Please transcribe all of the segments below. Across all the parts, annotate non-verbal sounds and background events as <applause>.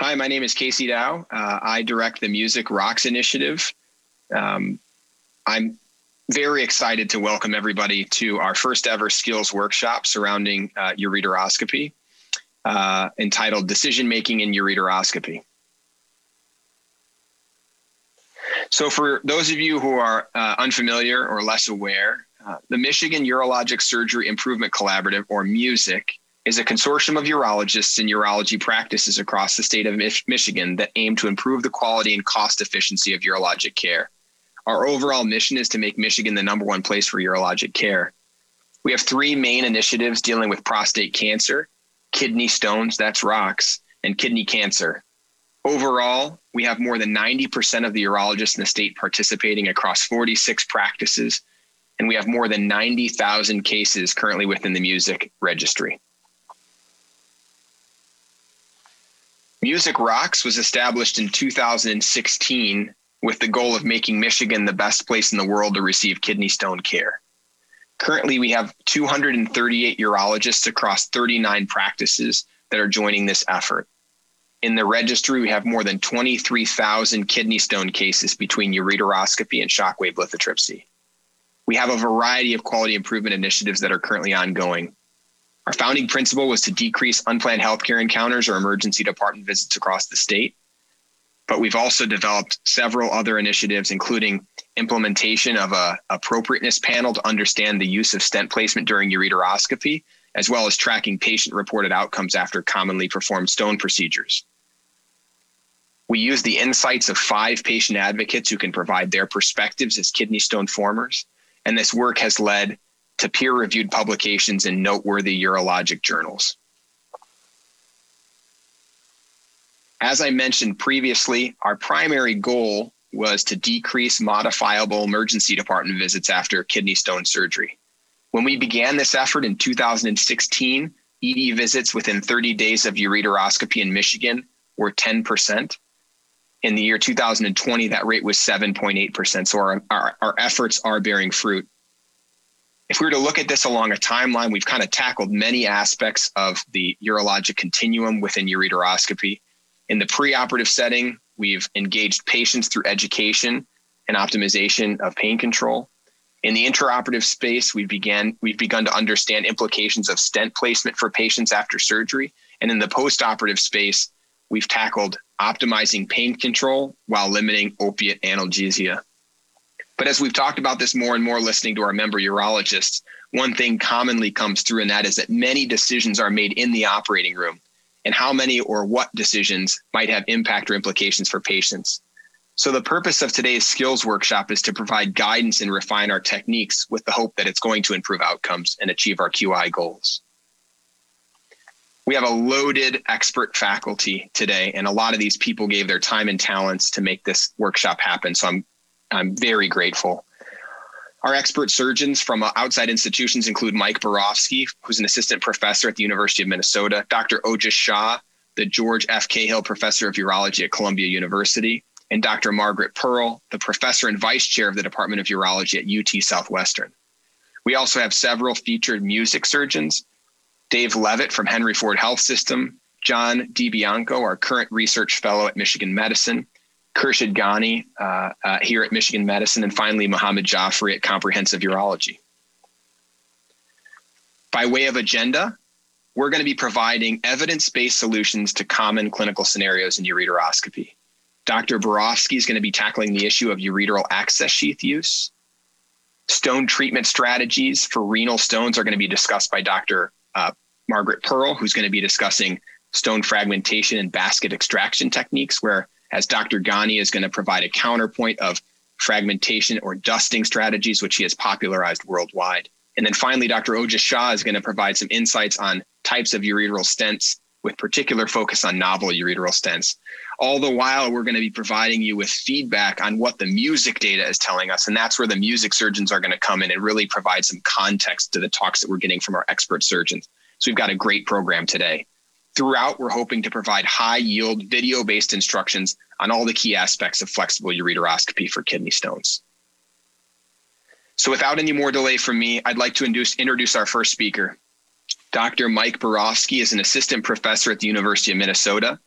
Hi, my name is Casey Dauw. Uh, I direct the Music Rocks initiative. Um, I'm very excited to welcome everybody to our first ever skills workshop surrounding uh, ureteroscopy uh, entitled Decision Making in Ureteroscopy. So, for those of you who are uh, unfamiliar or less aware, uh, the Michigan Urologic Surgery Improvement Collaborative, or MUSIC, is a consortium of urologists and urology practices across the state of Michigan that aim to improve the quality and cost efficiency of urologic care. Our overall mission is to make Michigan the number one place for urologic care. We have three main initiatives dealing with prostate cancer, kidney stones, that's rocks, and kidney cancer. Overall, we have more than 90% of the urologists in the state participating across 46 practices, and we have more than 90,000 cases currently within the music registry. Music Rocks was established in 2016 with the goal of making Michigan the best place in the world to receive kidney stone care. Currently, we have 238 urologists across 39 practices that are joining this effort. In the registry, we have more than 23,000 kidney stone cases between ureteroscopy and shockwave lithotripsy. We have a variety of quality improvement initiatives that are currently ongoing. Our founding principle was to decrease unplanned healthcare encounters or emergency department visits across the state. But we've also developed several other initiatives, including implementation of a appropriateness panel to understand the use of stent placement during ureteroscopy, as well as tracking patient reported outcomes after commonly performed stone procedures. We use the insights of five patient advocates who can provide their perspectives as kidney stone formers. And this work has led to peer reviewed publications in noteworthy urologic journals. As I mentioned previously, our primary goal was to decrease modifiable emergency department visits after kidney stone surgery. When we began this effort in 2016, ED visits within 30 days of ureteroscopy in Michigan were 10%. In the year 2020, that rate was 7.8%. So our, our, our efforts are bearing fruit. If we were to look at this along a timeline, we've kind of tackled many aspects of the urologic continuum within ureteroscopy. In the preoperative setting, we've engaged patients through education and optimization of pain control. In the intraoperative space, we began we've begun to understand implications of stent placement for patients after surgery. And in the postoperative space, we've tackled optimizing pain control while limiting opiate analgesia. But as we've talked about this more and more listening to our member urologists, one thing commonly comes through, and that is that many decisions are made in the operating room, and how many or what decisions might have impact or implications for patients. So, the purpose of today's skills workshop is to provide guidance and refine our techniques with the hope that it's going to improve outcomes and achieve our QI goals. We have a loaded expert faculty today, and a lot of these people gave their time and talents to make this workshop happen. So, I'm I'm very grateful. Our expert surgeons from uh, outside institutions include Mike Borofsky, who's an assistant professor at the University of Minnesota, Dr. Ojas Shah, the George F. Cahill Professor of Urology at Columbia University, and Dr. Margaret Pearle, the professor and vice chair of the Department of Urology at UT Southwestern. We also have several featured music surgeons Dave Leavitt from Henry Ford Health System, John DiBianco, our current research fellow at Michigan Medicine, Khurshid Ghani uh, uh, here at Michigan Medicine, and finally Mohammed Jafri at Comprehensive Urology. By way of agenda, we're going to be providing evidence based solutions to common clinical scenarios in ureteroscopy. Dr. Borofsky is going to be tackling the issue of ureteral access sheath use. Stone treatment strategies for renal stones are going to be discussed by Dr. Uh, Margaret Pearle, who's going to be discussing stone fragmentation and basket extraction techniques, where as Dr. Ghani is going to provide a counterpoint of fragmentation or dusting strategies, which he has popularized worldwide. And then finally, Dr. Ojas Shah is going to provide some insights on types of ureteral stents with particular focus on novel ureteral stents. All the while, we're going to be providing you with feedback on what the music data is telling us. And that's where the music surgeons are going to come in and really provide some context to the talks that we're getting from our expert surgeons. So we've got a great program today. Throughout, we're hoping to provide high yield video based instructions on all the key aspects of flexible ureteroscopy for kidney stones. So, without any more delay from me, I'd like to induce, introduce our first speaker. Dr. Mike Borofsky is an assistant professor at the University of Minnesota.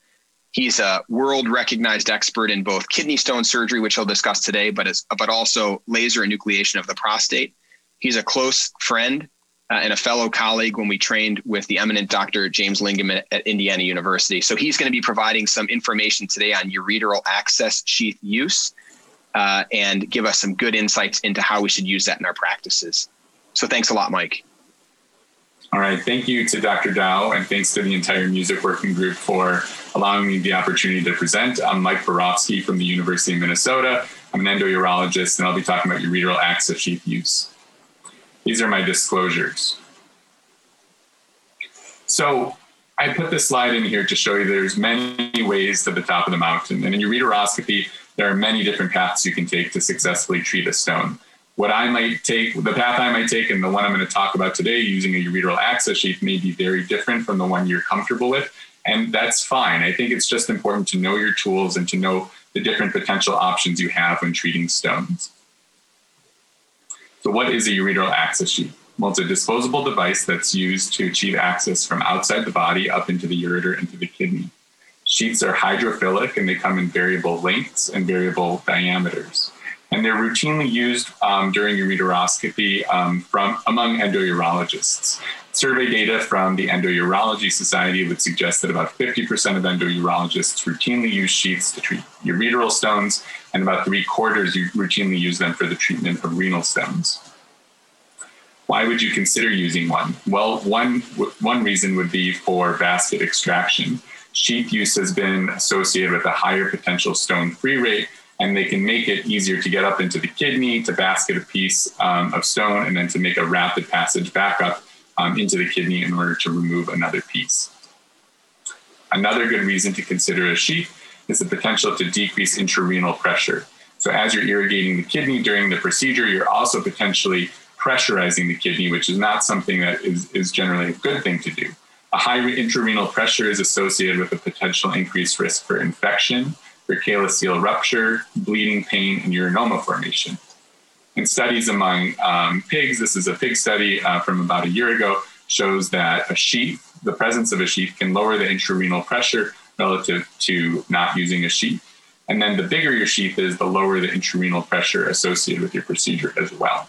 He's a world recognized expert in both kidney stone surgery, which he'll discuss today, but, as, but also laser enucleation of the prostate. He's a close friend uh, and a fellow colleague when we trained with the eminent Dr. James Lingeman at, at Indiana University. So he's going to be providing some information today on ureteral access sheath use uh, and give us some good insights into how we should use that in our practices. So thanks a lot, Mike. All right. Thank you to Dr. Dauw, and thanks to the entire music working group for allowing me the opportunity to present. I'm Mike Borofsky from the University of Minnesota. I'm an endourologist, and I'll be talking about ureteral access sheath use. These are my disclosures. So I put this slide in here to show you there's many ways to the top of the mountain. And in ureteroscopy, there are many different paths you can take to successfully treat a stone what I might take, the path I might take, and the one I'm going to talk about today using a ureteral access sheath may be very different from the one you're comfortable with. And that's fine. I think it's just important to know your tools and to know the different potential options you have when treating stones. So, what is a ureteral access sheath? Well, it's a disposable device that's used to achieve access from outside the body up into the ureter and into the kidney. Sheaths are hydrophilic and they come in variable lengths and variable diameters and they're routinely used um, during ureteroscopy um, from among endourologists. Survey data from the Endourology Society would suggest that about 50% of endourologists routinely use sheaths to treat ureteral stones, and about three quarters you routinely use them for the treatment of renal stones. Why would you consider using one? Well, one, one reason would be for basket extraction. Sheath use has been associated with a higher potential stone free rate and they can make it easier to get up into the kidney, to basket a piece um, of stone, and then to make a rapid passage back up um, into the kidney in order to remove another piece. Another good reason to consider a sheath is the potential to decrease intrarenal pressure. So, as you're irrigating the kidney during the procedure, you're also potentially pressurizing the kidney, which is not something that is, is generally a good thing to do. A high intrarenal pressure is associated with a potential increased risk for infection, for calyceal rupture, bleeding pain, and urinoma formation. In studies among um, pigs, this is a pig study uh, from about a year ago, shows that a sheath, the presence of a sheath, can lower the intrarenal pressure relative to not using a sheath. And then the bigger your sheath is, the lower the intrarenal pressure associated with your procedure as well.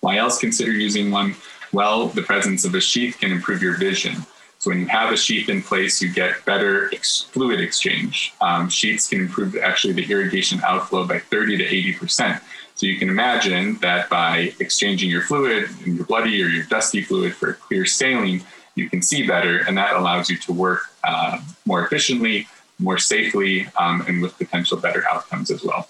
Why else consider using one? Well, the presence of a sheath can improve your vision. So when you have a sheath in place, you get better ex- fluid exchange. Um, sheaths can improve actually the irrigation outflow by 30 to 80 percent. So you can imagine that by exchanging your fluid and your bloody or your dusty fluid for clear saline, you can see better, and that allows you to work uh, more efficiently, more safely, um, and with potential better outcomes as well.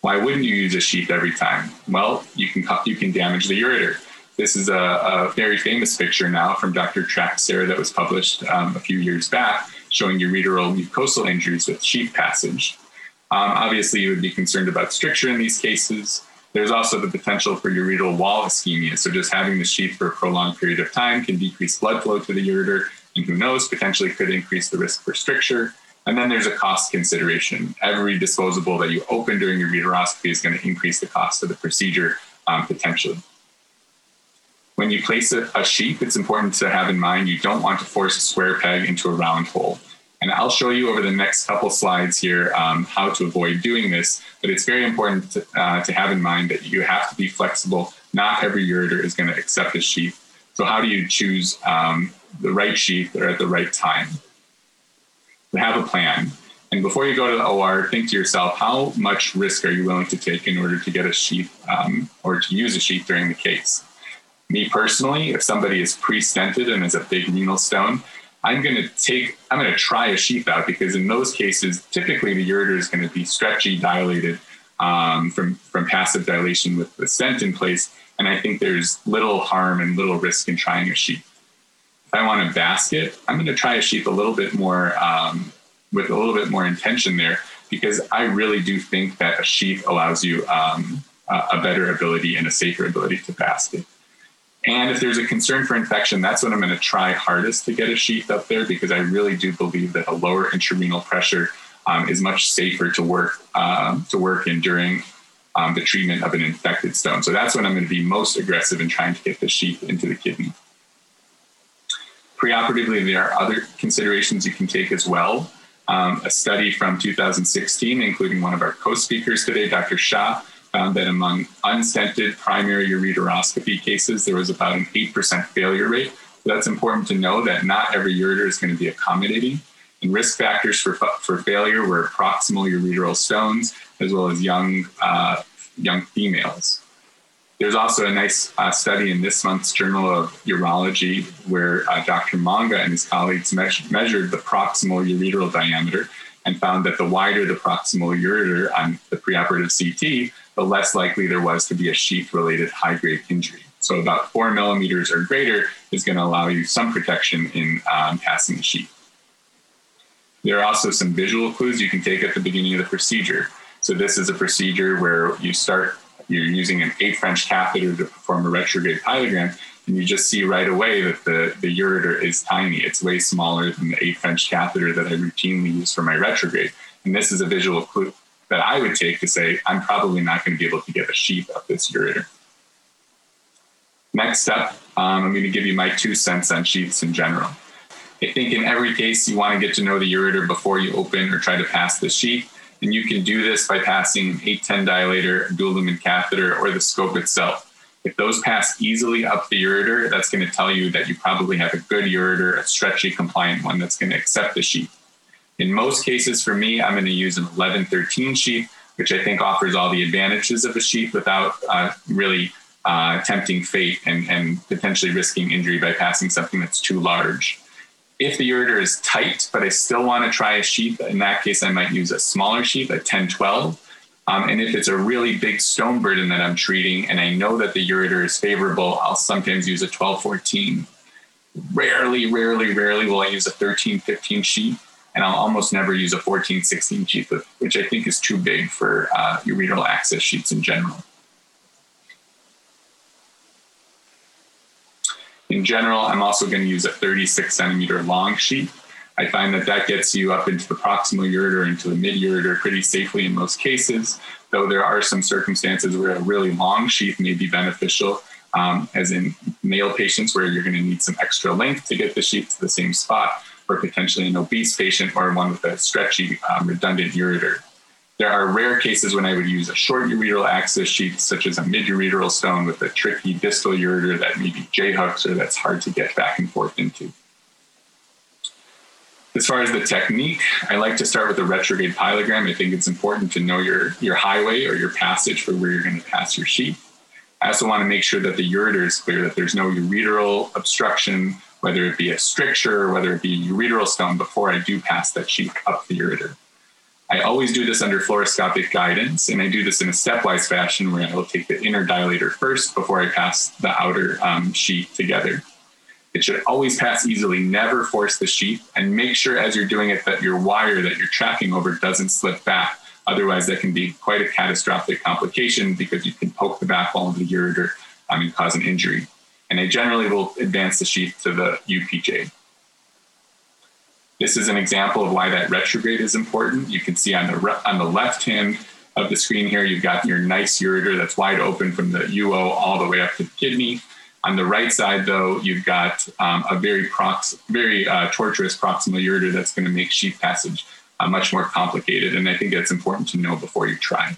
Why wouldn't you use a sheath every time? Well, you can you can damage the ureter. This is a, a very famous picture now from Dr. Traxer that was published um, a few years back showing ureteral mucosal injuries with sheath passage. Um, obviously, you would be concerned about stricture in these cases. There's also the potential for ureteral wall ischemia. So, just having the sheath for a prolonged period of time can decrease blood flow to the ureter, and who knows, potentially could increase the risk for stricture. And then there's a cost consideration. Every disposable that you open during your ureteroscopy is going to increase the cost of the procedure um, potentially. When you place a, a it's important to have in mind you don't want to force a square peg into a round hole. And I'll show you over the next couple slides here um, how to avoid doing this. But it's very important to, uh, to, have in mind that you have to be flexible. Not every ureter is going to accept a sheath. So how do you choose um, the right sheath or at the right time? To have a plan. And before you go to the OR, think to yourself, how much risk are you willing to take in order to get a sheath um, or to use a sheath during the case? me personally, if somebody is pre-stented and is a big renal stone, I'm going to take, I'm going to try a sheath out because in those cases, typically the ureter is going to be stretchy, dilated um, from, from passive dilation with the stent in place. And I think there's little harm and little risk in trying a sheath. If I want a basket, I'm going to try a sheath a little bit more um, with a little bit more intention there because I really do think that a sheath allows you um, a better ability and a safer ability to basket. And if there's a concern for infection, that's when I'm going to try hardest to get a sheath up there because I really do believe that a lower intrarenal pressure um, is much safer to work um, to work in during um, the treatment of an infected stone. So that's when I'm going to be most aggressive in trying to get the sheath into the kidney. Preoperatively, there are other considerations you can take as well. Um, a study from 2016, including one of our co speakers today, Dr. Shah, found that among unstented primary ureteroscopy cases, there was about an 8% failure rate. So that's important to know that not every ureter is going to be accommodating. And risk factors for, for failure were proximal ureteral stones, as well as young, uh, young females. There's also a nice uh, study in this month's Journal of Urology where uh, Dr. Monga and his colleagues me- measured the proximal ureteral diameter and found that the wider the proximal ureter on the preoperative CT, the less likely there was to be a sheath related high grade injury. So, about four millimeters or greater is going to allow you some protection in um, passing the sheath. There are also some visual clues you can take at the beginning of the procedure. So, this is a procedure where you start you're using an eight French catheter to perform a retrograde pyelogram, and you just see right away that the, the ureter is tiny. It's way smaller than the eight French catheter that I routinely use for my retrograde. And this is a visual clue that I would take to say, I'm probably not going to be able to get a sheath of this ureter. Next up, um, I'm going to give you my two cents on sheaths in general. I think in every case, you want to get to know the ureter before you open or try to pass the sheath. And you can do this by passing 810 dilator, dual lumen catheter, or the scope itself. If those pass easily up the ureter, that's going to tell you that you probably have a good ureter, a stretchy compliant one that's going to accept the sheath. In most cases, for me, I'm going to use an 1113 sheath, which I think offers all the advantages of a sheath without uh, really uh, tempting fate and, and potentially risking injury by passing something that's too large. If the ureter is tight, but I still want to try a sheath, in that case, I might use a smaller sheath, a 1012. Um, and if it's a really big stone burden that I'm treating and I know that the ureter is favorable, I'll sometimes use a 12 14. Rarely, rarely, rarely will I use a 13, 15 sheath. And I'll almost never use a 14, 16 sheath, which I think is too big for uh, ureteral access sheaths in general. In general, I'm also going to use a 36 centimeter long sheath. I find that that gets you up into the proximal ureter, into the mid ureter pretty safely in most cases, though there are some circumstances where a really long sheath may be beneficial, um, as in male patients where you're going to need some extra length to get the sheath to the same spot, or potentially an obese patient or one with a stretchy, um, redundant ureter. There are rare cases when I would use a short ureteral access sheath, such as a mid-ureteral stone with a tricky distal ureter that maybe J-hooks or that's hard to get back and forth into. As far as the technique, I like to start with a retrograde pyelogram. I think it's important to know your, your highway or your passage for where you're going to pass your sheath. I also want to make sure that the ureter is clear, that there's no ureteral obstruction, whether it be a stricture or whether it be a ureteral stone, before I do pass that sheath up the ureter. I always do this under fluoroscopic guidance, and I do this in a stepwise fashion where I will take the inner dilator first before I pass the outer um, sheath together. It should always pass easily, never force the sheath, and make sure as you're doing it that your wire that you're tracking over doesn't slip back. Otherwise, that can be quite a catastrophic complication because you can poke the back wall of the ureter um, and cause an injury. And I generally will advance the sheath to the UPJ. This is an example of why that retrograde is important. You can see on the re- on the left hand of the screen here, you've got your nice ureter that's wide open from the UO all the way up to the kidney. On the right side, though, you've got um, a very prox- very uh, tortuous proximal ureter that's going to make sheath passage uh, much more complicated. And I think that's important to know before you try.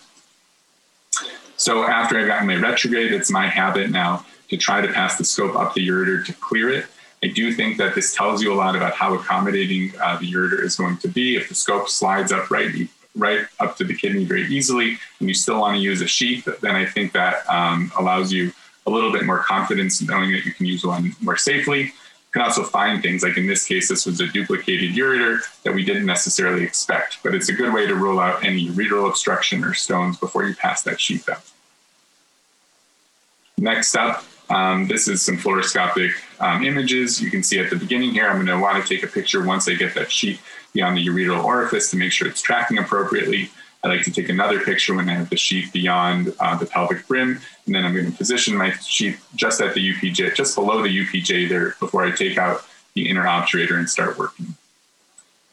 So after I've gotten my retrograde, it's my habit now to try to pass the scope up the ureter to clear it I do think that this tells you a lot about how accommodating uh, the ureter is going to be. If the scope slides up right, right up to the kidney very easily, and you still want to use a sheath, then I think that um, allows you a little bit more confidence knowing that you can use one more safely. You can also find things like in this case, this was a duplicated ureter that we didn't necessarily expect, but it's a good way to rule out any ureteral obstruction or stones before you pass that sheath up. Next up, um, this is some fluoroscopic um, images. You can see at the beginning here, I'm going to want to take a picture once I get that sheath beyond the ureteral orifice to make sure it's tracking appropriately. I like to take another picture when I have the sheath beyond uh, the pelvic brim, and then I'm going to position my sheath just at the UPJ, just below the UPJ there before I take out the inner obturator and start working.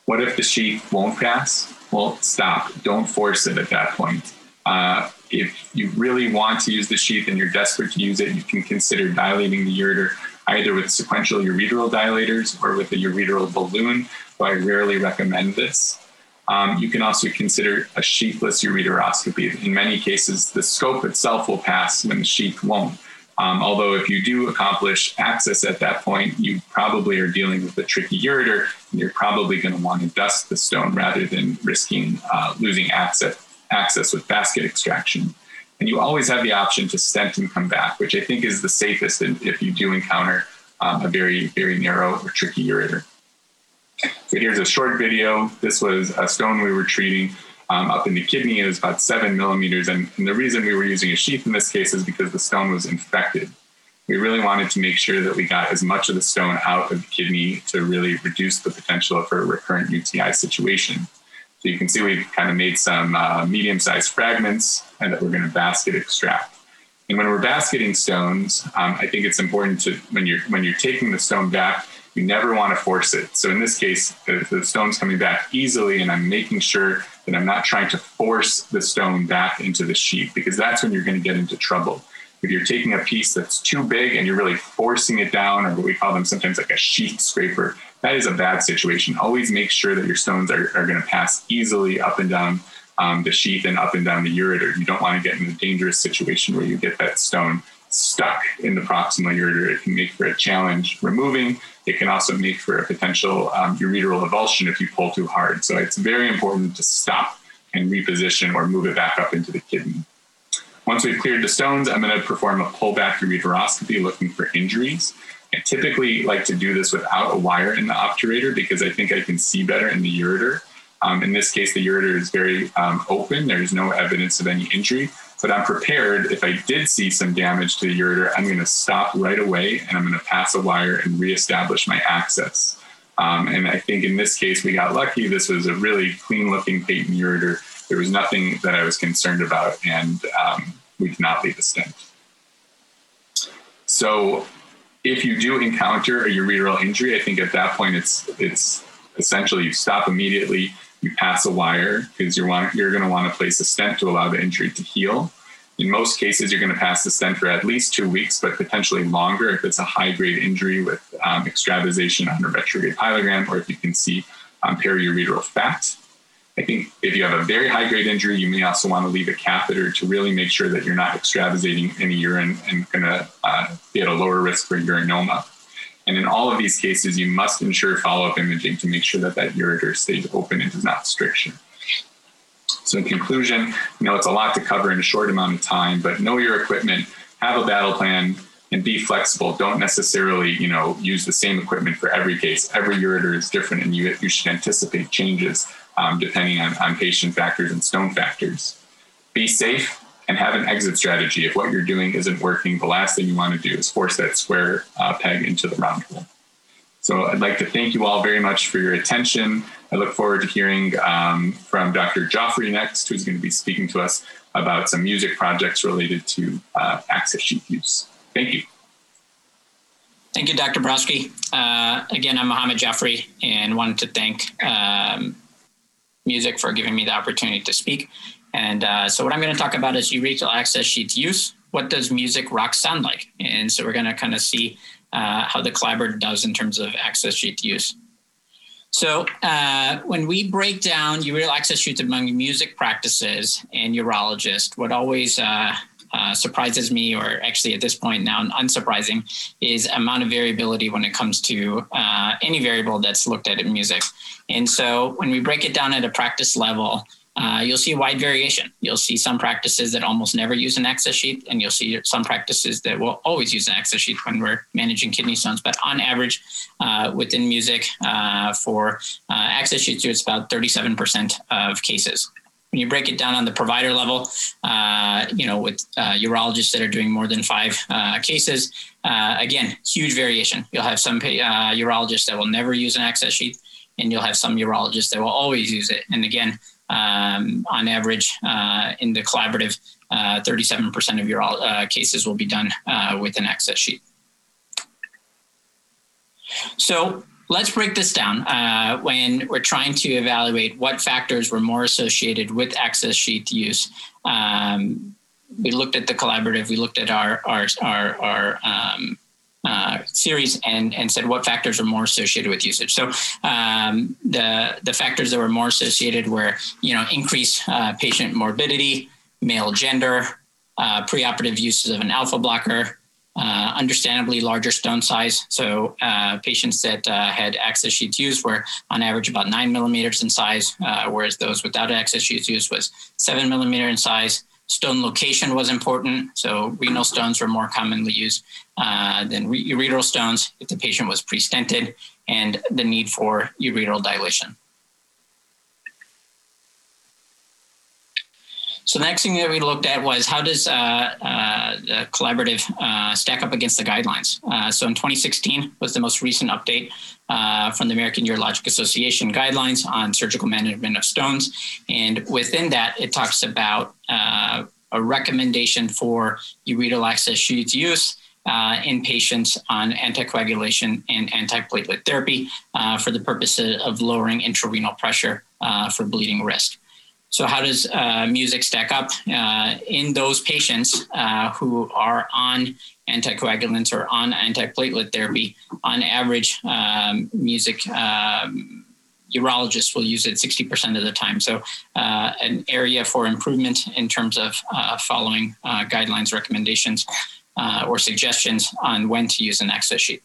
What if the sheath won't pass? Well, stop. Don't force it at that point. Uh, if you really want to use the sheath and you're desperate to use it, you can consider dilating the ureter either with sequential ureteral dilators or with a ureteral balloon, though I rarely recommend this. Um, you can also consider a sheathless ureteroscopy. In many cases, the scope itself will pass when the sheath won't. Um, although, if you do accomplish access at that point, you probably are dealing with a tricky ureter, and you're probably going to want to dust the stone rather than risking uh, losing access, access with basket extraction. And you always have the option to stent and come back, which I think is the safest if you do encounter um, a very, very narrow or tricky ureter. So here's a short video. This was a stone we were treating um, up in the kidney. It was about seven millimeters. And, and the reason we were using a sheath in this case is because the stone was infected. We really wanted to make sure that we got as much of the stone out of the kidney to really reduce the potential for a recurrent UTI situation. So you can see we've kind of made some uh, medium-sized fragments and that we're going to basket extract. And when we're basketing stones, um, I think it's important to when you're when you're taking the stone back, you never want to force it. So in this case, if the stone's coming back easily, and I'm making sure that I'm not trying to force the stone back into the sheath, because that's when you're going to get into trouble. If you're taking a piece that's too big and you're really forcing it down, or what we call them sometimes like a sheath scraper, that is a bad situation. Always make sure that your stones are, are going to pass easily up and down um, the sheath and up and down the ureter. You don't want to get in a dangerous situation where you get that stone stuck in the proximal ureter. It can make for a challenge removing. It can also make for a potential um, ureteral avulsion if you pull too hard. So it's very important to stop and reposition or move it back up into the kidney. Once we've cleared the stones, I'm going to perform a pullback ureteroscopy looking for injuries. I typically like to do this without a wire in the obturator because I think I can see better in the ureter. Um, in this case, the ureter is very um, open. There's no evidence of any injury, but I'm prepared. If I did see some damage to the ureter, I'm going to stop right away and I'm going to pass a wire and reestablish my access. Um, and I think in this case, we got lucky. This was a really clean looking patent ureter. There was nothing that I was concerned about, and um, we cannot leave a stent. So if you do encounter a ureteral injury, I think at that point it's it's essentially you stop immediately, you pass a wire because you're want, you're going to want to place a stent to allow the injury to heal. In most cases, you're going to pass the stent for at least two weeks, but potentially longer if it's a high grade injury with um, extravasation on a retrograde pyelogram, or if you can see um, periureteral fat. I think if you have a very high grade injury, you may also want to leave a catheter to really make sure that you're not extravasating any urine and going to uh, be at a lower risk for urinoma. And in all of these cases, you must ensure follow up imaging to make sure that that ureter stays open and does not stricture. So, in conclusion, you know, it's a lot to cover in a short amount of time, but know your equipment, have a battle plan, and be flexible. Don't necessarily, you know, use the same equipment for every case. Every ureter is different, and you, you should anticipate changes um, depending on, on patient factors and stone factors. Be safe and have an exit strategy. If what you're doing isn't working, the last thing you want to do is force that square uh, peg into the round hole. So I'd like to thank you all very much for your attention. I look forward to hearing um, from Dr. Jafri next, who's going to be speaking to us about some music projects related to uh, access sheath use. Thank you. Thank you, Dr. Borofsky. Uh, again, I'm Mohammed Jafri and wanted to thank um, Music for giving me the opportunity to speak. And uh, so, what I'm going to talk about is ureteral access sheath use. What does music rock sound like? And so, we're going to kind of see uh, how the collaborator does in terms of access sheath use. So, uh, when we break down ureteral access sheaths among music practices and urologists, what always uh, surprises me, or actually at this point now unsurprising, is amount of variability when it comes to uh, any variable that's looked at in music. And so when we break it down at a practice level, uh, you'll see wide variation. You'll see some practices that almost never use an access sheet, and you'll see some practices that will always use an access sheet when we're managing kidney stones. But on average, uh, within music, uh, for uh, access sheets, it's about 37% of cases when you break it down on the provider level, uh, you know, with uh, urologists that are doing more than five uh, cases, uh, again, huge variation. You'll have some uh, urologists that will never use an access sheet, and you'll have some urologists that will always use it. And again, um, on average, uh, in the collaborative, 37% of your cases will be done with an access sheet. So let's break this down. Uh, when we're trying to evaluate what factors were more associated with access sheath use, um, we looked at the collaborative. We looked at our our our, our um, uh, series and, and said what factors are more associated with usage. So um, the the factors that were more associated were you know increased uh, patient morbidity, male gender, uh, preoperative uses of an alpha blocker, uh, understandably larger stone size. So uh, patients that uh, had access sheets used were on average about nine millimeters in size, uh, whereas those without access sheets used was seven millimeter in size. Stone location was important. So renal stones were more commonly used uh, than re- ureteral stones if the patient was pre-stented and the need for ureteral dilation. So the next thing that we looked at was how does uh, uh, the collaborative uh, stack up against the guidelines? Uh, so in 2016 was the most recent update uh, from the American Urologic Association guidelines on surgical management of stones, and within that it talks about uh, a recommendation for ureteral access sheath use. in patients on anticoagulation and antiplatelet therapy for the purpose of lowering intrarenal pressure for bleeding risk. So, how does uh, music stack up uh, in those patients uh, who are on anticoagulants or on antiplatelet therapy? On average, um, music um, urologists will use it 60% of the time. So, uh, an area for improvement in terms of uh, following uh, guidelines, recommendations, or suggestions on when to use an access sheet.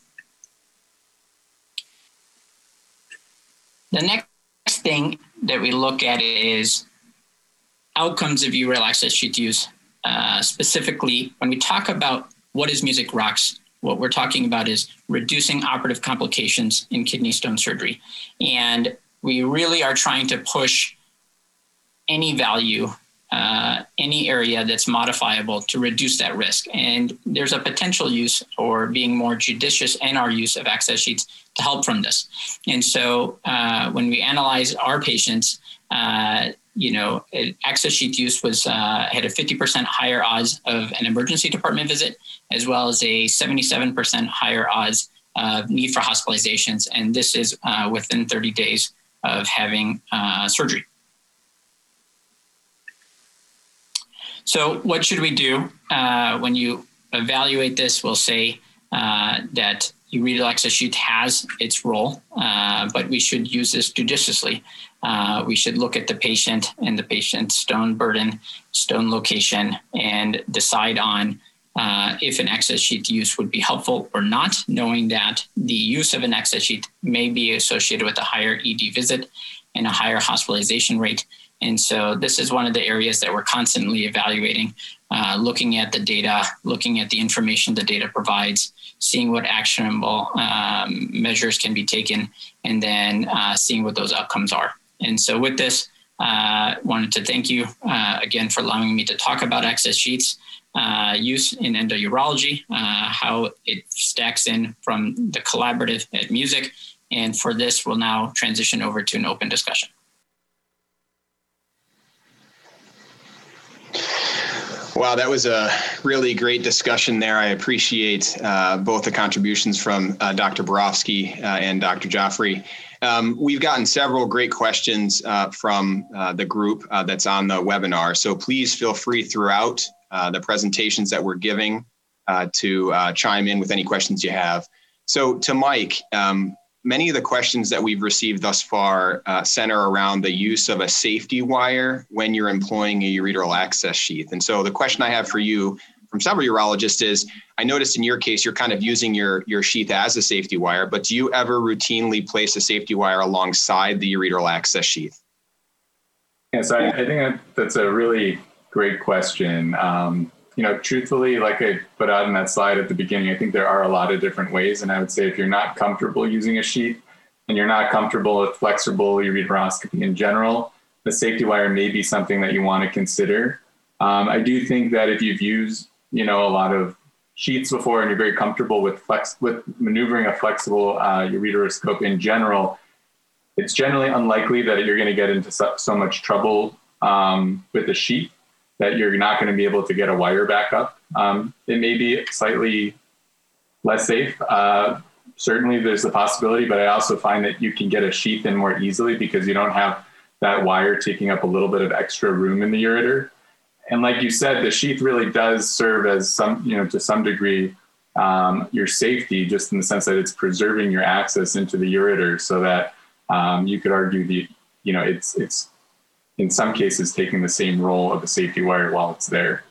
The next thing that we look at is outcomes of ureteral access sheath use. Uh, specifically, when we talk about what is Music Rocks, what we're talking about is reducing operative complications in kidney stone surgery. And we really are trying to push any value, uh, any area that's modifiable to reduce that risk. And there's a potential use or being more judicious in our use of access sheets to help from this. And so uh, when we analyze our patients, uh, you know, access sheet use was uh, had a 50% higher odds of an emergency department visit, as well as a 77% higher odds of need for hospitalizations, and this is uh, within 30 days of having uh, surgery. So, what should we do uh, when you evaluate this? We'll say uh, that ureteral access sheet has its role, uh, but we should use this judiciously. Uh, we should look at the patient and the patient's stone burden, stone location, and decide on uh, if an access sheet use would be helpful or not, knowing that the use of an access sheet may be associated with a higher ED visit and a higher hospitalization rate. And so, this is one of the areas that we're constantly evaluating, uh, looking at the data, looking at the information the data provides, seeing what actionable um, measures can be taken, and then uh, seeing what those outcomes are. And so, with this, uh, wanted to thank you uh, again for allowing me to talk about access sheets uh, use in endourology, uh, how it stacks in from the collaborative at music. And for this, we'll now transition over to an open discussion. Wow, that was a really great discussion there. I appreciate uh, both the contributions from uh, Dr. Borofsky and Dr. Jafri. Um, we've gotten several great questions uh, from uh, the group uh, that's on the webinar. So please feel free throughout the presentations that we're giving to chime in with any questions you have. So to Mike, um, many of the questions that we've received thus far uh, center around the use of a safety wire when you're employing a ureteral access sheath. And so the question I have for you from several urologists is I noticed in your case you're kind of using your your sheath as a safety wire, but do you ever routinely place a safety wire alongside the ureteral access sheath? Yes, I, I think that's a really great question. Um, you know, truthfully, like I put out in that slide at the beginning, I think there are a lot of different ways. And I would say if you're not comfortable using a sheath and you're not comfortable with flexible ureteroscopy in general, the safety wire may be something that you want to consider. Um, I do think that if you've used, you know, a lot of sheaths before and you're very comfortable with flex with maneuvering a flexible uh, ureteroscope in general, it's generally unlikely that you're going to get into so, so much trouble um, with a sheath that you're not going to be able to get a wire back up. Um, it may be slightly less safe. Uh, certainly, there's the possibility, but I also find that you can get a sheath in more easily because you don't have that wire taking up a little bit of extra room in the ureter. And like you said, the sheath really does serve as some, you know, to some degree, um, your safety, just in the sense that it's preserving your access into the ureter, so that um, you could argue the you know it's it's in some cases taking the same role of a safety wire while it's there.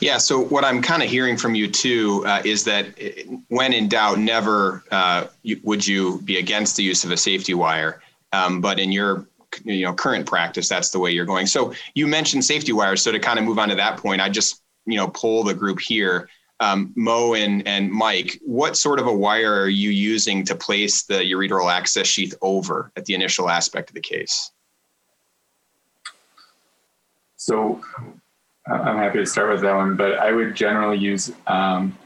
Yeah. So what I'm kind of hearing from you too uh, is that uh, when in doubt, never uh, would you be against the use of a safety wire. Um, but in your you know current practice, that's the way you're going. So you mentioned safety wires. So to kind of move on to that point, I just you know pull the group here. Um, Mo and, and Mike, what sort of a wire are you using to place the ureteral access sheath over at the initial aspect of the case? So I'm happy to start with that one, but I would generally use um,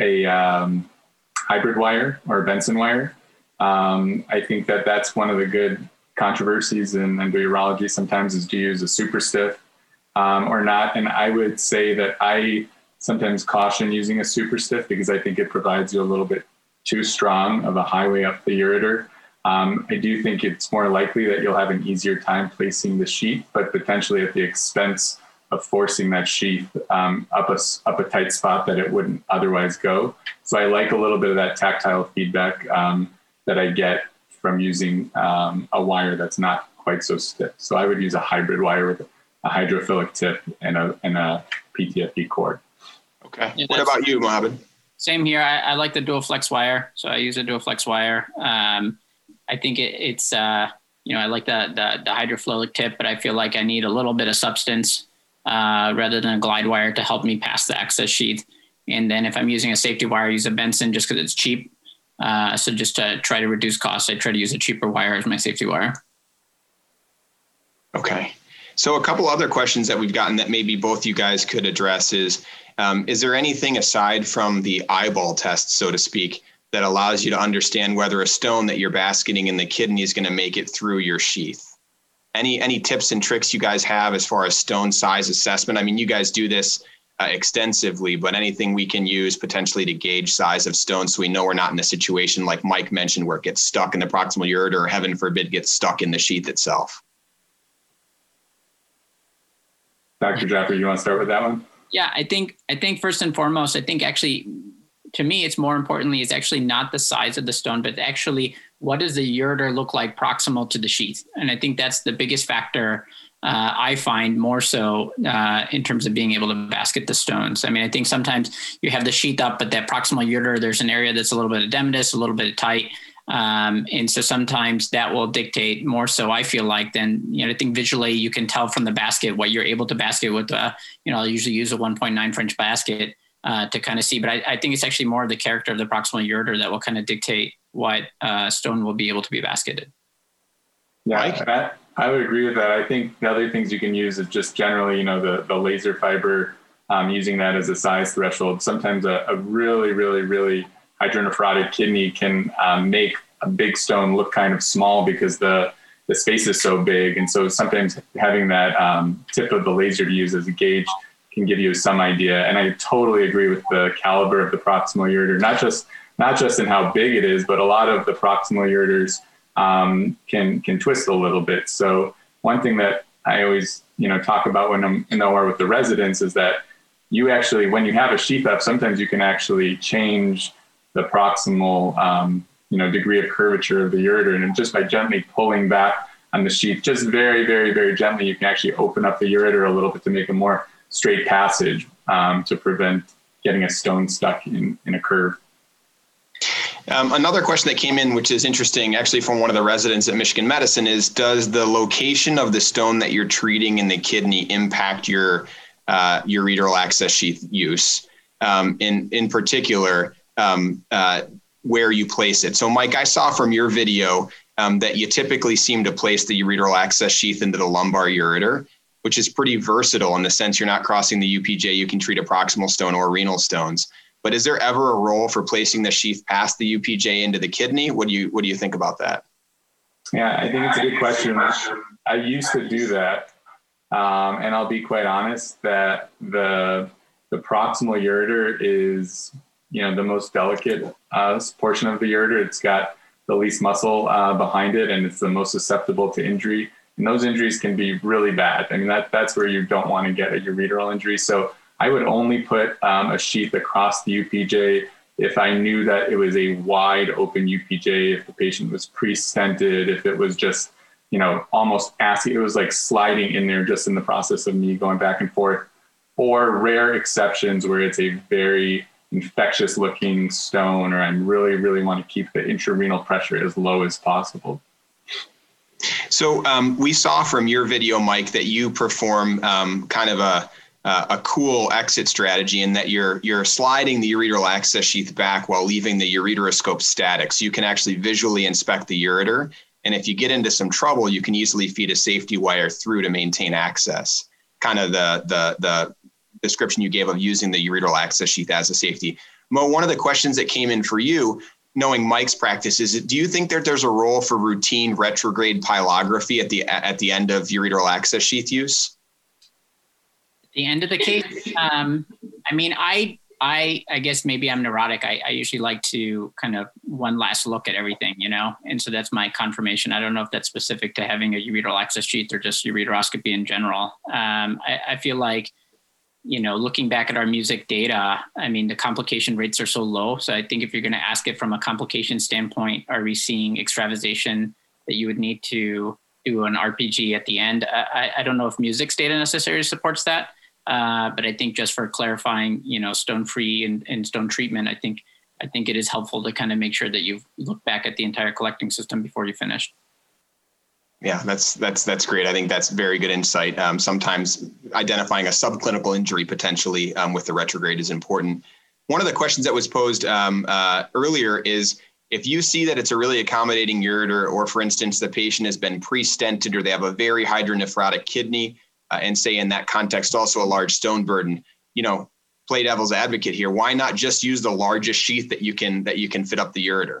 a um, hybrid wire or a Bentson wire. Um, I think that that's one of the good controversies in endourology sometimes is do you use a super stiff um, or not? And I would say that I sometimes caution using a super stiff because I think it provides you a little bit too strong of a highway up the ureter. Um, I do think it's more likely that you'll have an easier time placing the sheath, but potentially at the expense of forcing that sheath um, up a up a tight spot that it wouldn't otherwise go. So I like a little bit of that tactile feedback um, that I get from using um, a wire that's not quite so stiff. So I would use a hybrid wire with a hydrophilic tip and a and a PTFE core. Okay. Yeah, what about you, Mohammed? Same here. I, I, like the dual flex wire, so I use a dual flex wire. Um, I think it, it's uh, you know I like the, the the hydrophilic tip, but I feel like I need a little bit of substance uh, rather than a glide wire to help me pass the access sheath. And then if I'm using a safety wire, I use a Bentson just because it's cheap. Uh, so just to try to reduce costs, I try to use a cheaper wire as my safety wire. Okay. So a couple other questions that we've gotten that maybe both you guys could address is, um, is there anything aside from the eyeball test, so to speak, that allows you to understand whether a stone that you're basketing in the kidney is going to make it through your sheath? any any tips and tricks you guys have as far as stone size assessment? I mean, you guys do this uh, extensively, but anything we can use potentially to gauge size of stone so we know we're not in a situation like Mike mentioned where it gets stuck in the proximal ureter or heaven forbid gets stuck in the sheath itself. Dr. Jafri, you want to start with that one? Yeah, I think I think first and foremost, I think actually to me it's more importantly is actually not the size of the stone, but actually what does the ureter look like proximal to the sheath? And I think that's the biggest factor uh, I find more so uh, in terms of being able to basket the stones. I mean, I think sometimes you have the sheath up, but that proximal ureter, there's an area that's a little bit edematous, a little bit tight. Um, and so sometimes that will dictate more so I feel like then, you know, I think visually you can tell from the basket what you're able to basket with, uh, you know, I'll usually use a 1.9 French basket uh, to kind of see, but I, I, think it's actually more the character of the proximal ureter that will kind of dictate what uh, stone will be able to be basketed. Yeah, I, I, would agree with that. I think the other things you can use is just generally, you know, the, the laser fiber, um, using that as a size threshold. Sometimes a, a really, really, really hydronephrotic kidney can um, make a big stone look kind of small because the the space is so big. And so sometimes having that um, tip of the laser to use as a gauge can give you some idea. And I totally agree with the caliber of the proximal ureter, not just not just in how big it is, but a lot of the proximal ureters um, can can twist a little bit. So one thing that I always you know talk about when I'm in the OR with the residents is that you actually when you have a sheath up, sometimes you can actually change the proximal um, you know degree of curvature of the ureter, and just by gently pulling back on the sheath, just very very very gently, you can actually open up the ureter a little bit to make a more straight passage um, to prevent getting a stone stuck in, in a curve. Um, another question that came in, which is interesting, actually from one of the residents at Michigan Medicine, is Does the location of the stone that you're treating in the kidney impact your uh, ureteral access sheath use? Um, in in particular, um, uh, where you place it. So, Mike, I saw from your video um, that you typically seem to place the ureteral access sheath into the lumbar ureter, which is pretty versatile in the sense you're not crossing the UPJ. You can treat a proximal stone or renal stones. But is there ever a role for placing the sheath past the UPJ into the kidney? What do you what do you think about that? Yeah, I think it's a good question. I used to do that, um, and I'll be quite honest that the the proximal ureter is you know the most delicate uh, portion of the ureter. It's got the least muscle uh, behind it, and it's the most susceptible to injury. And those injuries can be really bad. I mean, that that's where you don't want to get a ureteral injury. So I would only put um, a sheath across the UPJ if I knew that it was a wide open UPJ, if the patient was pre-stented, if it was just, you know, almost asking, it was like sliding in there just in the process of me going back and forth, or rare exceptions where it's a very infectious looking stone, or I really, really want to keep the intrarenal pressure as low as possible. So um, we saw from your video, Mike, that you perform um, kind of a uh, a cool exit strategy in that you're you're sliding the ureteral access sheath back while leaving the ureteroscope static, so you can actually visually inspect the ureter. And if you get into some trouble, you can easily feed a safety wire through to maintain access. Kind of the the the description you gave of using the ureteral access sheath as a safety. Mo, one of the questions that came in for you, knowing Mike's practice, is do you think that there's a role for routine retrograde pyelography at the at the end of ureteral access sheath use? The end of the case, um, I mean, I I I guess maybe I'm neurotic. I, I usually like to kind of one last look at everything, you know, and so that's my confirmation. I don't know if that's specific to having a ureteral access sheath or just ureteroscopy in general. Um, I, I feel like you know, looking back at our music data, I mean, the complication rates are so low. So I think if you're going to ask it from a complication standpoint, are we seeing extravasation that you would need to do an RPG at the end? I, I don't know if music's data necessarily supports that. Uh, but I think just for clarifying, you know, stone free and, and stone treatment, I think I think it is helpful to kind of make sure that you look back at the entire collecting system before you finish. Yeah, that's that's that's great. I think that's very good insight. Um, sometimes identifying a subclinical injury potentially um, with the retrograde is important. One of the questions that was posed um, uh, earlier is if you see that it's a really accommodating ureter, or for instance, the patient has been pre-stented or they have a very hydronephrotic kidney, uh, and say in that context also a large stone burden you know play devil's advocate here why not just use the largest sheath that you can that you can fit up the ureter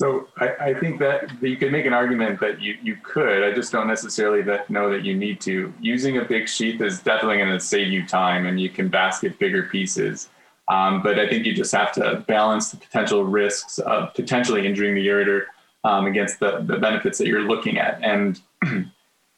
so I, I, think that you could make an argument that you, you could. I just don't necessarily that know that you need to. Using a big sheath is definitely going to save you time, and you can basket bigger pieces. Um, but I think you just have to balance the potential risks of potentially injuring the ureter um, against the, the benefits that you're looking at. And <clears throat>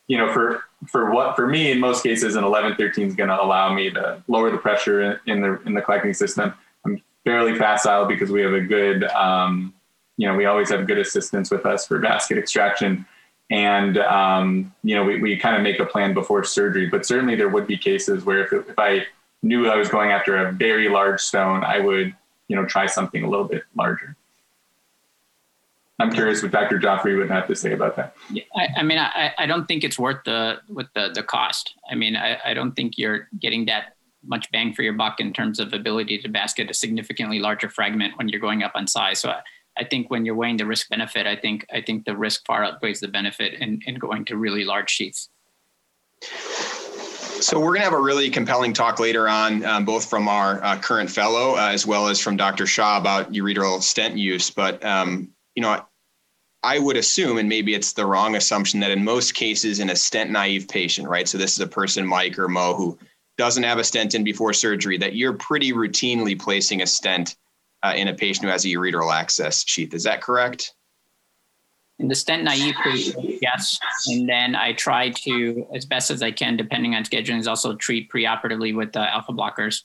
you know, for for what for me in most cases, an 11-13 is going to allow me to lower the pressure in, the in the collecting system. I'm fairly facile because we have a good, um, you know, we always have good assistance with us for basket extraction, and um, you know, we we kind of make a plan before surgery. But certainly, there would be cases where if if I knew I was going after a very large stone, I would you know try something a little bit larger. I'm curious what Dr. Jafri would have to say about that. Yeah, I, I mean, I, I don't think it's worth the with the the cost. I mean, I, I don't think you're getting that much bang for your buck in terms of ability to basket a significantly larger fragment when you're going up on size. So I, I think when you're weighing the risk benefit, I think I think the risk far outweighs the benefit in, in going to really large sheaths. So we're going to have a really compelling talk later on, um, both from our uh, current fellow uh, as well as from Dr. Shaw about ureteral stent use. But um, you know, I would assume, and maybe it's the wrong assumption, that in most cases, in a stent naive patient, right? So this is a person, Mike or Mo, who doesn't have a stent in before surgery, that you're pretty routinely placing a stent uh, in a patient who has a ureteral access sheath. Is that correct? In the stent naive patient, yes. And then I try to, as best as I can, depending on scheduling, is also treat preoperatively with the alpha blockers.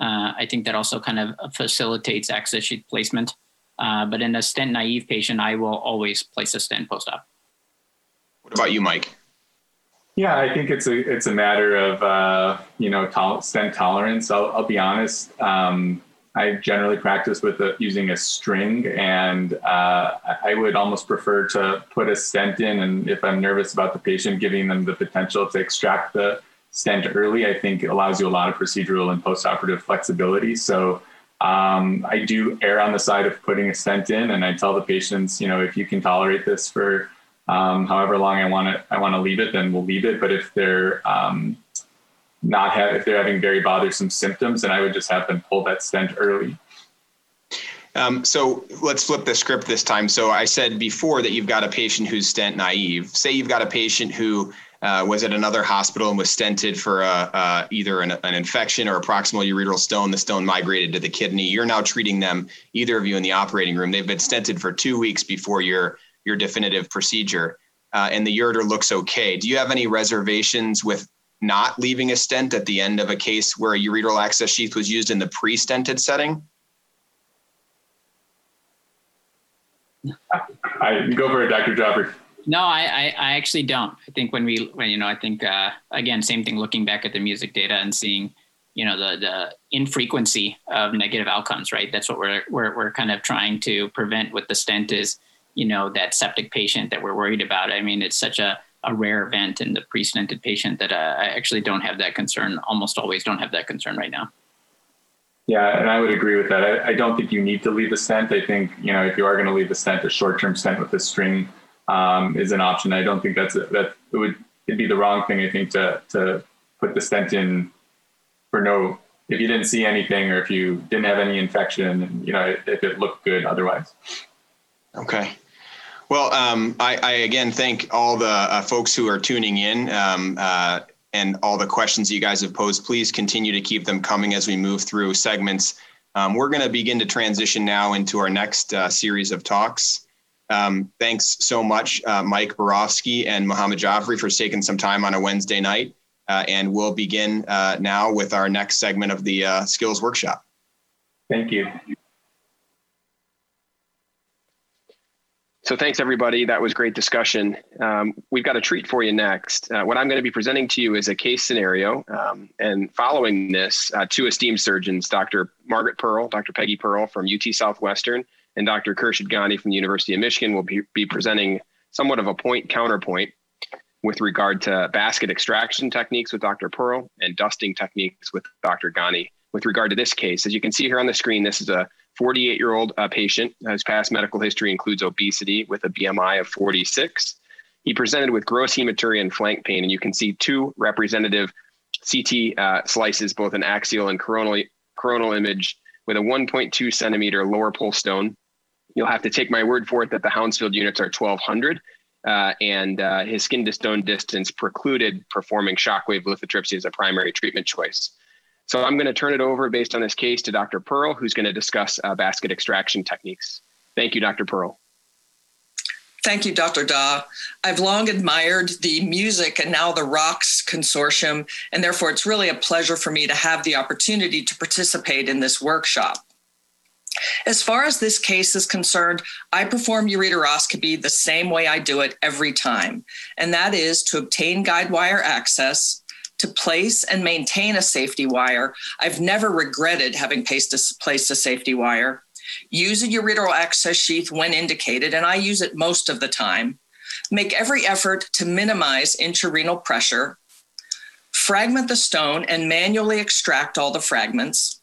Uh, I think that also kind of facilitates access sheath placement. Uh, but in a stent naive patient, I will always place a stent post op. What about you, Mike? Yeah, I think it's a it's a matter of uh, you know tol- stent tolerance. I'll, I'll be honest. Um, I generally practice with a, using a string, and uh, I would almost prefer to put a stent in. And if I'm nervous about the patient, giving them the potential to extract the stent early, I think allows you a lot of procedural and postoperative flexibility. So um, I do err on the side of putting a stent in, and I tell the patients, you know, if you can tolerate this for um, however long I want to, I want to leave it, then we'll leave it. But if they're um, not have, if they're having very bothersome symptoms, then I would just have them pull that stent early. Um, so let's flip the script this time. So I said before that you've got a patient who's stent naive. Say you've got a patient who uh, was at another hospital and was stented for a, uh, either an, an, infection or a proximal ureteral stone. The stone migrated to the kidney. You're now treating them, either of you, in the operating room. They've been stented for two weeks before your your definitive procedure, uh, and the ureter looks okay. Do you have any reservations with not leaving a stent at the end of a case where a ureteral access sheath was used in the pre-stented setting? I go for it, Dr. Jafri. No, I, I, I, actually don't. I think when we, when, you know, I think uh, again, same thing. Looking back at the music data and seeing, you know, the the infrequency of negative outcomes, right? That's what we're we're we're kind of trying to prevent with the stent is, you know, that septic patient that we're worried about. I mean, it's such a a rare event in the pre-stented patient that uh, I actually don't have that concern. Almost always don't have that concern right now. Yeah, and I would agree with that. I, I, don't think you need to leave a stent. I think you know if you are going to leave a stent, a short-term stent with a string um, is an option. I don't think that's a, that it would it'd be the wrong thing. I think to to put the stent in for no if you didn't see anything or if you didn't have any infection you know if it looked good otherwise. Okay. Well, um, I, I, again thank all the uh, folks who are tuning in um, uh, and all the questions you guys have posed. Please continue to keep them coming as we move through segments. Um, we're going to begin to transition now into our next uh, series of talks. Um, thanks so much, uh, Mike Borofsky and Mohammed Jafri, for taking some time on a Wednesday night. Uh, and we'll begin uh, now with our next segment of the skills workshop. Thank you. So thanks everybody. That was great discussion. Um, we've got a treat for you next. Uh, what I'm going to be presenting to you is a case scenario. Um, and following this, uh, two esteemed surgeons, Dr. Margaret Pearle, Dr. Peggy Pearle from UT Southwestern, and Dr. Khurshid Ghani from the University of Michigan will be, be presenting somewhat of a point counterpoint with regard to basket extraction techniques with Dr. Pearle and dusting techniques with Dr. Ghani. With regard to this case, as you can see here on the screen, this is a 48 year old uh, patient whose past medical history includes obesity with a BMI of 46. He presented with gross hematuria and flank pain, and you can see two representative CT uh, slices, both an axial and coronal, coronal image with a 1.2 centimeter lower pole stone. You'll have to take my word for it that the Hounsfield units are 1200, uh, and uh, his skin to stone distance precluded performing shockwave lithotripsy as a primary treatment choice. So I'm going to turn it over based on this case to Dr. Pearle, who's going to discuss uh, basket extraction techniques. Thank you, Dr. Pearle. Thank you, Dr. Dauw. I've long admired the music and now the ROCKS consortium, and therefore it's really a pleasure for me to have the opportunity to participate in this workshop. As far as this case is concerned, I perform ureteroscopy the same way I do it every time, and that is to obtain guide wire access, to place and maintain a safety wire. I've never regretted having placed a, placed a safety wire. Use a ureteral access sheath when indicated, and I use it most of the time. Make every effort to minimize intrarenal pressure. Fragment the stone and manually extract all the fragments.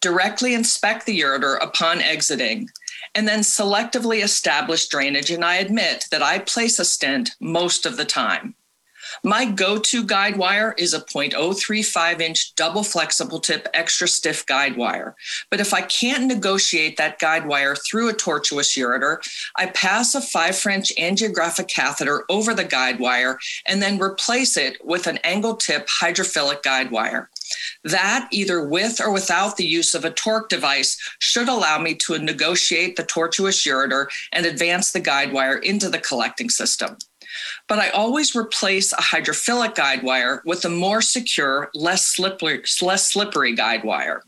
Directly inspect the ureter upon exiting, and then selectively establish drainage. And I admit that I place a stent most of the time. My go to guide wire is a 0.035 inch double flexible tip extra stiff guide wire. But if I can't negotiate that guide wire through a tortuous ureter, I pass a 5 French angiographic catheter over the guide wire and then replace it with an angle tip hydrophilic guide wire. That, either with or without the use of a torque device, should allow me to negotiate the tortuous ureter and advance the guide wire into the collecting system but I always replace a hydrophilic guide wire with a more secure, less slippery, less slippery guide wire.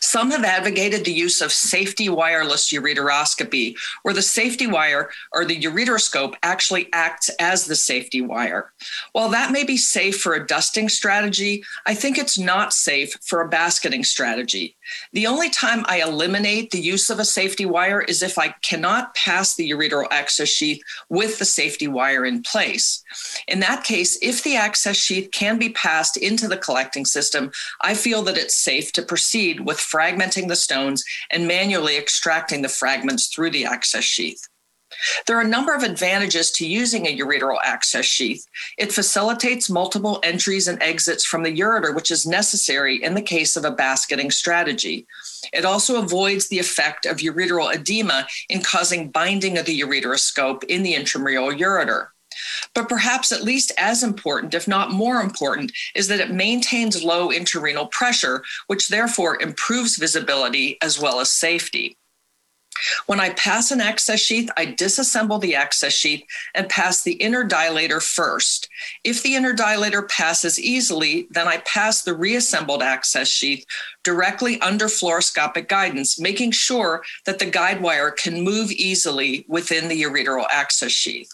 Some have advocated the use of safety wireless ureteroscopy, where the safety wire or the ureteroscope actually acts as the safety wire. While that may be safe for a dusting strategy, I think it's not safe for a basketing strategy. The only time I eliminate the use of a safety wire is if I cannot pass the ureteral access sheath with the safety wire in place. In that case, if the access sheath can be passed into the collecting system, I feel that it's safe to proceed with fragmenting the stones and manually extracting the fragments through the access sheath. There are a number of advantages to using a ureteral access sheath. It facilitates multiple entries and exits from the ureter, which is necessary in the case of a basketing strategy. It also avoids the effect of ureteral edema in causing binding of the ureteroscope in the intramural ureter. But perhaps at least as important, if not more important, is that it maintains low intrarenal pressure, which therefore improves visibility as well as safety. When I pass an access sheath, I disassemble the access sheath and pass the inner dilator first. If the inner dilator passes easily, then I pass the reassembled access sheath directly under fluoroscopic guidance, making sure that the guide wire can move easily within the ureteral access sheath.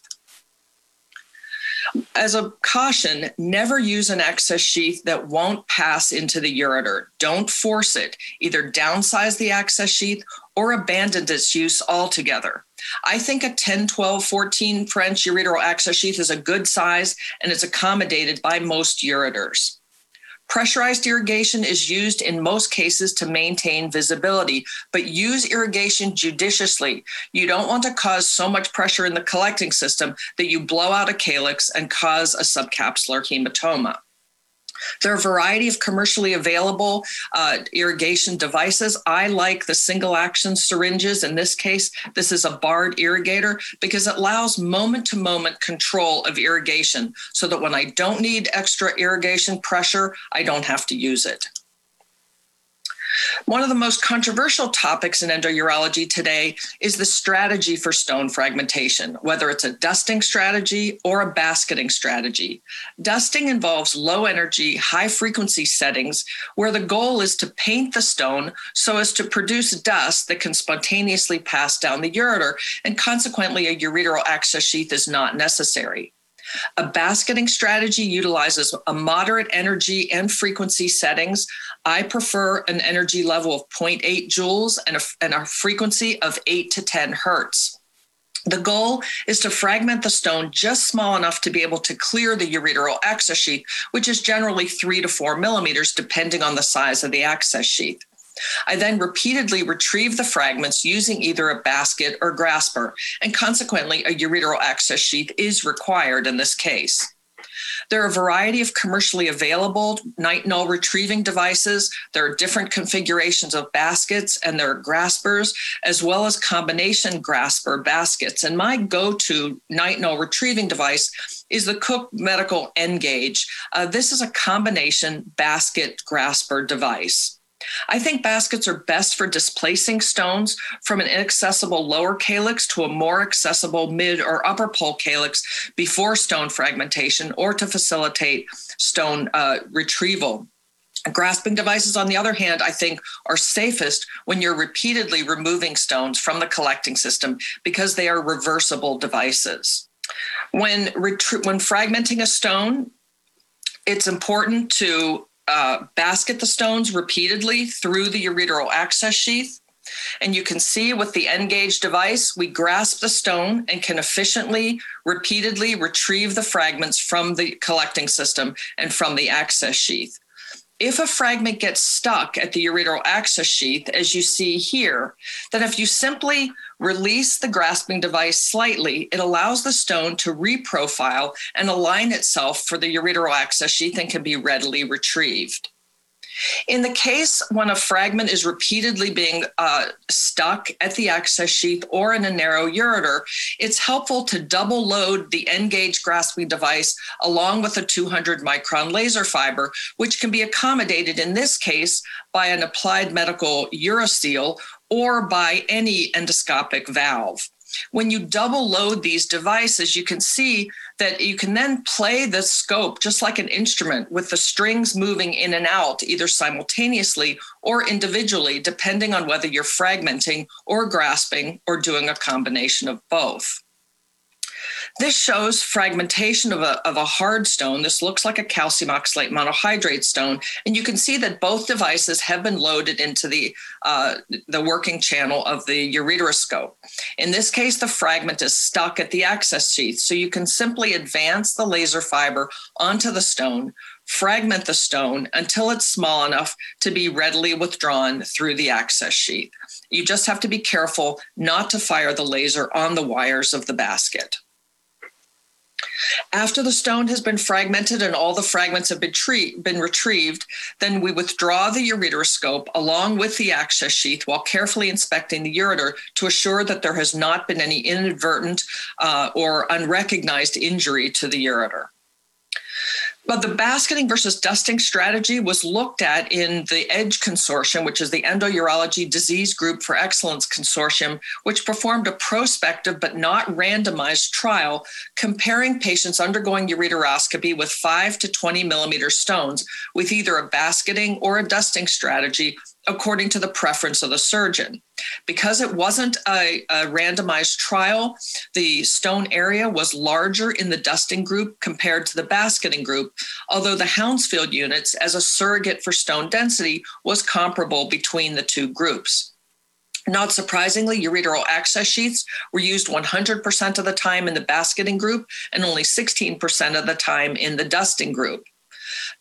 As a caution, never use an access sheath that won't pass into the ureter. Don't force it. Either downsize the access sheath or abandon its use altogether. I think a 10, 12, 14 French ureteral access sheath is a good size and it's accommodated by most ureters. Pressurized irrigation is used in most cases to maintain visibility, but use irrigation judiciously. You don't want to cause so much pressure in the collecting system that you blow out a calyx and cause a subcapsular hematoma. There are a variety of commercially available uh, irrigation devices. I like the single action syringes. In this case, this is a barred irrigator because it allows moment to moment control of irrigation so that when I don't need extra irrigation pressure, I don't have to use it. One of the most controversial topics in endourology today is the strategy for stone fragmentation, whether it's a dusting strategy or a basketing strategy. Dusting involves low energy, high frequency settings where the goal is to paint the stone so as to produce dust that can spontaneously pass down the ureter, and consequently, a ureteral access sheath is not necessary. A basketing strategy utilizes a moderate energy and frequency settings. I prefer an energy level of 0.8 joules and a, and a frequency of 8 to 10 hertz. The goal is to fragment the stone just small enough to be able to clear the ureteral access sheath, which is generally three to four millimeters, depending on the size of the access sheath. I then repeatedly retrieve the fragments using either a basket or grasper, and consequently, a ureteral access sheath is required in this case. There are a variety of commercially available night nitinol retrieving devices. There are different configurations of baskets and there are graspers, as well as combination grasper baskets. And my go to night nitinol retrieving device is the Cook Medical N-Gage. Uh, this is a combination basket grasper device. I think baskets are best for displacing stones from an inaccessible lower calyx to a more accessible mid or upper pole calyx before stone fragmentation or to facilitate stone uh, retrieval. Grasping devices, on the other hand, I think are safest when you're repeatedly removing stones from the collecting system because they are reversible devices. When, retrie- when fragmenting a stone, it's important to uh, basket the stones repeatedly through the ureteral access sheath. And you can see with the N-Gage device, we grasp the stone and can efficiently, repeatedly retrieve the fragments from the collecting system and from the access sheath. If a fragment gets stuck at the ureteral access sheath, as you see here, then if you simply release the grasping device slightly, it allows the stone to reprofile and align itself for the ureteral access sheath and can be readily retrieved. In the case when a fragment is repeatedly being uh, stuck at the access sheath or in a narrow ureter, it's helpful to double load the N-Gage grasping device along with a 200 micron laser fiber, which can be accommodated in this case by an applied medical UriSeal or by any endoscopic valve. When you double load these devices, you can see that you can then play the scope just like an instrument with the strings moving in and out, either simultaneously or individually, depending on whether you're fragmenting or grasping or doing a combination of both. This shows fragmentation of a, of a hard stone. This looks like a calcium oxalate monohydrate stone. And you can see that both devices have been loaded into the, uh, the working channel of the ureteroscope. In this case, the fragment is stuck at the access sheath. So you can simply advance the laser fiber onto the stone, fragment the stone until it's small enough to be readily withdrawn through the access sheath. You just have to be careful not to fire the laser on the wires of the basket. After the stone has been fragmented and all the fragments have been, tre- been retrieved, then we withdraw the ureteroscope along with the access sheath while carefully inspecting the ureter to assure that there has not been any inadvertent uh, or unrecognized injury to the ureter. But the basketing versus dusting strategy was looked at in the EDGE Consortium, which is the Endourology Disease Group for Excellence Consortium, which performed a prospective but not randomized trial comparing patients undergoing ureteroscopy with 5 to 20 millimeter stones with either a basketing or a dusting strategy according to the preference of the surgeon. Because it wasn't a, a, randomized trial, the stone area was larger in the dusting group compared to the basketing group, although the Hounsfield units as a surrogate for stone density was comparable between the two groups. Not surprisingly, ureteral access sheaths were used 100% of the time in the basketing group and only 16% of the time in the dusting group.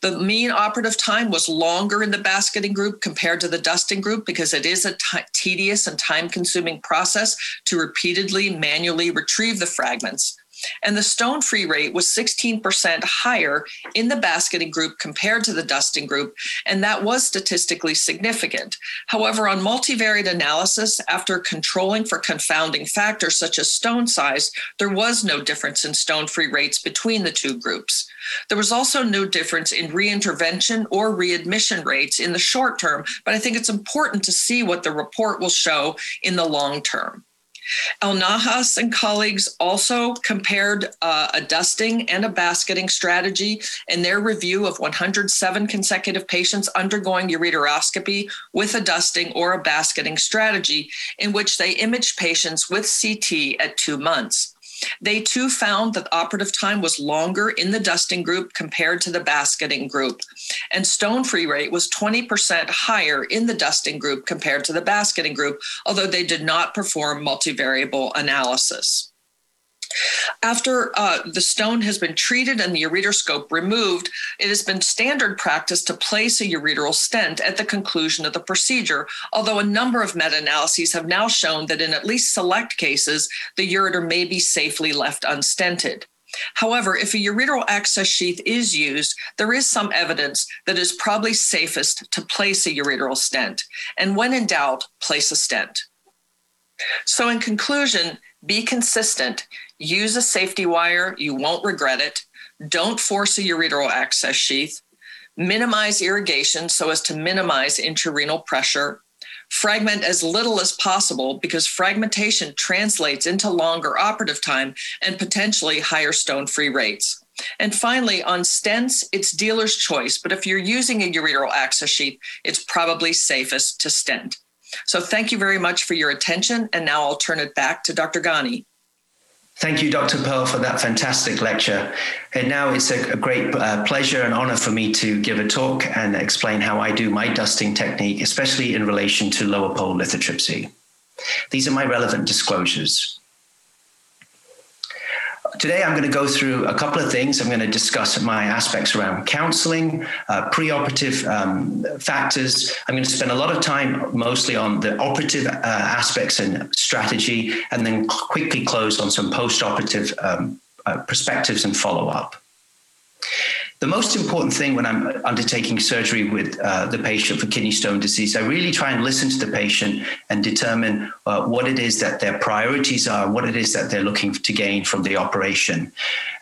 The mean operative time was longer in the basketing group compared to the dusting group because it is a t- tedious and time consuming process to repeatedly manually retrieve the fragments and the stone free rate was 16% higher in the basketing group compared to the dusting group, and that was statistically significant. However, on multivariate analysis, after controlling for confounding factors such as stone size, there was no difference in stone free rates between the two groups. There was also no difference in reintervention or readmission rates in the short term, but I think it's important to see what the report will show in the long term. El Nahas and colleagues also compared uh, a dusting and a basketing strategy in their review of 107 consecutive patients undergoing ureteroscopy with a dusting or a basketing strategy, in which they imaged patients with CT at two months. They too found that operative time was longer in the dusting group compared to the basketing group. And stone free rate was 20% higher in the dusting group compared to the basketing group, although they did not perform multivariable analysis. After uh, the stone has been treated and the ureteroscope removed, it has been standard practice to place a ureteral stent at the conclusion of the procedure, although a number of meta analyses have now shown that in at least select cases, the ureter may be safely left unstented. However, if a ureteral access sheath is used, there is some evidence that it is probably safest to place a ureteral stent. And when in doubt, place a stent. So, in conclusion, be consistent. Use a safety wire. You won't regret it. Don't force a ureteral access sheath. Minimize irrigation so as to minimize intrarenal pressure. Fragment as little as possible because fragmentation translates into longer operative time and potentially higher stone free rates. And finally, on stents, it's dealer's choice, but if you're using a ureteral access sheath, it's probably safest to stent. So thank you very much for your attention. And now I'll turn it back to Dr. Ghani. Thank you, Dr. Pearle, for that fantastic lecture. And now it's a, a great uh, pleasure and honor for me to give a talk and explain how I do my dusting technique, especially in relation to lower pole lithotripsy. These are my relevant disclosures. Today, I'm going to go through a couple of things. I'm going to discuss my aspects around counseling, uh, preoperative um, factors. I'm going to spend a lot of time mostly on the operative uh, aspects and strategy, and then quickly close on some post-operative um, uh, perspectives and follow up. The most important thing when I'm undertaking surgery with uh, the patient for kidney stone disease, I really try and listen to the patient and determine uh, what it is that their priorities are, what it is that they're looking to gain from the operation.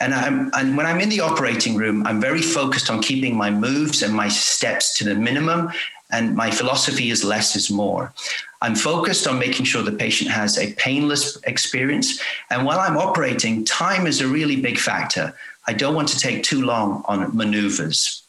And, I'm, and when I'm in the operating room, I'm very focused on keeping my moves and my steps to the minimum. And my philosophy is less is more. I'm focused on making sure the patient has a painless experience. And while I'm operating, time is a really big factor. I don't want to take too long on maneuvers.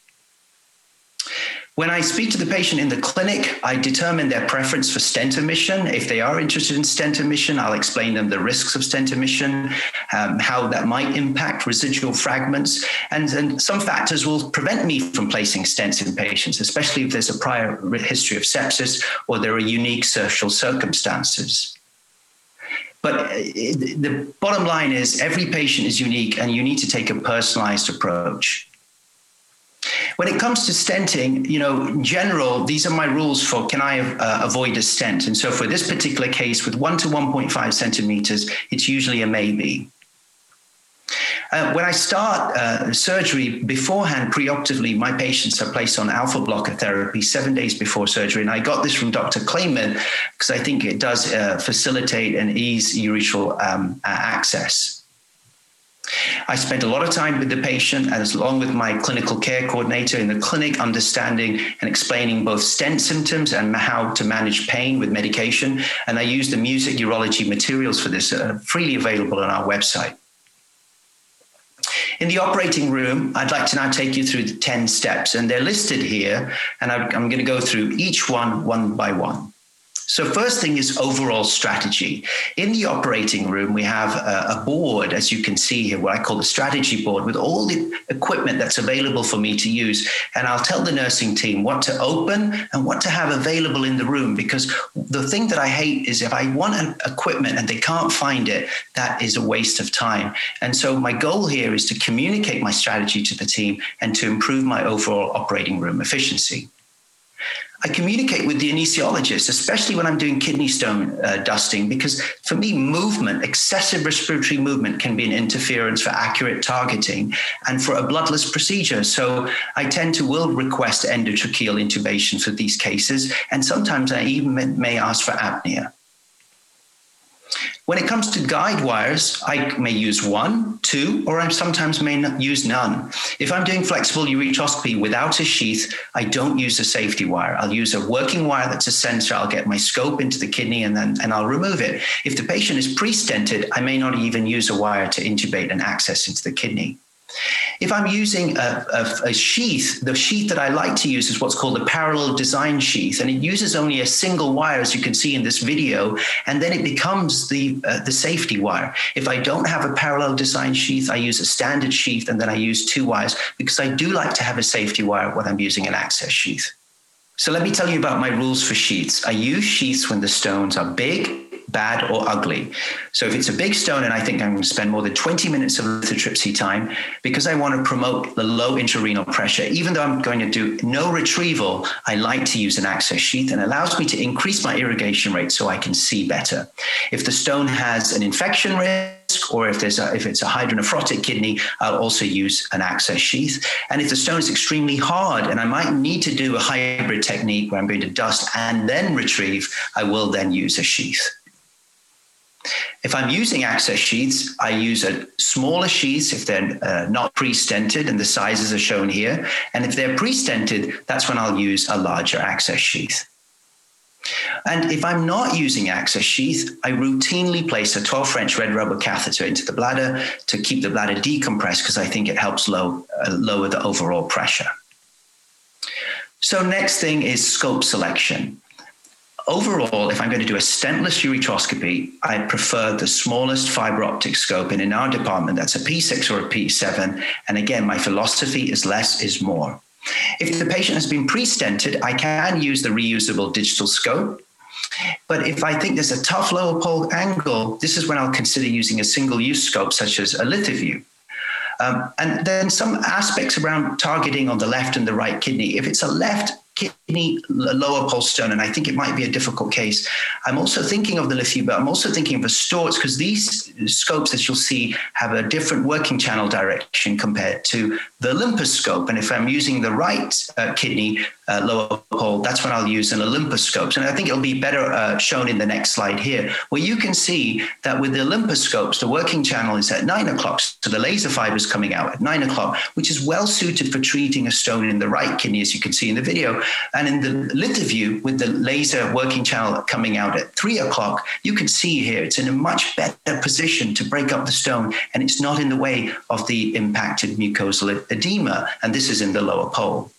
When I speak to the patient in the clinic, I determine their preference for stent omission. If they are interested in stent omission, I'll explain them the risks of stent omission, um, how that might impact residual fragments, and, and some factors will prevent me from placing stents in patients, especially if there's a prior history of sepsis or there are unique social circumstances. But uh, the bottom line is every patient is unique and you need to take a personalized approach. When it comes to stenting, you know, in general, these are my rules for can I uh, avoid a stent? And so for this particular case, with one to 1.5 centimeters, it's usually a maybe. Uh, when I start uh, surgery beforehand, preoperatively, my patients are placed on alpha blocker therapy seven days before surgery. And I got this from Dr. Kleiman because I think it does uh, facilitate and ease urethral um, access. I spent a lot of time with the patient as along with my clinical care coordinator in the clinic, understanding and explaining both stent symptoms and how to manage pain with medication. And I used the music urology materials for this, uh, freely available on our website. In the operating room, I'd like to now take you through the 10 steps, and they're listed here, and I'm going to go through each one one by one. So, first thing is overall strategy. In the operating room, we have a, board, as you can see here, what I call the strategy board, with all the equipment that's available for me to use. And I'll tell the nursing team what to open and what to have available in the room. Because the thing that I hate is if I want an equipment and they can't find it, that is a waste of time. And so, my goal here is to communicate my strategy to the team and to improve my overall operating room efficiency. I communicate with the anesthesiologist, especially when I'm doing kidney stone uh, dusting, because for me, movement, excessive respiratory movement can be an interference for accurate targeting and for a bloodless procedure. So I tend to will request endotracheal intubation for these cases. And sometimes I even may ask for apnea. When it comes to guide wires, I may use one, two, or I sometimes may use none. If I'm doing flexible ureteroscopy without a sheath, I don't use a safety wire. I'll use a working wire that's a sensor. I'll get my scope into the kidney and then and I'll remove it. If the patient is pre-stented, I may not even use a wire to intubate and access into the kidney. If I'm using a, a, a, sheath, the sheath that I like to use is what's called a parallel design sheath, and it uses only a single wire, as you can see in this video, and then it becomes the uh, the safety wire. If I don't have a parallel design sheath, I use a standard sheath, and then I use two wires because I do like to have a safety wire when I'm using an access sheath. So let me tell you about my rules for sheaths. I use sheaths when the stones are big bad or ugly. So if it's a big stone and I think I'm going to spend more than 20 minutes of lithotripsy time because I want to promote the low intrarenal pressure, even though I'm going to do no retrieval, I like to use an access sheath and allows me to increase my irrigation rate so I can see better. If the stone has an infection risk, or if there's a, if it's a hydronephrotic kidney, I'll also use an access sheath. And if the stone is extremely hard and I might need to do a hybrid technique where I'm going to dust and then retrieve, I will then use a sheath. If I'm using access sheaths, I use a smaller sheaths if they're uh, not pre-stented and the sizes are shown here. And if they're pre-stented, that's when I'll use a larger access sheath. And if I'm not using access sheath, I routinely place a 12 French red rubber catheter into the bladder to keep the bladder decompressed because I think it helps low, uh, lower the overall pressure. So next thing is scope selection overall, if I'm going to do a stentless ureteroscopy, I prefer the smallest fiber optic scope. And in our department, that's a P6 or a P7. And again, my philosophy is less is more. If the patient has been pre-stented, I can use the reusable digital scope. But if I think there's a tough lower pole angle, this is when I'll consider using a single use scope such as a LithoVue. Um, and then some aspects around targeting on the left and the right kidney. If it's a left kidney lower pole stone, and I think it might be a difficult case. I'm also thinking of the LithoVue, but I'm also thinking of the Storz because these scopes that you'll see have a different working channel direction compared to the Olympus scope. And if I'm using the right uh, kidney uh, lower pole, that's when I'll use an Olympus scope. And I think it'll be better uh, shown in the next slide here, where you can see that with the Olympus scopes, the working channel is at nine o'clock. So the laser fiber is coming out at nine o'clock, which is well suited for treating a stone in the right kidney, as you can see in the video. And in the LithoVue, with the laser working channel coming out at three o'clock, you can see here it's in a much better position to break up the stone, and it's not in the way of the impacted mucosal edema. And this is in the lower pole.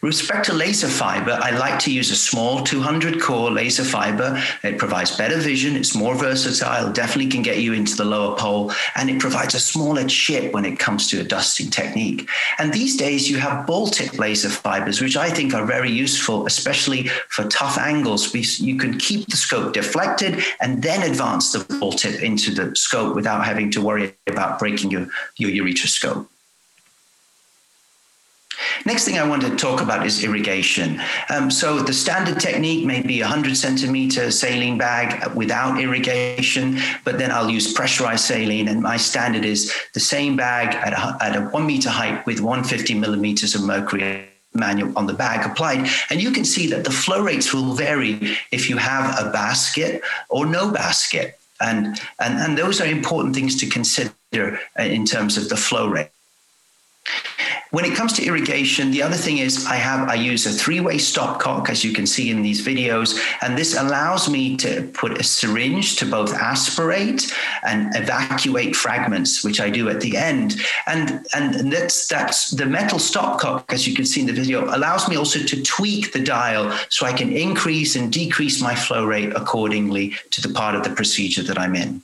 Respect to laser fiber, I like to use a small 200 core laser fiber. It provides better vision, it's more versatile, definitely can get you into the lower pole, and it provides a smaller chip when it comes to a dusting technique. And these days, you have ball tip laser fibers, which I think are very useful, especially for tough angles, you can keep the scope deflected and then advance the ball tip into the scope without having to worry about breaking your, your ureteroscope. Next thing I want to talk about is irrigation. Um, so the standard technique may be a 100 centimeter saline bag without irrigation, but then I'll use pressurized saline. And my standard is the same bag at a, at a one meter height with 150 millimeters of mercury manual on the bag applied. And you can see that the flow rates will vary if you have a basket or no basket. And, and, and those are important things to consider uh, in terms of the flow rate. When it comes to irrigation, the other thing is I have I use a three-way stopcock, as you can see in these videos, and this allows me to put a syringe to both aspirate and evacuate fragments, which I do at the end. And and that's that's the metal stopcock, as you can see in the video, allows me also to tweak the dial so I can increase and decrease my flow rate accordingly to the part of the procedure that I'm in.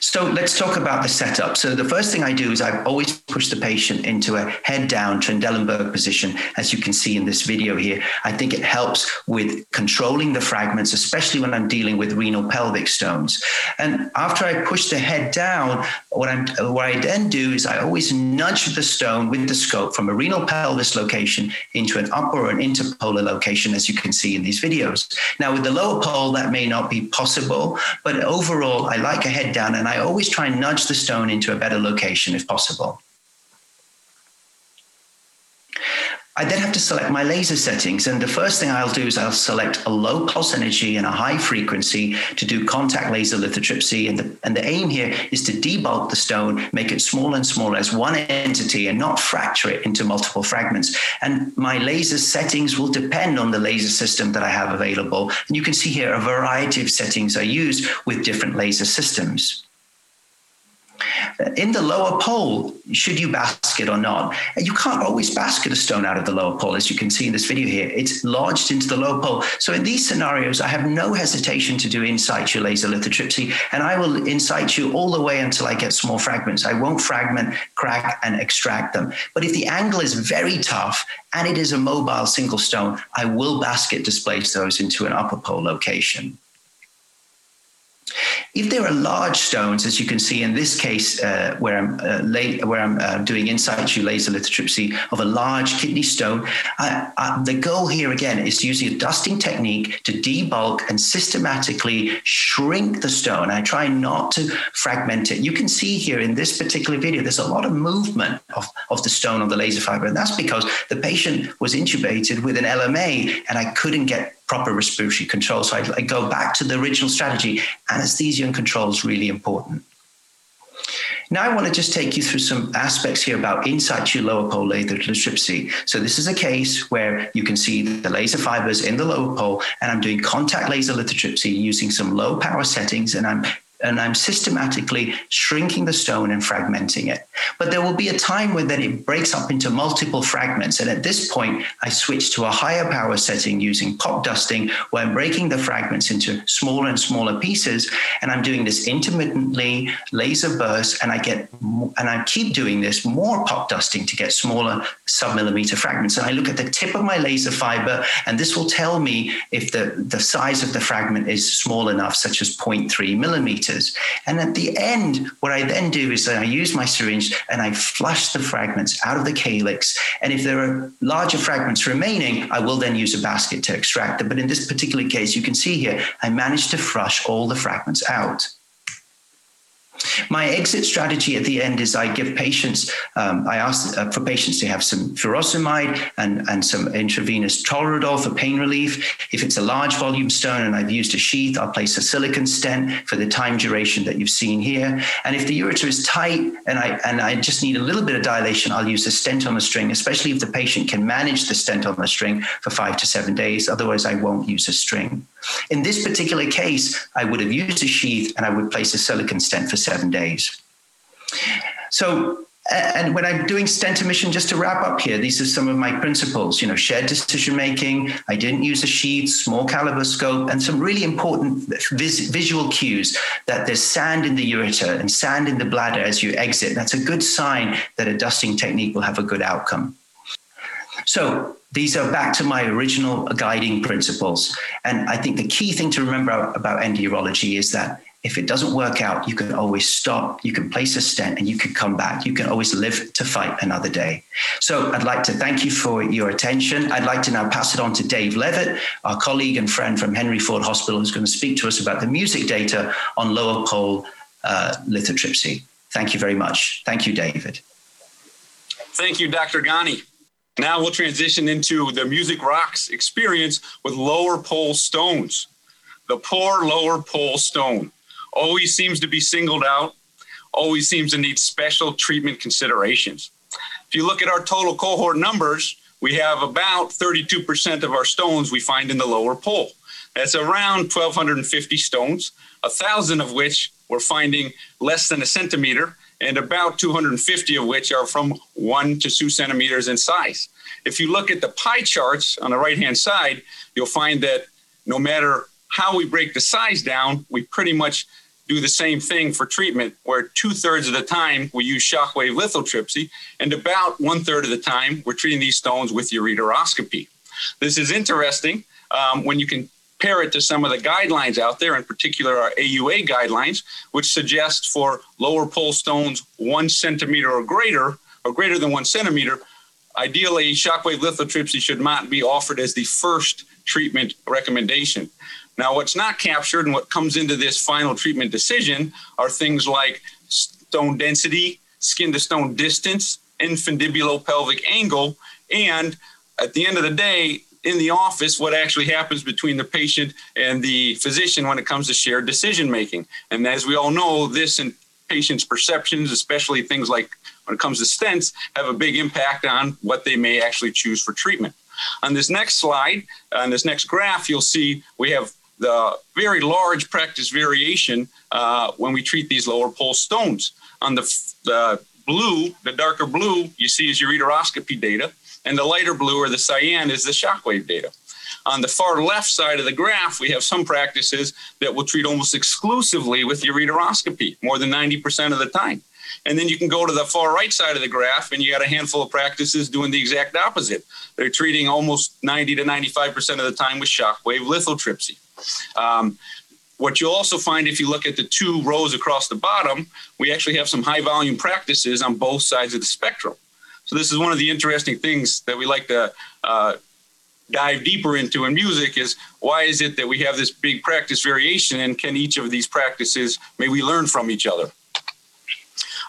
So let's talk about the setup. So the first thing I do is I always push the patient into a head down Trendelenburg position, as you can see in this video here. I think it helps with controlling the fragments, especially when I'm dealing with renal pelvic stones. And after I push the head down, what I'm what I then do is I always nudge the stone with the scope from a renal pelvis location into an upper or an interpolar location, as you can see in these videos. Now with the lower pole, that may not be possible, but overall, I like a head down and I always try and nudge the stone into a better location if possible. I then have to select my laser settings. And the first thing I'll do is I'll select a low pulse energy and a high frequency to do contact laser lithotripsy. And the, and the aim here is to debulk the stone, make it smaller and smaller as one entity and not fracture it into multiple fragments. And my laser settings will depend on the laser system that I have available. And you can see here a variety of settings I use with different laser systems. In the lower pole, should you basket or not? You can't always basket a stone out of the lower pole, as you can see in this video here. It's lodged into the lower pole. So in these scenarios, I have no hesitation to do in situ laser lithotripsy, and I will in situ all the way until I get small fragments. I won't fragment, crack, and extract them. But if the angle is very tough and it is a mobile single stone, I will basket displace those into an upper pole location. If there are large stones, as you can see in this case, uh, where I'm uh, where I'm uh, doing in situ laser lithotripsy of a large kidney stone, the goal here again is using a dusting technique to debulk and systematically shrink the stone. I try not to fragment it. You can see here in this particular video, there's a lot of movement of, of the stone on the laser fiber, and that's because the patient was intubated with an LMA, and I couldn't get proper respiratory control. So I, I go back to the original strategy. Anesthesia and control is really important. Now I want to just take you through some aspects here about in situ lower pole laser lithotripsy. So this is a case where you can see the laser fibers in the lower pole, and I'm doing contact laser lithotripsy using some low power settings, and I'm and I'm systematically shrinking the stone and fragmenting it. But there will be a time when then it breaks up into multiple fragments. And at this point, I switch to a higher power setting using pop dusting, where I'm breaking the fragments into smaller and smaller pieces. And I'm doing this intermittently, laser bursts, and I get and I keep doing this more pop dusting to get smaller submillimeter fragments. And I look at the tip of my laser fiber, and this will tell me if the, the size of the fragment is small enough, such as 0.3 millimeters And at the end, what I then do is I use my syringe and I flush the fragments out of the calyx. And if there are larger fragments remaining, I will then use a basket to extract them. But in this particular case, you can see here, I managed to flush all the fragments out. My exit strategy at the end is I give patients, um, I ask uh, for patients to have some furosemide and, and some intravenous Toradol for pain relief. If it's a large volume stone and I've used a sheath, I'll place a silicon stent for the time duration that you've seen here. And if the ureter is tight and I, and I just need a little bit of dilation, I'll use a stent on the string, especially if the patient can manage the stent on the string for five to seven days. Otherwise, I won't use a string. In this particular case, I would have used a sheath and I would place a silicon stent for seven days. So and when I'm doing stent omission, just to wrap up here, these are some of my principles. You know, shared decision making. I didn't use a sheath, small caliber scope, and some really important vis- visual cues that there's sand in the ureter and sand in the bladder as you exit. That's a good sign that a dusting technique will have a good outcome. So these are back to my original guiding principles. And I think the key thing to remember about endourology is that if it doesn't work out, you can always stop, you can place a stent, and you can come back. You can always live to fight another day. So I'd like to thank you for your attention. I'd like to now pass it on to Dave Leavitt, our colleague and friend from Henry Ford Hospital, who's going to speak to us about the music data on lower pole uh, lithotripsy. Thank you very much. Thank you, David. Thank you, Dr. Ghani. Now we'll transition into the Music Rocks experience with lower pole stones. the poor lower pole stone. Always seems to be singled out, always seems to need special treatment considerations. If you look at our total cohort numbers, we have about 32% of our stones we find in the lower pole. That's around 1,250 stones, a thousand of which we're finding less than a centimeter, and about 250 of which are from one to two centimeters in size. If you look at the pie charts on the right hand side, you'll find that no matter how we break the size down, we pretty much do the same thing for treatment, where two thirds of the time we use shockwave lithotripsy, and about one third of the time we're treating these stones with ureteroscopy. This is interesting um, when you compare it to some of the guidelines out there, in particular our AUA guidelines, which suggest for lower pole stones one centimeter or greater, or greater than one centimeter, ideally shockwave lithotripsy should not be offered as the first treatment recommendation. Now, what's not captured and what comes into this final treatment decision are things like stone density, skin to stone distance, infundibulopelvic angle, and at the end of the day, in the office, what actually happens between the patient and the physician when it comes to shared decision making. And as we all know, this and patients' perceptions, especially things like when it comes to stents, have a big impact on what they may actually choose for treatment. On this next slide, on this next graph, you'll see we have the very large practice variation uh, when we treat these lower pole stones. On the, the blue, the darker blue, you see is your ureteroscopy data, and the lighter blue or the cyan is the shockwave data. On the far left side of the graph, we have some practices that will treat almost exclusively with ureteroscopy, more than 90% of the time. And then you can go to the far right side of the graph, and you got a handful of practices doing the exact opposite. They're treating almost 90 to 95% of the time with shockwave lithotripsy. Um, what you'll also find if you look at the two rows across the bottom, we actually have some high volume practices on both sides of the spectrum. So this is one of the interesting things that we like to uh, dive deeper into in music is why is it that we have this big practice variation and can each of these practices may we learn from each other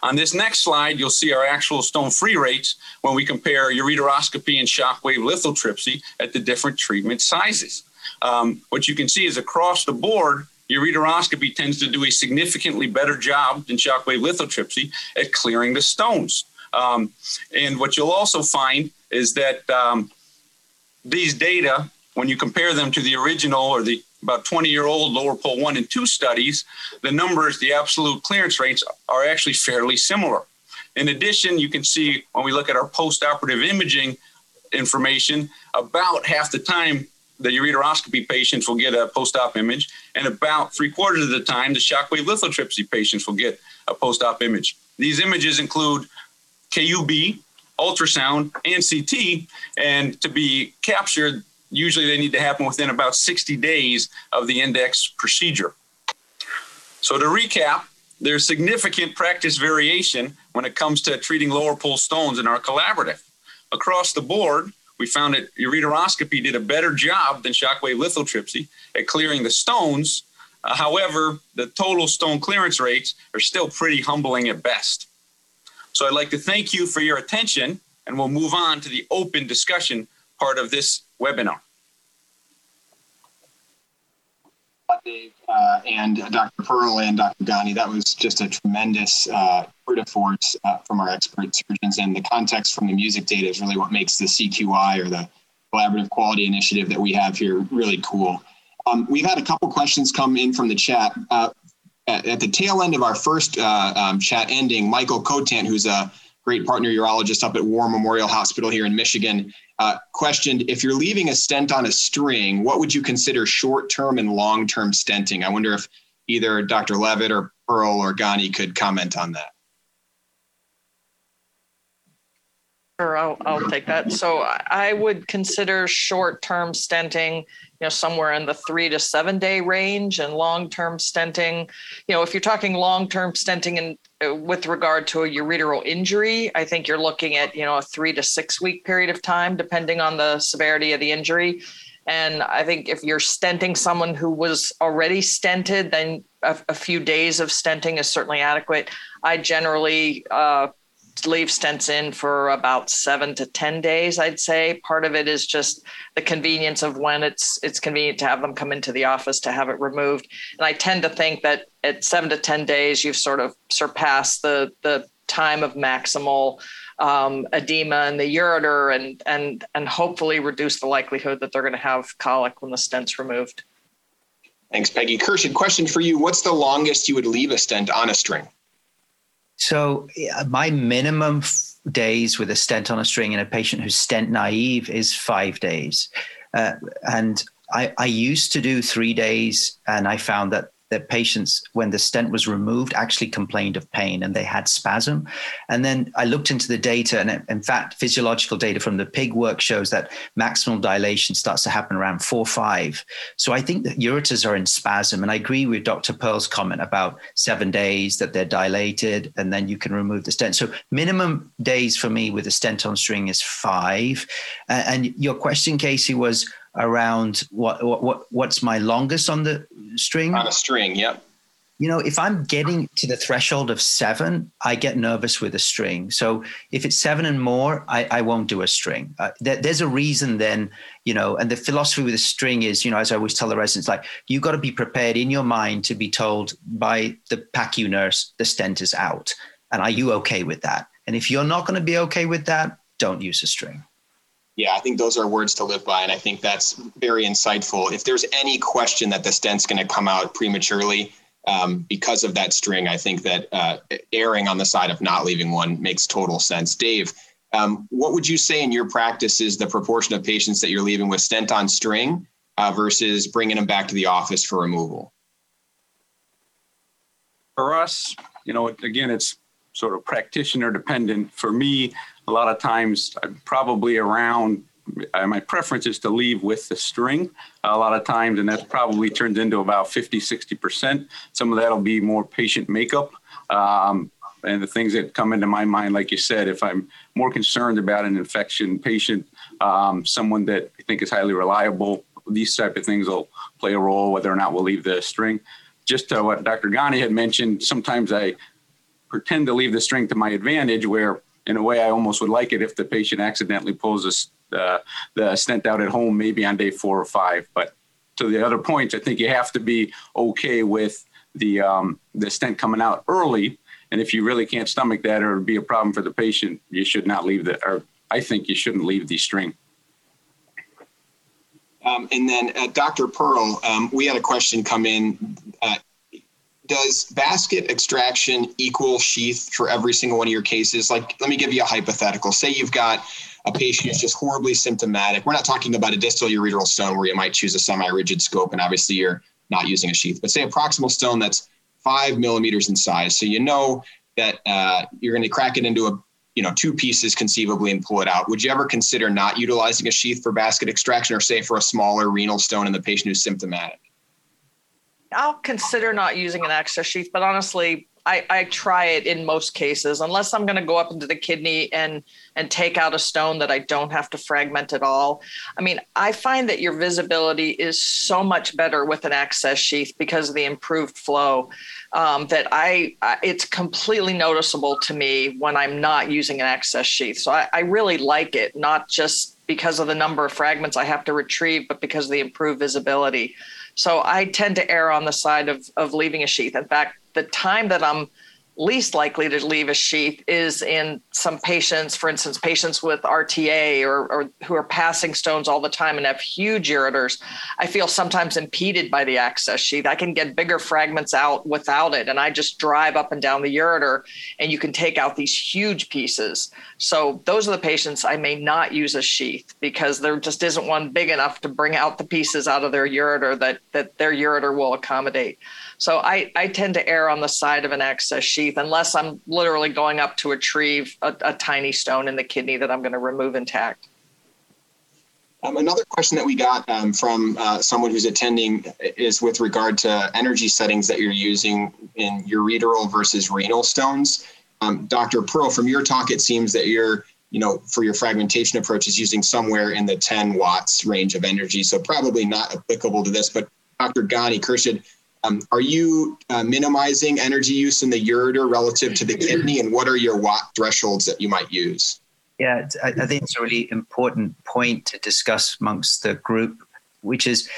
on this next slide you'll see our actual stone free rates when we compare ureteroscopy and shockwave lithotripsy at the different treatment sizes um, what you can see is across the board, ureteroscopy tends to do a significantly better job than shockwave lithotripsy at clearing the stones. Um, and what you'll also find is that um, these data, when you compare them to the original or the about 20 year old lower pole one and two studies, the numbers, the absolute clearance rates are actually fairly similar. In addition, you can see when we look at our post operative imaging information, about half the time the ureteroscopy patients will get a post-op image, and about three quarters of the time, the shockwave lithotripsy patients will get a post-op image. These images include KUB, ultrasound, and CT, and to be captured, usually they need to happen within about 60 days of the index procedure. So to recap, there's significant practice variation when it comes to treating lower pole stones in our collaborative. Across the board, we found that ureteroscopy did a better job than shockwave lithotripsy at clearing the stones. Uh, however, the total stone clearance rates are still pretty humbling at best. So I'd like to thank you for your attention, and we'll move on to the open discussion part of this webinar. Dave uh, and Dr. Pearle and Dr. Ghani. That was just a tremendous uh, tour force uh, from our expert surgeons. And the context from the music data is really what makes the CQI or the Collaborative Quality Initiative that we have here really cool. Um, we've had a couple questions come in from the chat. Uh, at, at, the tail end of our first uh, um, chat ending, Michael Cotant, who's a great partner urologist up at War Memorial Hospital here in Michigan, uh, questioned if you're leaving a stent on a string, what would you consider short term and long term stenting? I wonder if either Dr. Leavitt or Pearle or Ghani could comment on that. Sure, I'll, I'll take that. So I would consider short-term stenting, you know, somewhere in the three to seven day range, and long-term stenting, you know, if you're talking long-term stenting and uh, with regard to a ureteral injury, I think you're looking at you know a three to six week period of time, depending on the severity of the injury. And I think if you're stenting someone who was already stented, then a, a few days of stenting is certainly adequate. I generally uh, leave stents in for about seven to 10 days, I'd say. Part of it is just the convenience of when it's it's convenient to have them come into the office to have it removed. And I tend to think that at seven to 10 days, you've sort of surpassed the the time of maximal um, edema in the ureter and and and hopefully reduce the likelihood that they're going to have colic when the stent's removed. Thanks, Peggy. Khurshid, question for you. What's the longest you would leave a stent on a string? So my minimum f- days with a stent on a string in a patient who's stent naive is five days. Uh, and I, I used to do three days, and I found that that patients, when the stent was removed, actually complained of pain and they had spasm. And then I looked into the data, and in fact, physiological data from the pig work shows that maximal dilation starts to happen around four five. So I think that ureters are in spasm, and I agree with Dr. Pearle's comment about seven days that they're dilated, and then you can remove the stent. So minimum days for me with a stent on string is five. And your question, Casey, was around what, what what's my longest on the string? On a string, yep. You know, if I'm getting to the threshold of seven, I get nervous with a string. So if it's seven and more, I, I won't do a string. Uh, there, there's a reason then, you know, and the philosophy with a string is, you know, as I always tell the residents, like you got to be prepared in your mind to be told by the PACU nurse the stent is out. And are you okay with that? And if you're not going to be okay with that, don't use a string yeah, I think those are words to live by. And I think that's very insightful. If there's any question that the stent's going to come out prematurely um, because of that string, I think that uh, erring on the side of not leaving one makes total sense. Dave, um, what would you say in your practice is the proportion of patients that you're leaving with stent on string uh, versus bringing them back to the office for removal? For us, you know, again, it's sort of practitioner dependent. For me, a lot of times I'm probably around uh, my preference is to leave with the string a lot of times and that probably turns into about 50 60% some of that'll be more patient makeup um, and the things that come into my mind like you said if i'm more concerned about an infection patient um, someone that i think is highly reliable these type of things will play a role whether or not we'll leave the string. Just to what dr ghani had mentioned sometimes i pretend to leave the string to my advantage where in a way I almost would like it if the patient accidentally pulls a, uh, the stent out at home maybe on day four or five. But to the other points, I think you have to be okay with the um, the stent coming out early. And if you really can't stomach that or be a problem for the patient, you should not leave the, or I think you shouldn't leave the string. Um, and then uh, Dr. Pearle, um, we had a question come in. Uh, does basket extraction equal sheath for every single one of your cases? Like, let me give you a hypothetical. Say you've got a patient who's just horribly symptomatic. We're not talking about a distal ureteral stone where you might choose a semi-rigid scope and obviously you're not using a sheath, but say a proximal stone that's five millimeters in size. So you know that uh, you're going to crack it into a you know two pieces conceivably and pull it out. Would you ever consider not utilizing a sheath for basket extraction, or say for a smaller renal stone in the patient who's symptomatic? I'll consider not using an access sheath, but honestly, I, I try it in most cases, unless I'm going to go up into the kidney and and take out a stone that I don't have to fragment at all. I mean, I find that your visibility is so much better with an access sheath because of the improved flow. Um, that I, I, it's completely noticeable to me when I'm not using an access sheath. So I, I really like it, not just because of the number of fragments I have to retrieve, but because of the improved visibility. So I tend to err on the side of, of leaving a sheath. In fact, the time that I'm least likely to leave a sheath is in some patients, for instance, patients with RTA or, or, who are passing stones all the time and have huge ureters. I feel sometimes impeded by the access sheath. I can get bigger fragments out without it, and I just drive up and down the ureter, and you can take out these huge pieces. So those are the patients I may not use a sheath because there just isn't one big enough to bring out the pieces out of their ureter that that their ureter will accommodate. So I, I tend to err on the side of an access sheath unless I'm literally going up to retrieve a, a tiny stone in the kidney that I'm going to remove intact. Um, another question that we got um, from uh, someone who's attending is with regard to energy settings that you're using in ureteral versus renal stones. Um, Dr. Pearle, from your talk, it seems that you're, you know, for your fragmentation approach is using somewhere in the 10 watts range of energy. So probably not applicable to this, but Dr. Ghani Khurshid, Um, are you uh, minimizing energy use in the ureter relative to the kidney, and what are your watt thresholds that you might use? Yeah, I, I think it's a really important point to discuss amongst the group, which is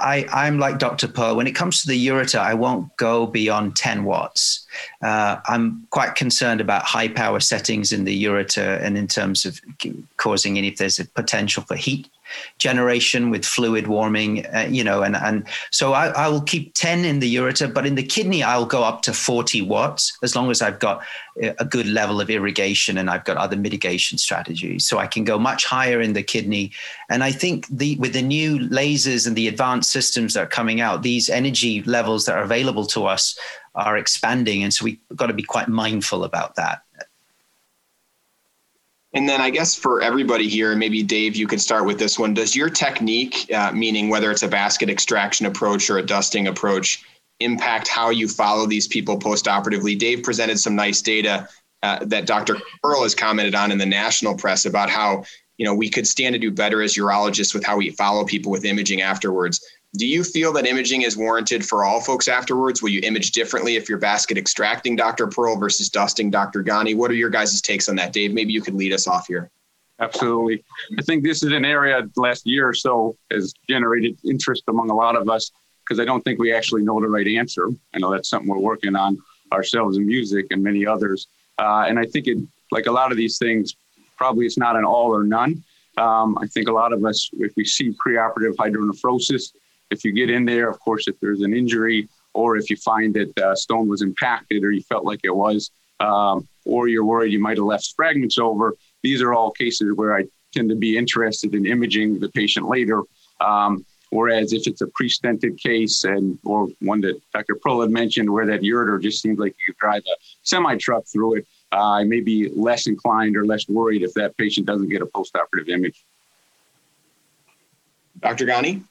I, I'm like Dr. Pearle. When it comes to the ureter, I won't go beyond 10 watts. Uh, I'm quite concerned about high power settings in the ureter and in terms of causing any, if there's a potential for heat generation with fluid warming, uh, you know, and, and so I, I, will keep 10 in the ureter, but in the kidney, I'll go up to 40 watts as long as I've got a good level of irrigation and I've got other mitigation strategies. So I can go much higher in the kidney. And I think the, with the new lasers and the advanced systems that are coming out, these energy levels that are available to us are expanding. And so we've got to be quite mindful about that. And then I guess for everybody here, maybe Dave, you could start with this one. Does your technique, uh, meaning whether it's a basket extraction approach or a dusting approach, impact how you follow these people postoperatively? Dave presented some nice data uh, that Dr. Pearle has commented on in the national press about how you know we could stand to do better as urologists with how we follow people with imaging afterwards. Do you feel that imaging is warranted for all folks afterwards? Will you image differently if you're basket extracting Dr. Pearle versus dusting Dr. Ghani? What are your guys' takes on that, Dave? Maybe you could lead us off here. Absolutely. I think this is an area last year or so has generated interest among a lot of us because I don't think we actually know the right answer. I know that's something we're working on ourselves in music and many others. Uh, and I think it, like a lot of these things, probably it's not an all or none. Um, I think a lot of us, if we see preoperative hydronephrosis, if you get in there, of course, if there's an injury or if you find that uh, stone was impacted or you felt like it was, um, or you're worried you might have left fragments over, these are all cases where I tend to be interested in imaging the patient later. Um, whereas if it's a pre-stented case and or one that Dr. Pearle had mentioned where that ureter just seems like you could drive a semi truck through it, uh, I may be less inclined or less worried if that patient doesn't get a postoperative image. Dr. Ghani?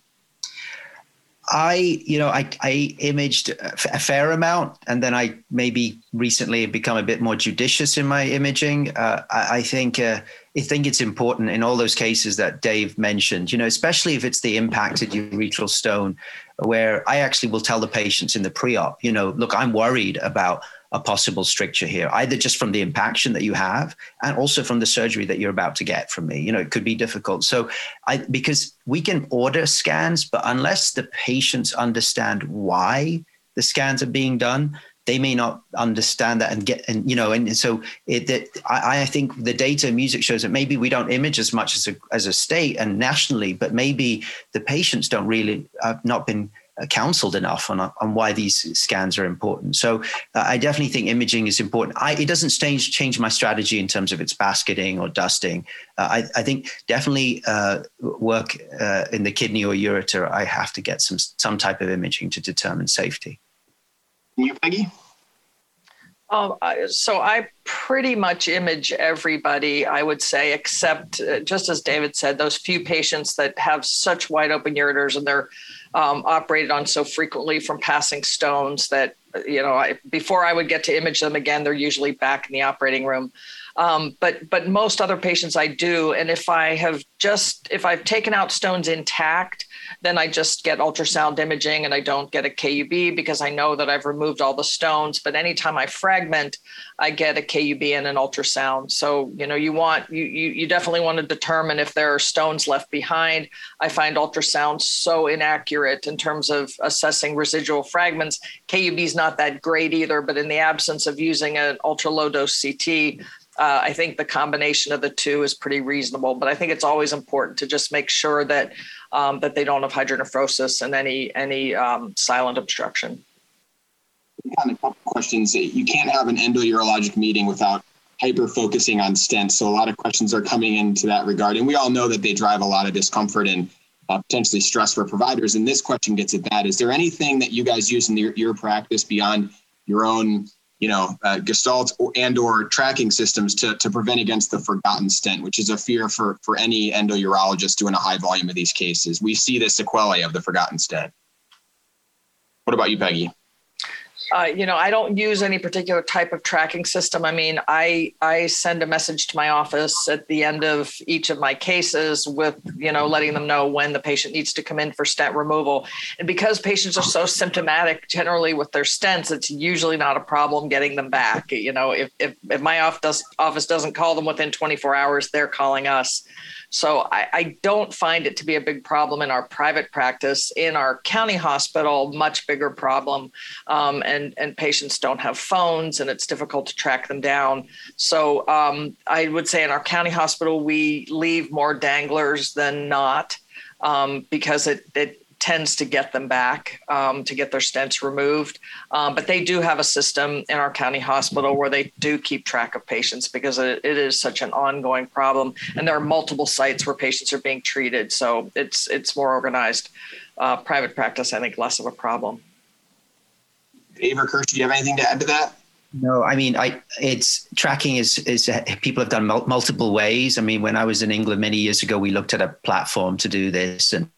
I, you know, I, I imaged a fair amount, and then I maybe recently have become a bit more judicious in my imaging. Uh, I, I, think uh, I think it's important in all those cases that Dave mentioned. You know, especially if it's the impacted ureteral stone, where I actually will tell the patients in the pre-op, you know, look, I'm worried about a possible stricture here, either just from the impaction that you have and also from the surgery that you're about to get from me. You know, it could be difficult. So I because we can order scans, but unless the patients understand why the scans are being done, they may not understand that and get and you know and, so it that I, I think the data music shows that maybe we don't image as much as a as a state and nationally but maybe the patients don't really have not been uh, counseled enough on, on why these scans are important. So uh, I definitely think imaging is important. I, it doesn't change change my strategy in terms of its basketing or dusting. Uh, I, I, think definitely uh, work uh, in the kidney or ureter. I have to get some some type of imaging to determine safety. You, Peggy? Um, so I pretty much image everybody, I would say, except uh, just as David said, those few patients that have such wide open ureters and they're um, operated on so frequently from passing stones that you know I, before I would get to image them again, they're usually back in the operating room. Um, but but most other patients I do, and if I have just if I've taken out stones intact, then I just get ultrasound imaging and I don't get a KUB because I know that I've removed all the stones. But anytime I fragment, I get a KUB and an ultrasound. So you know you want you you, you definitely want to determine if there are stones left behind. I find ultrasound so inaccurate in terms of assessing residual fragments. KUB is not that great either, but in the absence of using an ultra low dose CT, uh, I think the combination of the two is pretty reasonable, but I think it's always important to just make sure that um, that they don't have hydronephrosis and any any um, silent obstruction. Of couple questions. You can't have an endourologic meeting without hyper focusing on stents. So a lot of questions are coming into that regard, and we all know that they drive a lot of discomfort and uh, potentially stress for providers. And this question gets at that. Is there anything that you guys use in your, your practice beyond your own you know, uh, gestalt and or tracking systems to, to prevent against the forgotten stent, which is a fear for, for any endourologist doing a high volume of these cases. We see the sequelae of the forgotten stent. What about you, Peggy? Uh, you know, I don't use any particular type of tracking system. I mean, I I send a message to my office at the end of each of my cases with you know letting them know when the patient needs to come in for stent removal. And because patients are so symptomatic generally with their stents, it's usually not a problem getting them back. You know, if if, if my office office doesn't call them within 24 hours, they're calling us. So I, I, don't find it to be a big problem in our private practice. In our county hospital, much bigger problem, um, and and patients don't have phones, and it's difficult to track them down. So um, I would say in our county hospital, we leave more danglers than not. Um, because it, it tends to get them back um, to get their stents removed. Um, but they do have a system in our county hospital where they do keep track of patients because it, it is such an ongoing problem, and there are multiple sites where patients are being treated. So it's it's more organized. Uh, private practice, I think, less of a problem. Dave or Kirsch, do you have anything to add to that? No, I mean, I it's tracking is is people have done mul- multiple ways. I mean, when I was in England many years ago, we looked at a platform to do this, and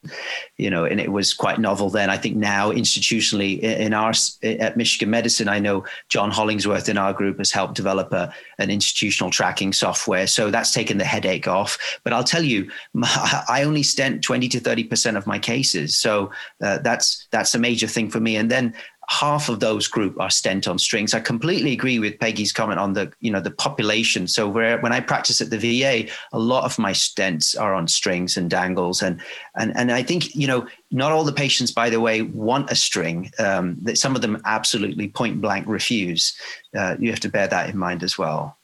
you know, and it was quite novel then. I think now institutionally in our at Michigan Medicine, I know John Hollingsworth in our group has helped develop a an institutional tracking software, so that's taken the headache off. But I'll tell you, <laughs> I only stent twenty to thirty percent of my cases, so uh, that's that's a major thing for me. And then half of those group are stent on strings. I completely agree with Peggy's comment on the you know the population. So where when I practice at the VA, a lot of my stents are on strings and dangles, and and and I think you know not all the patients, by the way, want a string. Um, that some of them absolutely point blank refuse. Uh, you have to bear that in mind as well.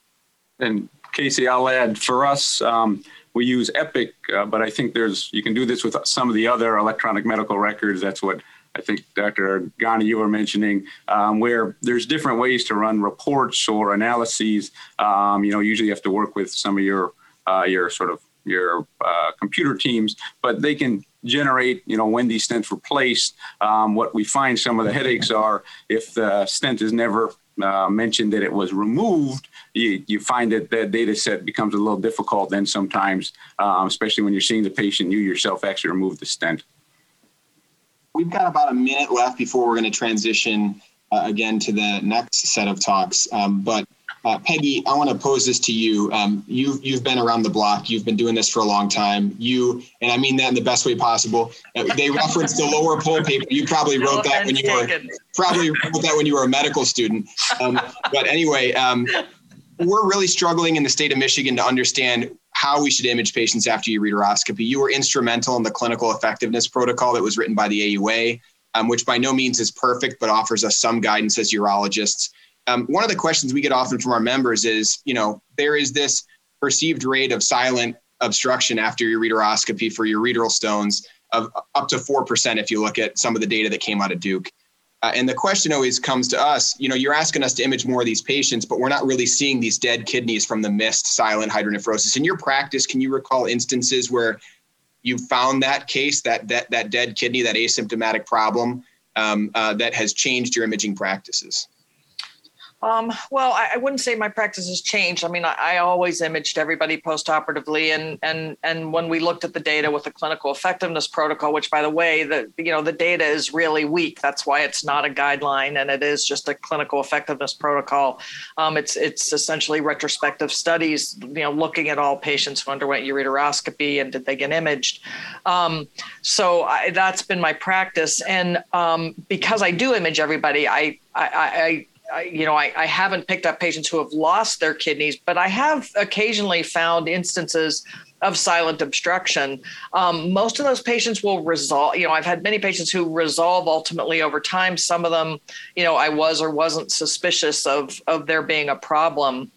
And Casey, I'll add for us. Um, we use Epic, uh, but I think there's you can do this with some of the other electronic medical records. That's what I think Dr. Ghani, you were mentioning, um, where there's different ways to run reports or analyses. Um, you know, usually you have to work with some of your uh, your sort of your uh, computer teams, but they can generate, you know, when these stents were placed. Um, what we find some of the headaches are if the stent is never uh, mentioned that it was removed, you, you find that that data set becomes a little difficult then sometimes, um, especially when you're seeing the patient, you yourself actually remove the stent we've got about a minute left before we're going to transition uh, again to the next set of talks. Um, but uh, Peggy, I want to pose this to you. Um, you you've been around the block. You've been doing this for a long time. You and I mean that in the best way possible. Uh, they <laughs> referenced the lower pole paper. You probably wrote that when you were probably wrote that when you were a medical student. Um, but anyway, um, we're really struggling in the state of Michigan to understand how we should image patients after ureteroscopy. You were instrumental in the clinical effectiveness protocol that was written by the AUA, um, which by no means is perfect, but offers us some guidance as urologists. Um, one of the questions we get often from our members is, you know, there is this perceived rate of silent obstruction after ureteroscopy for ureteral stones of up to 4% if you look at some of the data that came out of Duke. Uh, and the question always comes to us, you know, you're asking us to image more of these patients, but we're not really seeing these dead kidneys from the missed silent hydronephrosis. In your practice, can you recall instances where you found that case, that that that dead kidney, that asymptomatic problem um, uh, that has changed your imaging practices? Um, well, I, I, wouldn't say my practice has changed. I mean, I, I always imaged everybody postoperatively, and and and when we looked at the data with the clinical effectiveness protocol, which, by the way, the you know the data is really weak. That's why it's not a guideline, and it is just a clinical effectiveness protocol. Um, it's it's essentially retrospective studies, you know, looking at all patients who underwent ureteroscopy and did they get imaged. Um, so I, that's been my practice, and um, because I do image everybody, I I, You know, I, I, haven't picked up patients who have lost their kidneys, but I have occasionally found instances of silent obstruction. Um, most of those patients will resolve. You know, I've had many patients who resolve ultimately over time. Some of them, you know, I was or wasn't suspicious of of there being a problem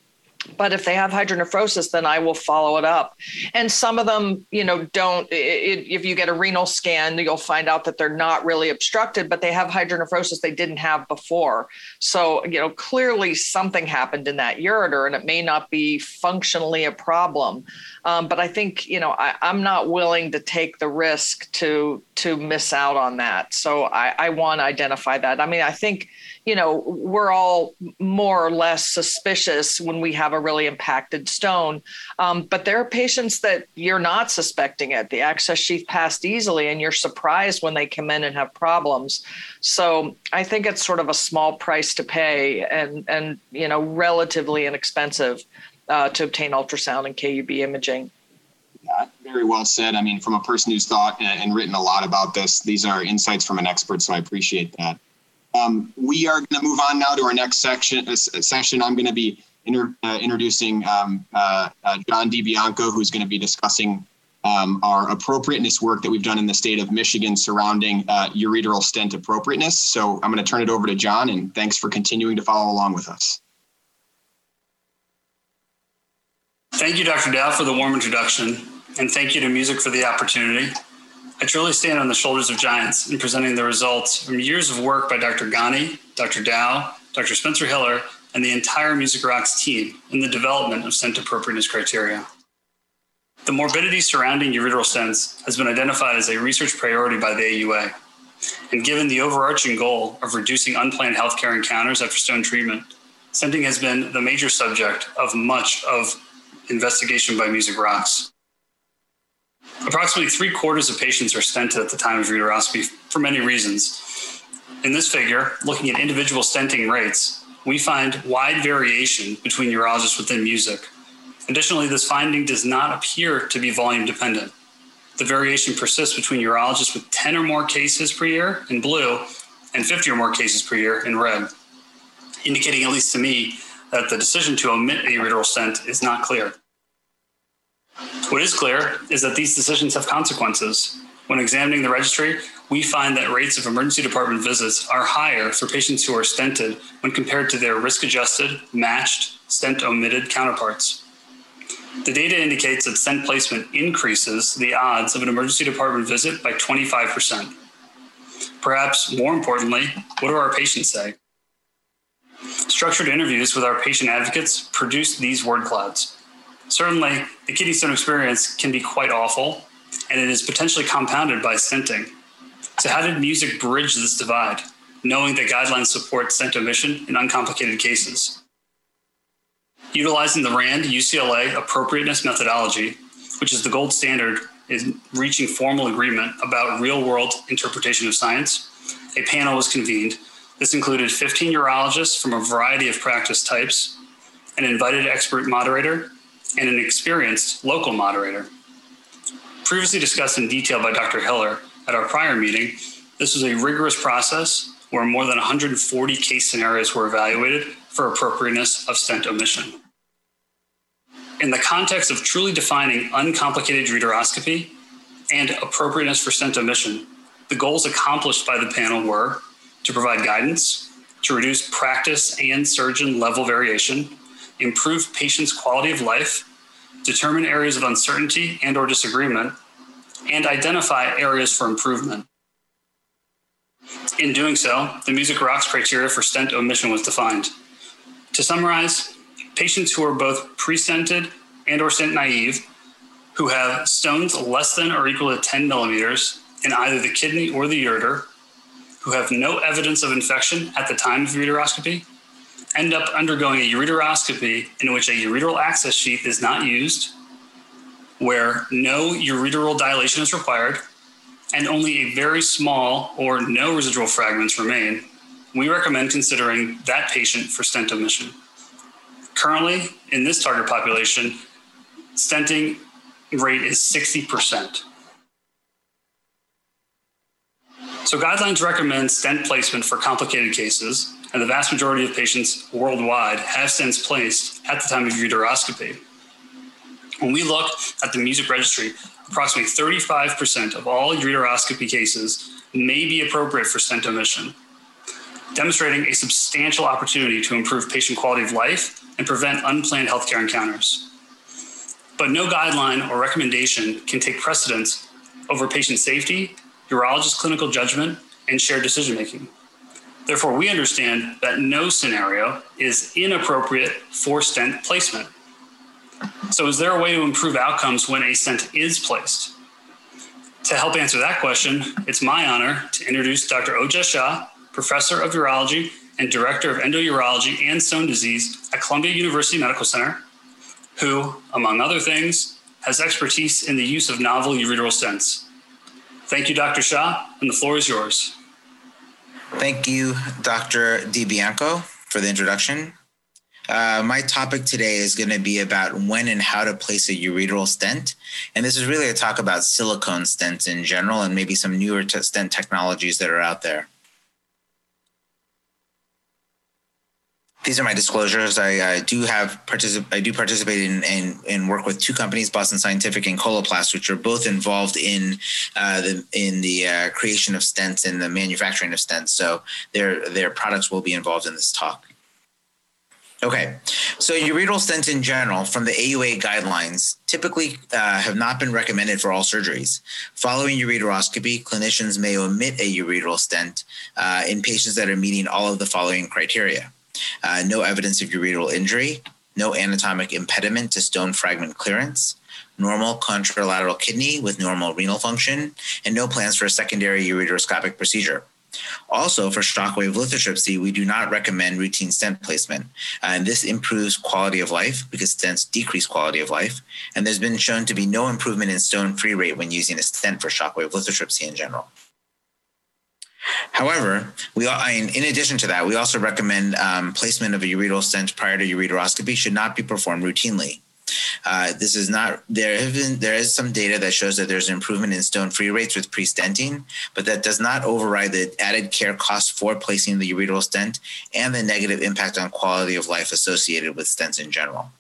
but if they have hydronephrosis then i will follow it up. And some of them you know don't it, if you get a renal scan you'll find out that they're not really obstructed but they have hydronephrosis they didn't have before. So you know clearly something happened in that ureter and it may not be functionally a problem. Um, but i think you know I, am not willing to take the risk to to miss out on that. So i, I want to identify that. I mean i think you know, we're all more or less suspicious when we have a really impacted stone. Um, but there are patients that you're not suspecting it. The access sheath passed easily, and you're surprised when they come in and have problems. So I think it's sort of a small price to pay, and and you know, relatively inexpensive uh, to obtain ultrasound and KUB imaging. Yeah, very well said. I mean, from a person who's thought and, and written a lot about this, these are insights from an expert, so I appreciate that. Um, we are going to move on now to our next section. Uh, session. I'm going to be inter, uh, introducing um, uh, uh, John DiBianco, who's going to be discussing um, our appropriateness work that we've done in the state of Michigan surrounding uh, ureteral stent appropriateness. So I'm going to turn it over to John, and thanks for continuing to follow along with us. Thank you, Dr. Dauw, for the warm introduction, and thank you to Music for the opportunity. I truly stand on the shoulders of giants in presenting the results from years of work by Dr. Ghani, Dr. Dauw, Dr. Spencer Hiller, and the entire Music Rocks team in the development of stent appropriateness criteria. The morbidity surrounding ureteral stents has been identified as a research priority by the AUA. And given the overarching goal of reducing unplanned healthcare encounters after stone treatment, stenting has been the major subject of much of investigation by Music Rocks. Approximately three quarters of patients are stented at the time of ureteroscopy for many reasons. In this figure, looking at individual stenting rates, we find wide variation between urologists within music. Additionally, this finding does not appear to be volume dependent. The variation persists between urologists with 10 or more cases per year in blue and 50 or more cases per year in red, indicating, at least to me, that the decision to omit a ureteral stent is not clear. What is clear is that these decisions have consequences. When examining the registry, we find that rates of emergency department visits are higher for patients who are stented when compared to their risk adjusted, matched, stent omitted counterparts. The data indicates that stent placement increases the odds of an emergency department visit by 25%. Perhaps more importantly, what do our patients say? Structured interviews with our patient advocates produce these word clouds. Certainly, the kidney stone experience can be quite awful, and it is potentially compounded by stenting. So, how did music bridge this divide, knowing that guidelines support stent omission in uncomplicated cases? Utilizing the RAND UCLA appropriateness methodology, which is the gold standard in reaching formal agreement about real world interpretation of science, a panel was convened. This included 15 urologists from a variety of practice types, an invited expert moderator, and an experienced local moderator. Previously discussed in detail by Dr. Hiller at our prior meeting, this was a rigorous process where more than 140 case scenarios were evaluated for appropriateness of stent omission. In the context of truly defining uncomplicated ureteroscopy and appropriateness for stent omission, the goals accomplished by the panel were to provide guidance, to reduce practice and surgeon level variation, improve patients' quality of life, determine areas of uncertainty and or disagreement, and identify areas for improvement. In doing so, the Music Rocks criteria for stent omission was defined. To summarize, patients who are both pre-stented and or stent naive, who have stones less than or equal to 10 millimeters in either the kidney or the ureter, who have no evidence of infection at the time of ureteroscopy, end up undergoing a ureteroscopy in which a ureteral access sheath is not used, where no ureteral dilation is required, and only a very small or no residual fragments remain, we recommend considering that patient for stent omission. Currently, in this target population, stenting rate is 60%. So guidelines recommend stent placement for complicated cases, and the vast majority of patients worldwide have stents placed at the time of uteroscopy. When we look at the music registry, approximately 35% of all uteroscopy cases may be appropriate for stent omission, demonstrating a substantial opportunity to improve patient quality of life and prevent unplanned healthcare encounters. But no guideline or recommendation can take precedence over patient safety, urologist clinical judgment, and shared decision making. Therefore, we understand that no scenario is inappropriate for stent placement. So, is there a way to improve outcomes when a stent is placed? To help answer that question, it's my honor to introduce Dr. Ojas Shah, professor of urology and Director of Endourology and Stone Disease at Columbia University Medical Center, who, among other things, has expertise in the use of novel ureteral stents. Thank you, Dr. Shah, and the floor is yours. Thank you, Dr. DiBianco, for the introduction. Uh, my topic today is going to be about when and how to place a ureteral stent. And this is really a talk about silicone stents in general and maybe some newer t- stent technologies that are out there. These are my disclosures. I, I do have particip- I do participate in, in, in work with two companies, Boston Scientific and Coloplast, which are both involved in uh, the in the uh, creation of stents and the manufacturing of stents. So their their products will be involved in this talk. Okay, so ureteral stents in general, from the AUA guidelines, typically uh, have not been recommended for all surgeries. Following ureteroscopy, clinicians may omit a ureteral stent uh, in patients that are meeting all of the following criteria uh, no evidence of ureteral injury, no anatomic impediment to stone fragment clearance, normal contralateral kidney with normal renal function, and no plans for a secondary ureteroscopic procedure. Also, for shockwave lithotripsy, we do not recommend routine stent placement. Uh, and this improves quality of life because stents decrease quality of life. And there's been shown to be no improvement in stone free rate when using a stent for shockwave lithotripsy in general. However, we in addition to that, we also recommend um, placement of a ureteral stent prior to ureteroscopy should not be performed routinely. Uh, this is not there have been there is some data that shows that there's an improvement in stone free rates with pre-stenting, but that does not override the added care costs for placing the ureteral stent and the negative impact on quality of life associated with stents in general.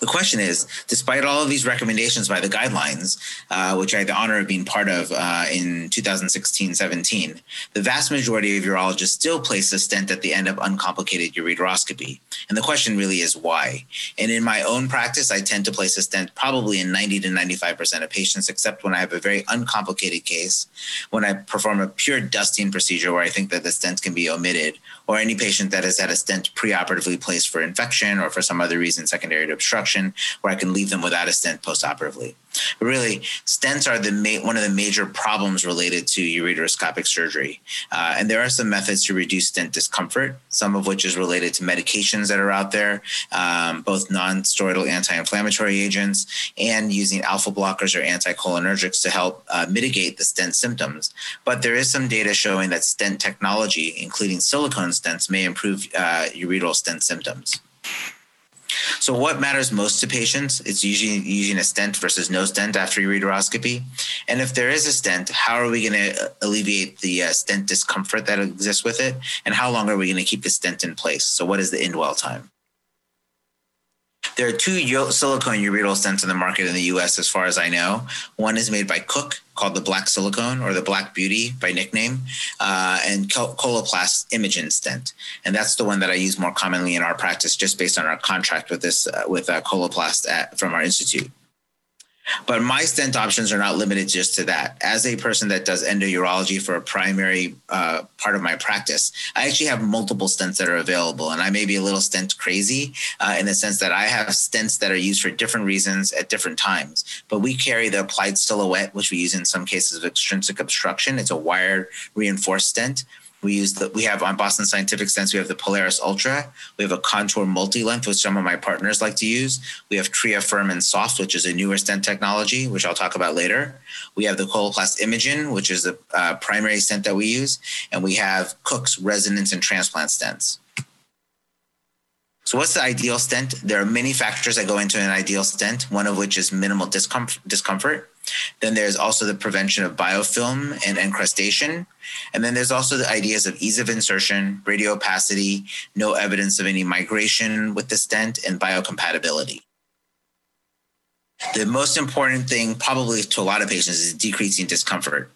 The question is, despite all of these recommendations by the guidelines, uh, which I had the honor of being part of uh, in 2016-17, the vast majority of urologists still place a stent at the end of uncomplicated ureteroscopy. And the question really is why? And in my own practice, I tend to place a stent probably in 90 to 95% of patients, except when I have a very uncomplicated case, when I perform a pure dusting procedure where I think that the stent can be omitted, or any patient that has had a stent preoperatively placed for infection or for some other reason secondary to obstruction, where I can leave them without a stent postoperatively. Really, stents are the ma- one of the major problems related to ureteroscopic surgery. Uh, and there are some methods to reduce stent discomfort, some of which is related to medications that are out there, um, both non steroidal anti inflammatory agents and using alpha blockers or anticholinergics to help uh, mitigate the stent symptoms. But there is some data showing that stent technology, including silicone stents, may improve uh, ureteral stent symptoms. So, what matters most to patients? It's usually using a stent versus no stent after ureteroscopy. And if there is a stent, how are we going to alleviate the uh, stent discomfort that exists with it? And how long are we going to keep the stent in place? So, what is the indwell time? There are two silicone ureteral stents in the market in the US, as far as I know. One is made by Cook, called the Black Silicone or the Black Beauty by nickname, uh, and Coloplast Imajin stent. And that's the one that I use more commonly in our practice, just based on our contract with this uh, with uh, Coloplast at, from our institute. But my stent options are not limited just to that. As a person that does endourology for a primary uh, part of my practice, I actually have multiple stents that are available. And I may be a little stent crazy uh, in the sense that I have stents that are used for different reasons at different times. But we carry the applied silhouette, which we use in some cases of extrinsic obstruction. It's a wire reinforced stent. We use the we have on Boston Scientific Stents, we have the Polaris Ultra. We have a contour multi-length, which some of my partners like to use. We have Tria Firm and Soft, which is a newer stent technology, which I'll talk about later. We have the Coloplast Imajin, which is the uh, primary stent that we use, and we have Cook's resonance and transplant stents. So, what's the ideal stent? There are many factors that go into an ideal stent, one of which is minimal discomfort. Then there's also the prevention of biofilm and encrustation. And then there's also the ideas of ease of insertion, radiopacity, no evidence of any migration with the stent, and biocompatibility. The most important thing, probably to a lot of patients, is decreasing discomfort.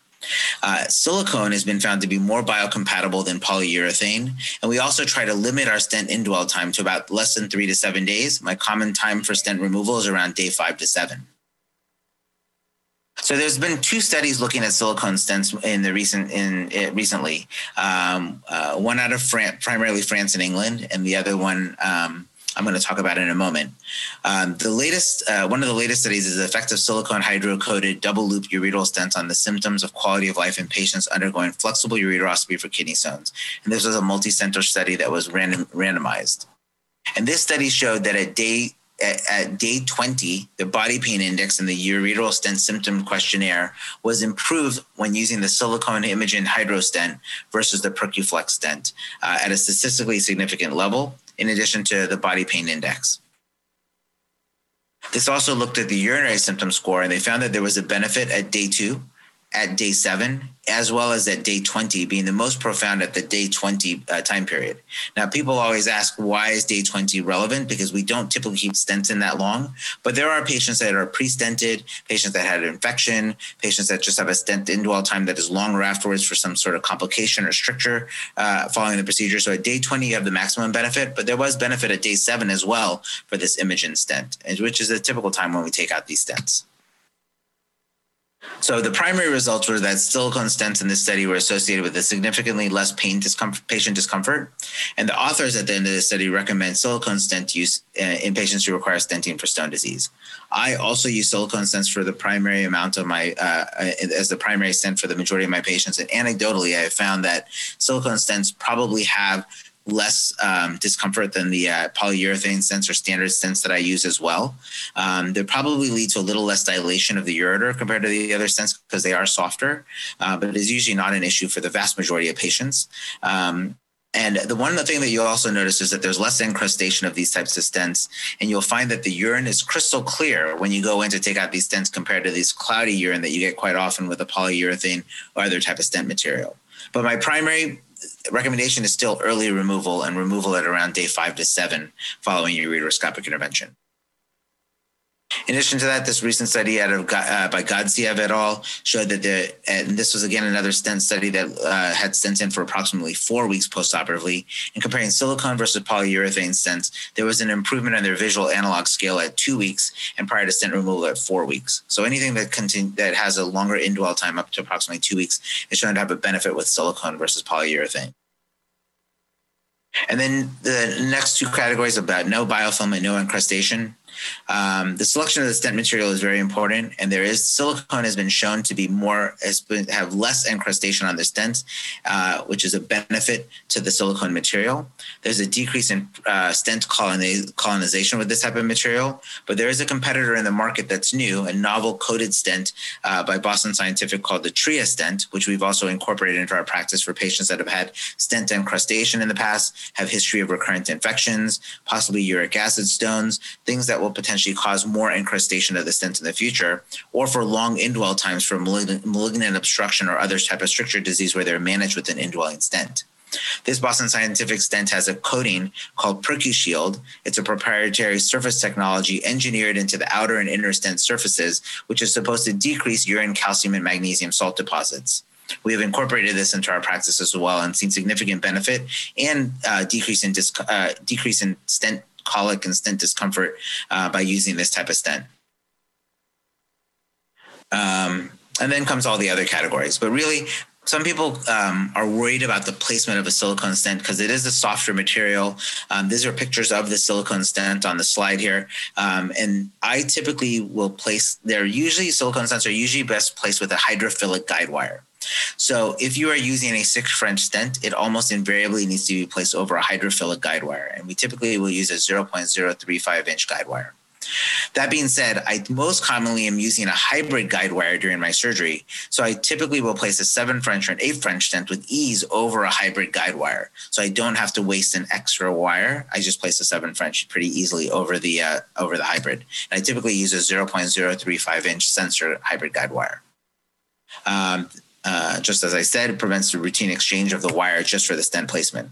Uh, silicone has been found to be more biocompatible than polyurethane. And we also try to limit our stent indwell time to about less than three to seven days. My common time for stent removal is around day five to seven. So there's been two studies looking at silicone stents in the recent in uh, recently. Um, uh, one out of primarily France and England, and the other one um, I'm going to talk about in a moment. Um, the latest, uh, one of the latest studies is the effect of silicone hydro-coated double loop ureteral stents on the symptoms of quality of life in patients undergoing flexible ureteroscopy for kidney stones. And this was a multi-center study that was random, randomized. And this study showed that at day at, at, day 20, the body pain index in the ureteral stent symptom questionnaire was improved when using the silicone Imajin hydrostent versus the Percuflex stent uh, at a statistically significant level, in addition to the body pain index. This also looked at the urinary symptom score, and they found that there was a benefit at day two at day seven, as well as at day 20, being the most profound at the day 20 uh, time period. Now, people always ask, why is day 20 relevant? Because we don't typically keep stents in that long, but there are patients that are pre stented, patients that had an infection, patients that just have a stent indwell time that is longer afterwards for some sort of complication or stricture uh, following the procedure. So at day 20, you have the maximum benefit, but there was benefit at day seven as well for this Imajin stent, which is a typical time when we take out these stents. So the primary results were that silicone stents in this study were associated with a significantly less pain discomfort, patient discomfort. And the authors at the end of the study recommend silicone stent use uh, in patients who require stenting for stone disease. I also use silicone stents for the primary amount of my, uh, uh, as the primary stent for the majority of my patients. And anecdotally, I have found that silicone stents probably have less um, discomfort than the uh, polyurethane stents or standard stents that I use as well. Um, they probably lead to a little less dilation of the ureter compared to the other stents because they are softer, uh, but it is usually not an issue for the vast majority of patients. Um, and the one thing that you'll also notice is that there's less encrustation of these types of stents. And you'll find that the urine is crystal clear when you go in to take out these stents compared to these cloudy urine that you get quite often with a polyurethane or other type of stent material. But my primary recommendation is still early removal and removal at around day five to seven following your ureteroscopic intervention. In addition to that, this recent study out of uh, by Gadzhiev et al. showed that the and this was again another stent study that uh, had stents in for approximately four weeks postoperatively. And comparing silicone versus polyurethane stents, there was an improvement on their visual analog scale at two weeks and prior to stent removal at four weeks. So anything that that has a longer indwell time up to approximately two weeks is shown to have a benefit with silicone versus polyurethane. And then the next two categories about no biofilm and no encrustation. Um, the selection of the stent material is very important, and there is silicone has been shown to be more been have less encrustation on the stents, uh, which is a benefit to the silicone material. There's a decrease in uh, stent colonization with this type of material, but there is a competitor in the market that's new, a novel coated stent uh, by Boston Scientific called the Tria stent, which we've also incorporated into our practice for patients that have had stent encrustation in the past, have history of recurrent infections, possibly uric acid stones, things that will will potentially cause more encrustation of the stent in the future, or for long indwell times for malignant, malignant obstruction or other type of stricture disease where they're managed with an indwelling stent. This Boston Scientific stent has a coating called PercuShield. It's a proprietary surface technology engineered into the outer and inner stent surfaces, which is supposed to decrease urine calcium and magnesium salt deposits. We have incorporated this into our practice as well and seen significant benefit and uh, decrease in disc, uh, decrease in stent colic and stent discomfort uh, by using this type of stent. Um, and then comes all the other categories. But really, some people um, are worried about the placement of a silicone stent because it is a softer material. Um, these are pictures of the silicone stent on the slide here. Um, and I typically will place, they're usually, silicone stents are usually best placed with a hydrophilic guide wire. So if you are using a six French stent, it almost invariably needs to be placed over a hydrophilic guide wire. And we typically will use a 0.035 inch guide wire. That being said, I most commonly am using a hybrid guide wire during my surgery. So I typically will place a seven French or an eight French stent with ease over a hybrid guide wire. So I don't have to waste an extra wire. I just place a seven French pretty easily over the uh, over the hybrid. And I typically use a 0.035 inch sensor hybrid guide wire. Um, uh, just as I said, it prevents the routine exchange of the wire just for the stent placement.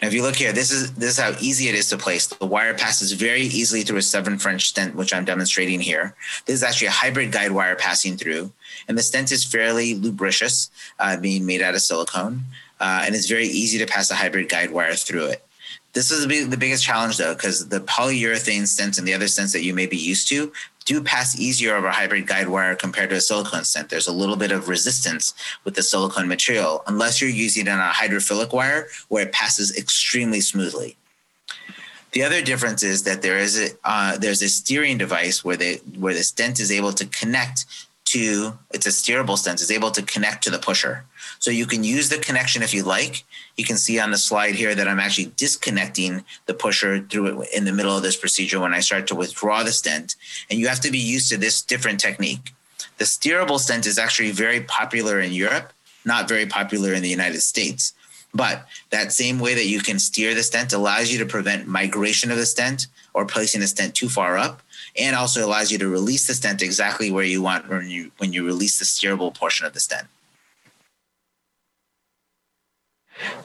Now, if you look here, this is this is how easy it is to place. The wire passes very easily through a seven French stent, which I'm demonstrating here. This is actually a hybrid guide wire passing through, and the stent is fairly lubricious, uh, being made out of silicone, uh, and it's very easy to pass a hybrid guide wire through it. This is the biggest challenge though, because the polyurethane stents and the other stents that you may be used to do pass easier over hybrid guide wire compared to a silicone stent. There's a little bit of resistance with the silicone material, unless you're using it on a hydrophilic wire where it passes extremely smoothly. The other difference is that there is a uh, there's a steering device where they where the stent is able to connect to it's a steerable stent is able to connect to the pusher. So you can use the connection if you like. You can see on the slide here that I'm actually disconnecting the pusher through in the middle of this procedure when I start to withdraw the stent. And you have to be used to this different technique. The steerable stent is actually very popular in Europe, not very popular in the United States. But that same way that you can steer the stent allows you to prevent migration of the stent or placing the stent too far up and also allows you to release the stent exactly where you want when you when you release the steerable portion of the stent.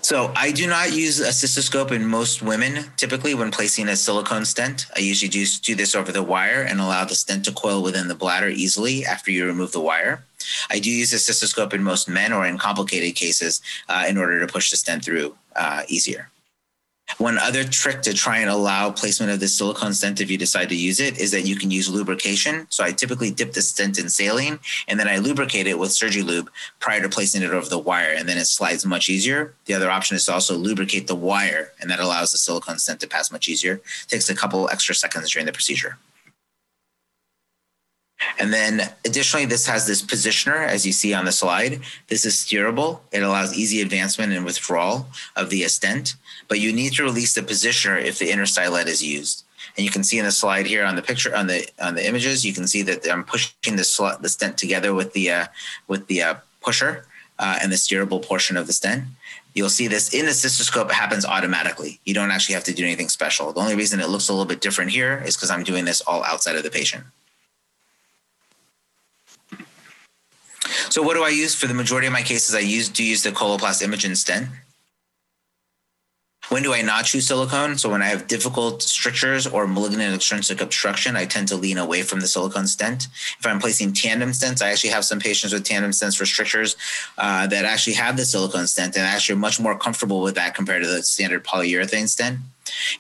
So I do not use a cystoscope in most women. Typically, when placing a silicone stent, I usually just do this over the wire and allow the stent to coil within the bladder easily after you remove the wire. I do use a cystoscope in most men or in complicated cases uh, in order to push the stent through uh, easier. One other trick to try and allow placement of the silicone stent if you decide to use it is that you can use lubrication. So I typically dip the stent in saline and then I lubricate it with SurgiLube prior to placing it over the wire and then it slides much easier. The other option is to also lubricate the wire and that allows the silicone stent to pass much easier. It takes a couple extra seconds during the procedure. And then additionally, this has this positioner, as you see on the slide. This is steerable. It allows easy advancement and withdrawal of the stent, but you need to release the positioner if the inner stylet is used. And you can see in the slide here on the picture on the on the images, you can see that I'm pushing the slot the stent together with the uh, with the uh, pusher uh, and the steerable portion of the stent. You'll see this in the cystoscope. It happens automatically. You don't actually have to do anything special. The only reason it looks a little bit different here is because I'm doing this all outside of the patient. So what do I use for the majority of my cases? I use do use the Coloplast Imajin stent. When do I not choose silicone? So when I have difficult strictures or malignant extrinsic obstruction, I tend to lean away from the silicone stent. If I'm placing tandem stents, I actually have some patients with tandem stents for strictures uh, that actually have the silicone stent and actually are much more comfortable with that compared to the standard polyurethane stent.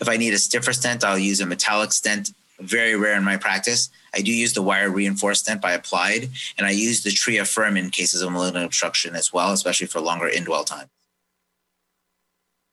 If I need a stiffer stent, I'll use a metallic stent very rare in my practice. I do use the wire reinforced stent by applied, and I use the Tria Firm in cases of malignant obstruction as well, especially for longer indwell time.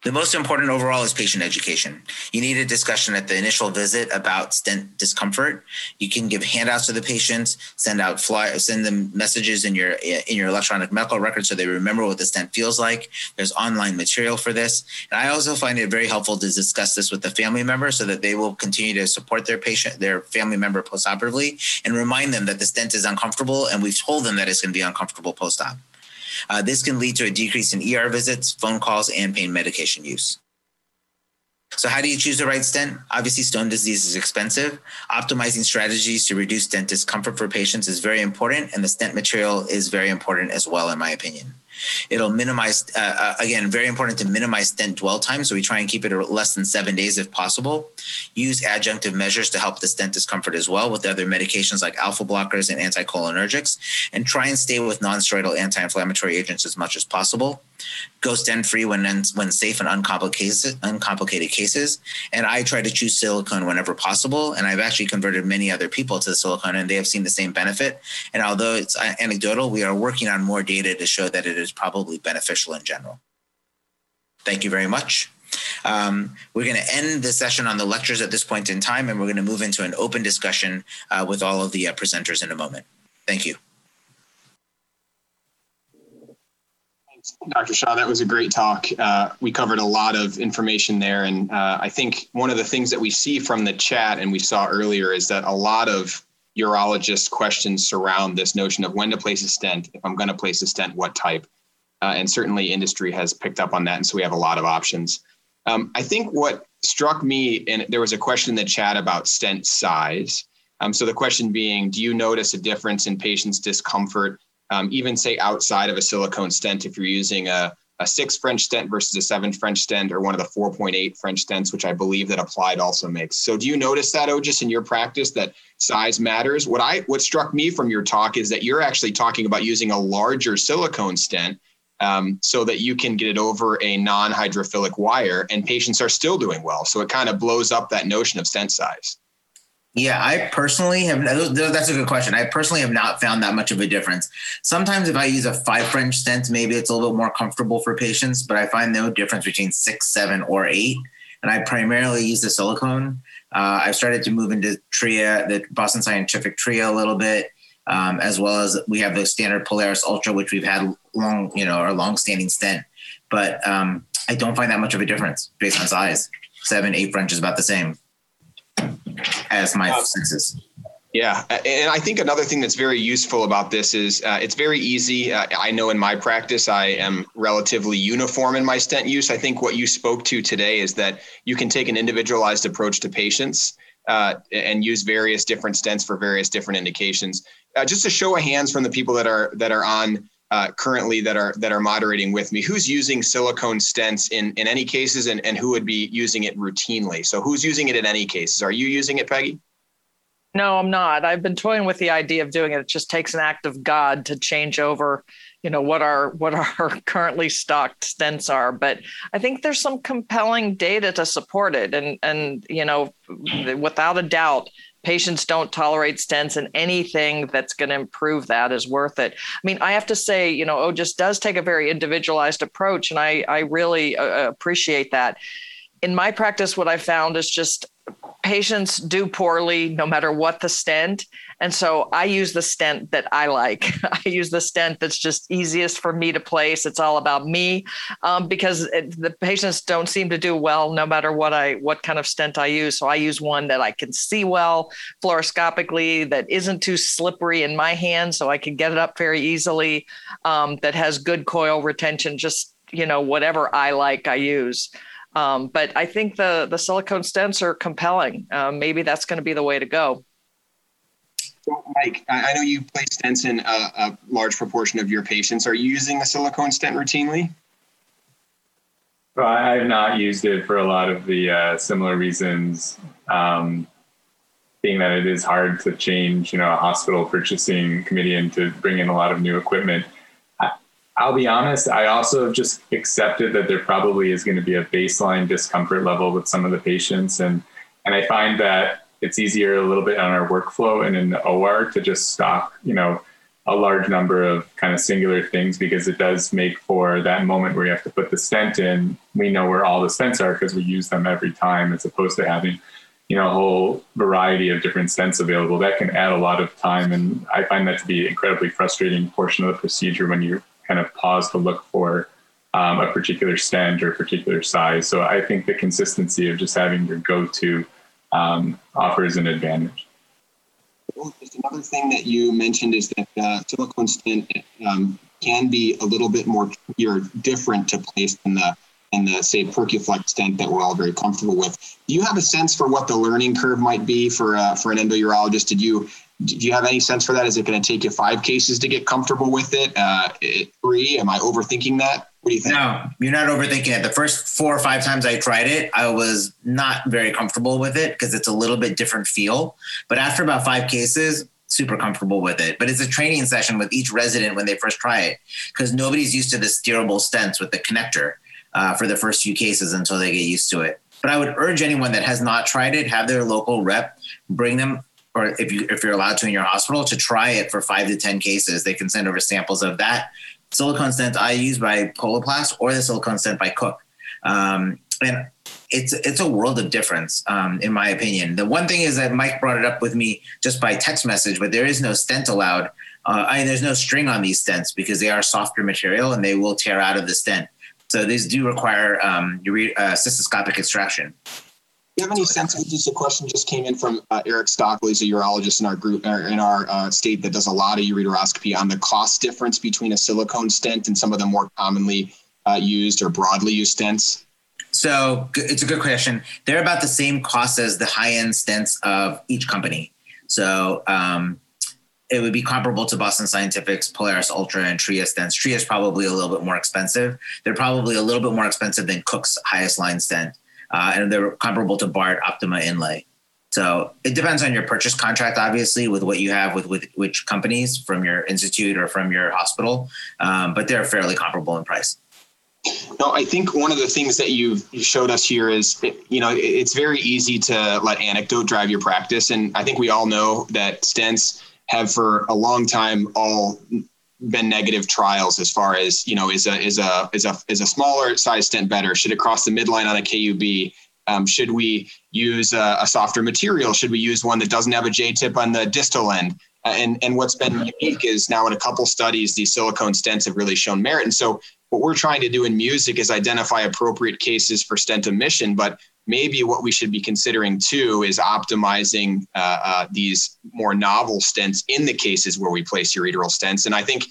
The most important overall is patient education. You need a discussion at the initial visit about stent discomfort. You can give handouts to the patients, send out fly, send them messages in your in your electronic medical record so they remember what the stent feels like. There's online material for this, and I also find it very helpful to discuss this with the family member so that they will continue to support their patient, their family member postoperatively, and remind them that the stent is uncomfortable, and we've told them that it's going to be uncomfortable post-op. Uh, this can lead to a decrease in ER visits, phone calls, and pain medication use. So, how do you choose the right stent? Obviously, stone disease is expensive. Optimizing strategies to reduce stent discomfort for patients is very important, and the stent material is very important as well, in my opinion. It'll minimize, uh, uh, again, very important to minimize stent dwell time. So we try and keep it less than seven days if possible. Use adjunctive measures to help the stent discomfort as well with other medications like alpha blockers and anticholinergics. And try and stay with nonsteroidal anti inflammatory agents as much as possible go stent free when when safe and uncomplicated uncomplicated cases. And I try to choose silicone whenever possible. And I've actually converted many other people to the silicone, and they have seen the same benefit. And although it's anecdotal, we are working on more data to show that it is probably beneficial in general. Thank you very much. Um, we're going to end the session on the lectures at this point in time, and we're going to move into an open discussion uh, with all of the uh, presenters in a moment. Thank you. Dr. Shah. That was a great talk. Uh, we covered a lot of information there. And uh, I think one of the things that we see from the chat and we saw earlier is that a lot of urologist questions surround this notion of when to place a stent. If I'm going to place a stent, what type? Uh, and certainly industry has picked up on that. And so we have a lot of options. Um, I think what struck me, and there was a question in the chat about stent size. Um, so the question being, do you notice a difference in patients' discomfort um, even say outside of a silicone stent, if you're using a, a six French stent versus a seven French stent or one of the 4.8 French stents, which I believe that Applied also makes. So do you notice that, Ojas, in your practice that size matters? What I what struck me from your talk is that you're actually talking about using a larger silicone stent um, so that you can get it over a non-hydrophilic wire and patients are still doing well. So it kind of blows up that notion of stent size. Yeah, I personally have. That's a good question. I personally have not found that much of a difference. Sometimes, if I use a five French stent, maybe it's a little bit more comfortable for patients, but I find no difference between six, seven, or eight. and I primarily use the silicone. Uh, I've started to move into Tria, the Boston Scientific Tria a little bit, um, as well as we have the standard Polaris Ultra, which we've had long, you know, our long-standing stent. But um, I don't find that much of a difference based on size. Seven, eight French is about the same as my senses. Yeah, and I think another thing that's very useful about this is uh, it's very easy. Uh, I know in my practice, I am relatively uniform in my stent use. I think what you spoke to today is that you can take an individualized approach to patients uh, and use various different stents for various different indications. Uh, just a show of hands from the people that are that are on uh, currently that are that are moderating with me. Who's using silicone stents in in any cases, and and who would be using it routinely? So who's using it in any cases? Are you using it, Peggy? No, I'm not. I've been toying with the idea of doing it. It just takes an act of God to change over, you know, what our what our <laughs> currently stocked stents are. But I think there's some compelling data to support it, and and you know, without a doubt, patients don't tolerate stents, and anything that's going to improve that is worth it. I mean, I have to say, you know, Ojas does take a very individualized approach, and I I really uh, appreciate that. In my practice, what I found is just patients do poorly no matter what the stent. And so I use the stent that I like. <laughs> I use the stent that's just easiest for me to place. It's all about me um, because it, the patients don't seem to do well no matter what I what kind of stent I use. So I use one that I can see well fluoroscopically, that isn't too slippery in my hand, so I can get it up very easily. Um, that has good coil retention. Just you know whatever I like, I use. Um, but I think the the silicone stents are compelling. Um, maybe that's going to be the way to go. So, Mike, I know you place stents in a, a, large proportion of your patients. Are you using the silicone stent routinely? Well, I've not used it for a lot of the uh, similar reasons, um, being that it is hard to change, you know, a hospital purchasing committee and to bring in a lot of new equipment. I'll be honest, I also have just accepted that there probably is going to be a baseline discomfort level with some of the patients. And, and I find that it's easier a little bit on our workflow and in the OR to just stock, you know, a large number of kind of singular things because it does make for that moment where you have to put the stent in. We know where all the stents are because we use them every time as opposed to having, you know, a whole variety of different stents available. That can add a lot of time. And I find that to be an incredibly frustrating portion of the procedure when you're kind of pause to look for um, a particular stent or a particular size. So I think the consistency of just having your go-to um, offers an advantage. just another thing that you mentioned is that uh, silicone stent um, can be a little bit more you're different to place than the and the say Percuflex stent that we're all very comfortable with. Do you have a sense for what the learning curve might be for uh, for an endourologist? Did you do you have any sense for that? Is it going to take you five cases to get comfortable with it? Uh, three? Am I overthinking that? What do you think? No, you're not overthinking it. The first four or five times I tried it, I was not very comfortable with it because it's a little bit different feel. But after about five cases, super comfortable with it. But it's a training session with each resident when they first try it because nobody's used to the steerable stents with the connector uh, for the first few cases until they get used to it. But I would urge anyone that has not tried it, have their local rep bring them or if you if you're allowed to in your hospital to try it for five to ten cases. They can send over samples of that silicone stent i use by Coloplast or the silicone stent by cook. Um, and it's it's a world of difference um, in my opinion. The one thing is that mike brought it up with me just by text message but there is no stent allowed uh, I mean, there's no string on these stents because they are softer material and they will tear out of the stent. So these do require um, uh, cystoscopic extraction you have any sense? Just a question just came in from uh, Eric Stockley, he's a urologist in our group, uh, in our uh, state that does a lot of ureteroscopy on the cost difference between a silicone stent and some of the more commonly uh, used or broadly used stents. So it's a good question. They're about the same cost as the high end stents of each company. So um, it would be comparable to Boston Scientific's Polaris Ultra and Tria stents. Tria is probably a little bit more expensive. They're probably a little bit more expensive than Cook's highest line stent uh, and they're comparable to Bard Optima inlay. So it depends on your purchase contract, obviously, with what you have with, with which companies from your institute or from your hospital, um, but they're fairly comparable in price. No, I think one of the things that you've showed us here is, you know, it's very easy to let anecdote drive your practice. And I think we all know that stents have for a long time all been negative trials as far as you know is a is a is a is a smaller size stent better should it cross the midline on a KUB Um, should we use a, a, softer material? Should we use one that doesn't have a J tip on the distal end? Uh, and, and what's been unique is now in a couple studies, these silicone stents have really shown merit. And so what we're trying to do in music is identify appropriate cases for stent omission, but maybe what we should be considering too is optimizing uh, uh, these more novel stents in the cases where we place ureteral stents. And I think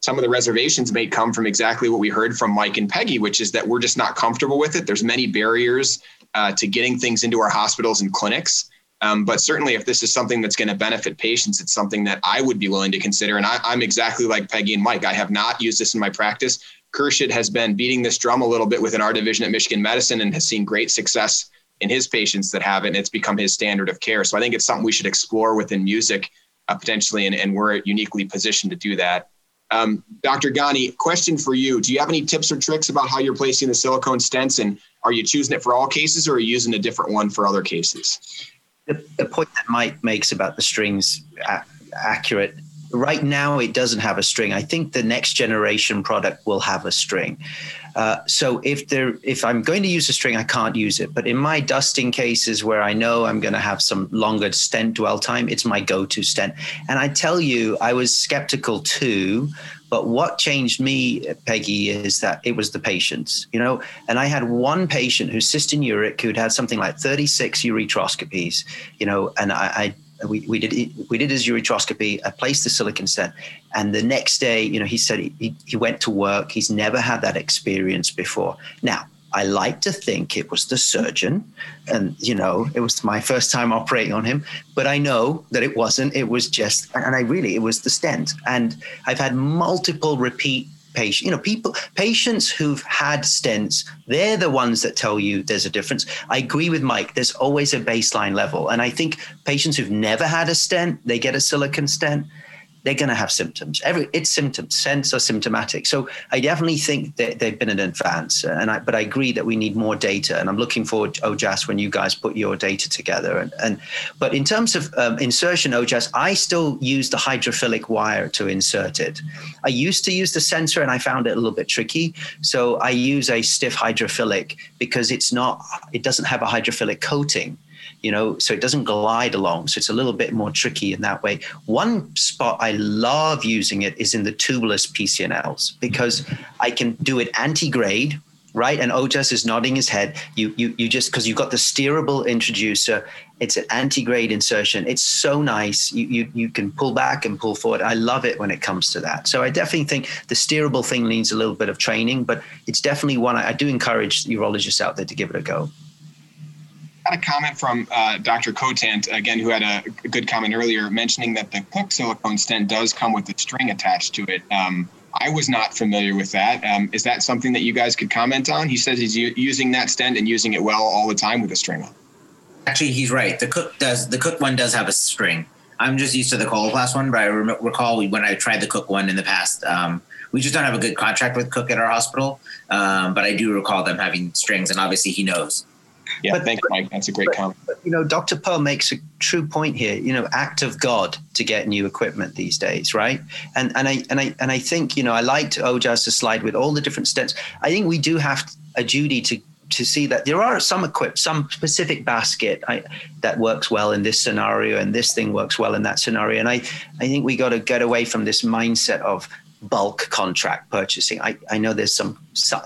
some of the reservations may come from exactly what we heard from Mike and Peggy, which is that we're just not comfortable with it. There's many barriers uh, to getting things into our hospitals and clinics. Um, but certainly, if this is something that's going to benefit patients, it's something that I would be willing to consider. And I, am exactly like Peggy and Mike. I have not used this in my practice. Khurshid has been beating this drum a little bit within our division at Michigan Medicine and has seen great success in his patients that have it. And it's become his standard of care. So I think it's something we should explore within music uh, potentially, and, and we're uniquely positioned to do that. Um, Dr. Ghani, question for you. Do you have any tips or tricks about how you're placing the silicone stents and are you choosing it for all cases or are you using a different one for other cases? The, the point that Mike makes about the strings a- accurate. Right now, it doesn't have a string. I think the next generation product will have a string. Uh, so if there, if I'm going to use a string, I can't use it. But in my dusting cases where I know I'm going to have some longer stent dwell time, it's my go-to stent. And I tell you, I was skeptical too. But what changed me, Peggy, is that it was the patients, you know. And I had one patient who's cystine who'd had something like 36 ureteroscopies, you know, and I, I we, we did we did his ureteroscopy. I placed the silicone stent, and the next day, you know, he said he, he went to work. He's never had that experience before. Now, I like to think it was the surgeon, and you know, it was my first time operating on him. But I know that it wasn't. It was just, and I really, it was the stent. And I've had multiple repeat patient, you know, people, patients who've had stents, they're the ones that tell you there's a difference. I agree with Mike. There's always a baseline level. And I think patients who've never had a stent, they get a silicone stent they're going to have symptoms. Every it's symptoms. Sense are symptomatic. So I definitely think that they've been in advance. And I, but I agree that we need more data. And I'm looking forward, OJAS, when you guys put your data together. And, and but in terms of um, insertion, OJAS, I still use the hydrophilic wire to insert it. I used to use the sensor, and I found it a little bit tricky. So I use a stiff hydrophilic because it's not. It doesn't have a hydrophilic coating you know, so it doesn't glide along. So it's a little bit more tricky in that way. One spot I love using it is in the tubeless PCNLs because I can do it antegrade, right? And Ojas is nodding his head. You you you just because you've got the steerable introducer. It's an antegrade insertion. It's so nice. You, you you can pull back and pull forward. I love it when it comes to that. So I definitely think the steerable thing needs a little bit of training, but it's definitely one I, I do encourage urologists out there to give it a go a comment from uh, Dr. Kotant, again, who had a, good comment earlier, mentioning that the Cook silicone stent does come with a string attached to it. Um, I was not familiar with that. Um, is that something that you guys could comment on? He says he's u- using that stent and using it well all the time with a string on. Actually, he's right. The Cook does. The Cook one does have a string. I'm just used to the Coloplast one, but I re- recall when I tried the Cook one in the past. Um, we just don't have a good contract with Cook at our hospital, um, but I do recall them having strings, and obviously he knows. Yeah, but, thanks, Mike. That's a great but, comment. But, you know, Dr. Pearle makes a true point here. You know, act of God to get new equipment these days, right? And and I and I and I think you know I liked Ojas' slide with all the different steps. I think we do have a duty to to see that there are some equip some specific basket I, that works well in this scenario and this thing works well in that scenario and i i think we got to get away from this mindset of bulk contract purchasing. I, I know there's some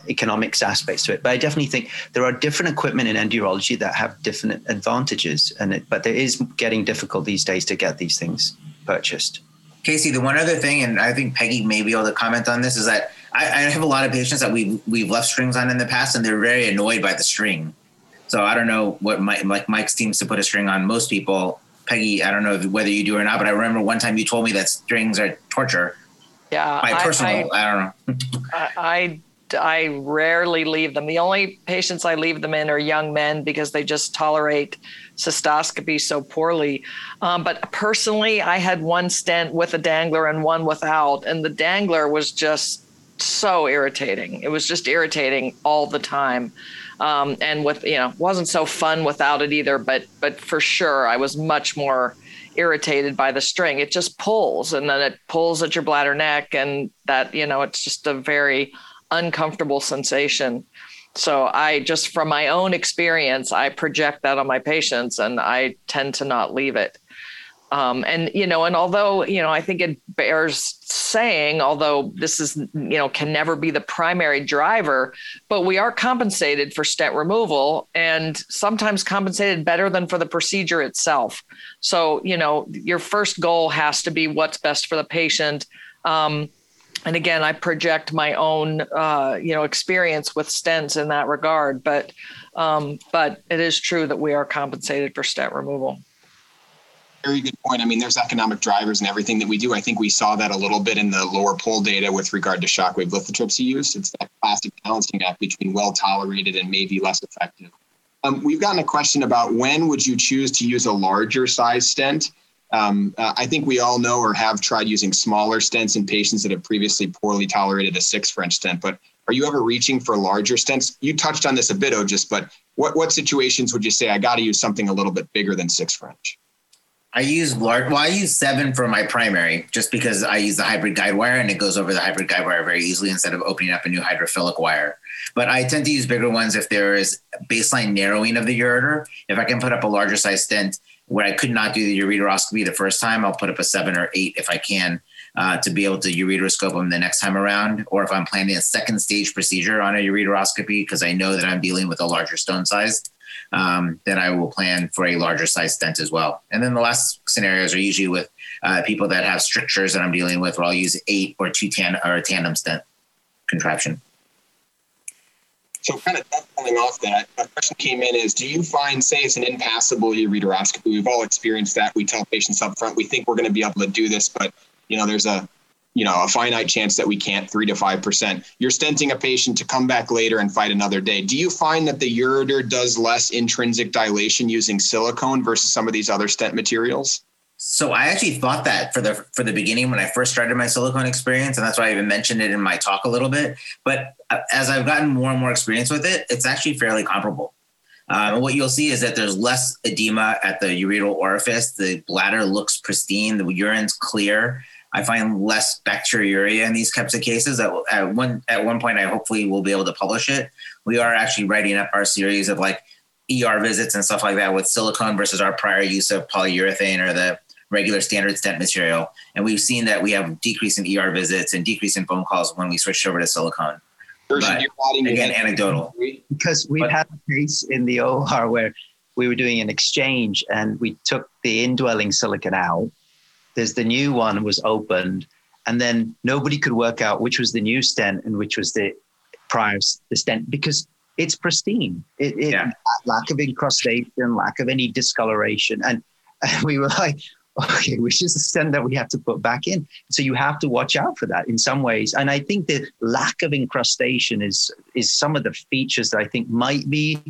economics aspects to it, but I definitely think there are different equipment in endourology that have different advantages. And it, but there is getting difficult these days to get these things purchased. Casey, the one other thing, and I think Peggy may be able to comment on this, is that I, I have a lot of patients that we we've left strings on in the past, and they're very annoyed by the string. So I don't know what Mike, like Mike seems to put a string on most people. Peggy, I don't know whether you do or not, but I remember one time you told me that strings are torture yeah, my personal. I, I, I don't know. <laughs> I, I rarely leave them. The only patients I leave them in are young men because they just tolerate cystoscopy so poorly. Um, but personally, I had one stent with a dangler and one without, and the dangler was just so irritating. It was just irritating all the time. Um, and with you know wasn't so fun without it either. But but for sure, I was much more irritated by the string. It just pulls and then it pulls at your bladder neck. And that, you know, it's just a very uncomfortable sensation. so I just from my own experience, I project that on my patients and I tend to not leave it. Um, and you know, and although you know, I think it bears saying, although this is you know can never be the primary driver, but we are compensated for stent removal, and sometimes compensated better than for the procedure itself. So you know, your first goal has to be what's best for the patient. Um, and again, I project my own uh, you know experience with stents in that regard, but um, but it is true that we are compensated for stent removal very good point. I mean, there's economic drivers and everything that we do. I think we saw that a little bit in the lower pole data with regard to shockwave lithotripsy use. It's that classic balancing act between well tolerated and maybe less effective. Um, we've gotten a question about when would you choose to use a larger size stent? Um, uh, I think we all know or have tried using smaller stents in patients that have previously poorly tolerated a six French stent. But are you ever reaching for larger stents? You touched on this a bit, just but what what situations would you say I got to use something a little bit bigger than six French? I use large. Well, I use seven for my primary, just because I use the hybrid guide wire and it goes over the hybrid guide wire very easily instead of opening up a new hydrophilic wire. But I tend to use bigger ones if there is baseline narrowing of the ureter. If I can put up a larger size stent where I could not do the ureteroscopy the first time, I'll put up a seven or eight if I can uh, to be able to ureteroscope them the next time around. Or if I'm planning a second stage procedure on a ureteroscopy because I know that I'm dealing with a larger stone size, um, then I will plan for a larger size stent as well. And then the last scenarios are usually with uh, people that have strictures that I'm dealing with, where I'll use eight or two tan or a tandem stent contraption. So, kind of dovetailing off that, a question came in is Do you find, say, it's an impassable ureteroscopy? We've all experienced that. We tell patients up front, we think we're going to be able to do this, but you know, there's a you know, a finite chance that we can't three to five percent. You're stenting a patient to come back later and fight another day. Do you find that the ureter does less intrinsic dilation using silicone versus some of these other stent materials? So I actually thought that for the for the beginning when I first started my silicone experience, and that's why I even mentioned it in my talk a little bit. But uh, as I've gotten more and more experience with it, it's actually fairly comparable. Um, what you'll see is that there's less edema at the ureteral orifice. The bladder looks pristine. The urine's clear. I find less bacteriuria in these types of cases. At, at one at one point, I hopefully will be able to publish it. We are actually writing up our series of like ER visits and stuff like that with silicone versus our prior use of polyurethane or the regular standard stent material. And we've seen that we have decrease in ER visits and decrease in phone calls when we switched over to silicone. But, again, anecdotal. Because we've but, had a case in the OR where we were doing an exchange and we took the indwelling silicon out there's the new one was opened, and then nobody could work out which was the new stent and which was the prior the stent because it's pristine. It, it yeah. lack of incrustation, lack of any discoloration, and, and we were like, okay, which is the stent that we have to put back in. So you have to watch out for that in some ways. And I think the lack of incrustation is is some of the features that I think might be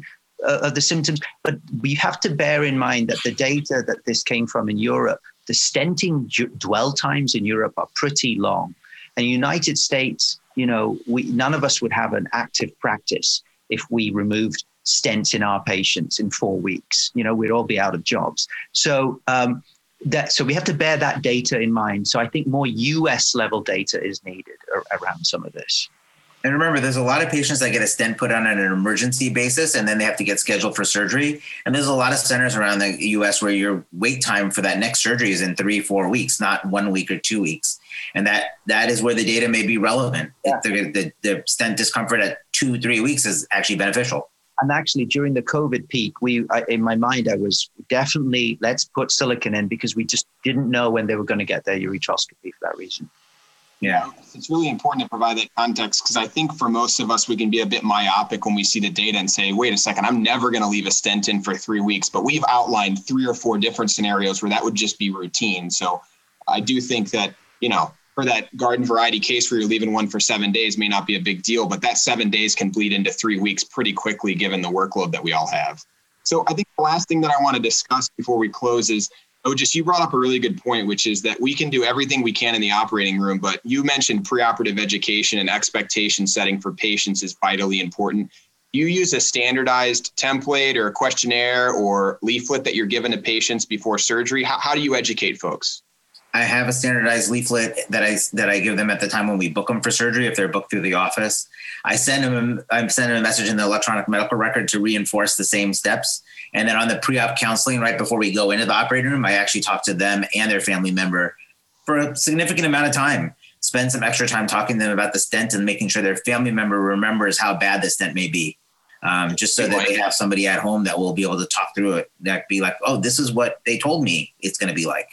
uh, the symptoms. But we have to bear in mind that the data that this came from in Europe the stenting dwell times in Europe are pretty long. And United States, you know, we none of us would have an active practice if we removed stents in our patients in four weeks. You know, we'd all be out of jobs. So um, that so we have to bear that data in mind. So I think more U.S. level data is needed around some of this. And remember, there's a lot of patients that get a stent put on an emergency basis and then they have to get scheduled for surgery. And there's a lot of centers around the US where your wait time for that next surgery is in three, four weeks, not one week or two weeks. And that that is where the data may be relevant. Yeah. The, the, the stent discomfort at two, three weeks is actually beneficial. And actually, during the COVID peak, we I, in my mind, I was definitely let's put silicon in because we just didn't know when they were going to get their ureteroscopy for that reason. Yeah, it's really important to provide that context because I think for most of us, we can be a bit myopic when we see the data and say, wait a second, I'm never going to leave a stent in for three weeks. But we've outlined three or four different scenarios where that would just be routine. So I do think that, you know, for that garden variety case where you're leaving one for seven days may not be a big deal, but that seven days can bleed into three weeks pretty quickly given the workload that we all have. So I think the last thing that I want to discuss before we close is Oh, just you brought up a really good point, which is that we can do everything we can in the operating room, but you mentioned preoperative education and expectation setting for patients is vitally important. You use a standardized template or a questionnaire or leaflet that you're given to patients before surgery. How, how do you educate folks? I have a standardized leaflet that I that I give them at the time when we book them for surgery if they're booked through the office. I send them I send them a message in the electronic medical record to reinforce the same steps. And then on the pre-op counseling, right before we go into the operating room, I actually talk to them and their family member for a significant amount of time. Spend some extra time talking to them about the stent and making sure their family member remembers how bad the stent may be. Um, just so that they have somebody at home that will be able to talk through it. That be like, oh, this is what they told me it's going to be like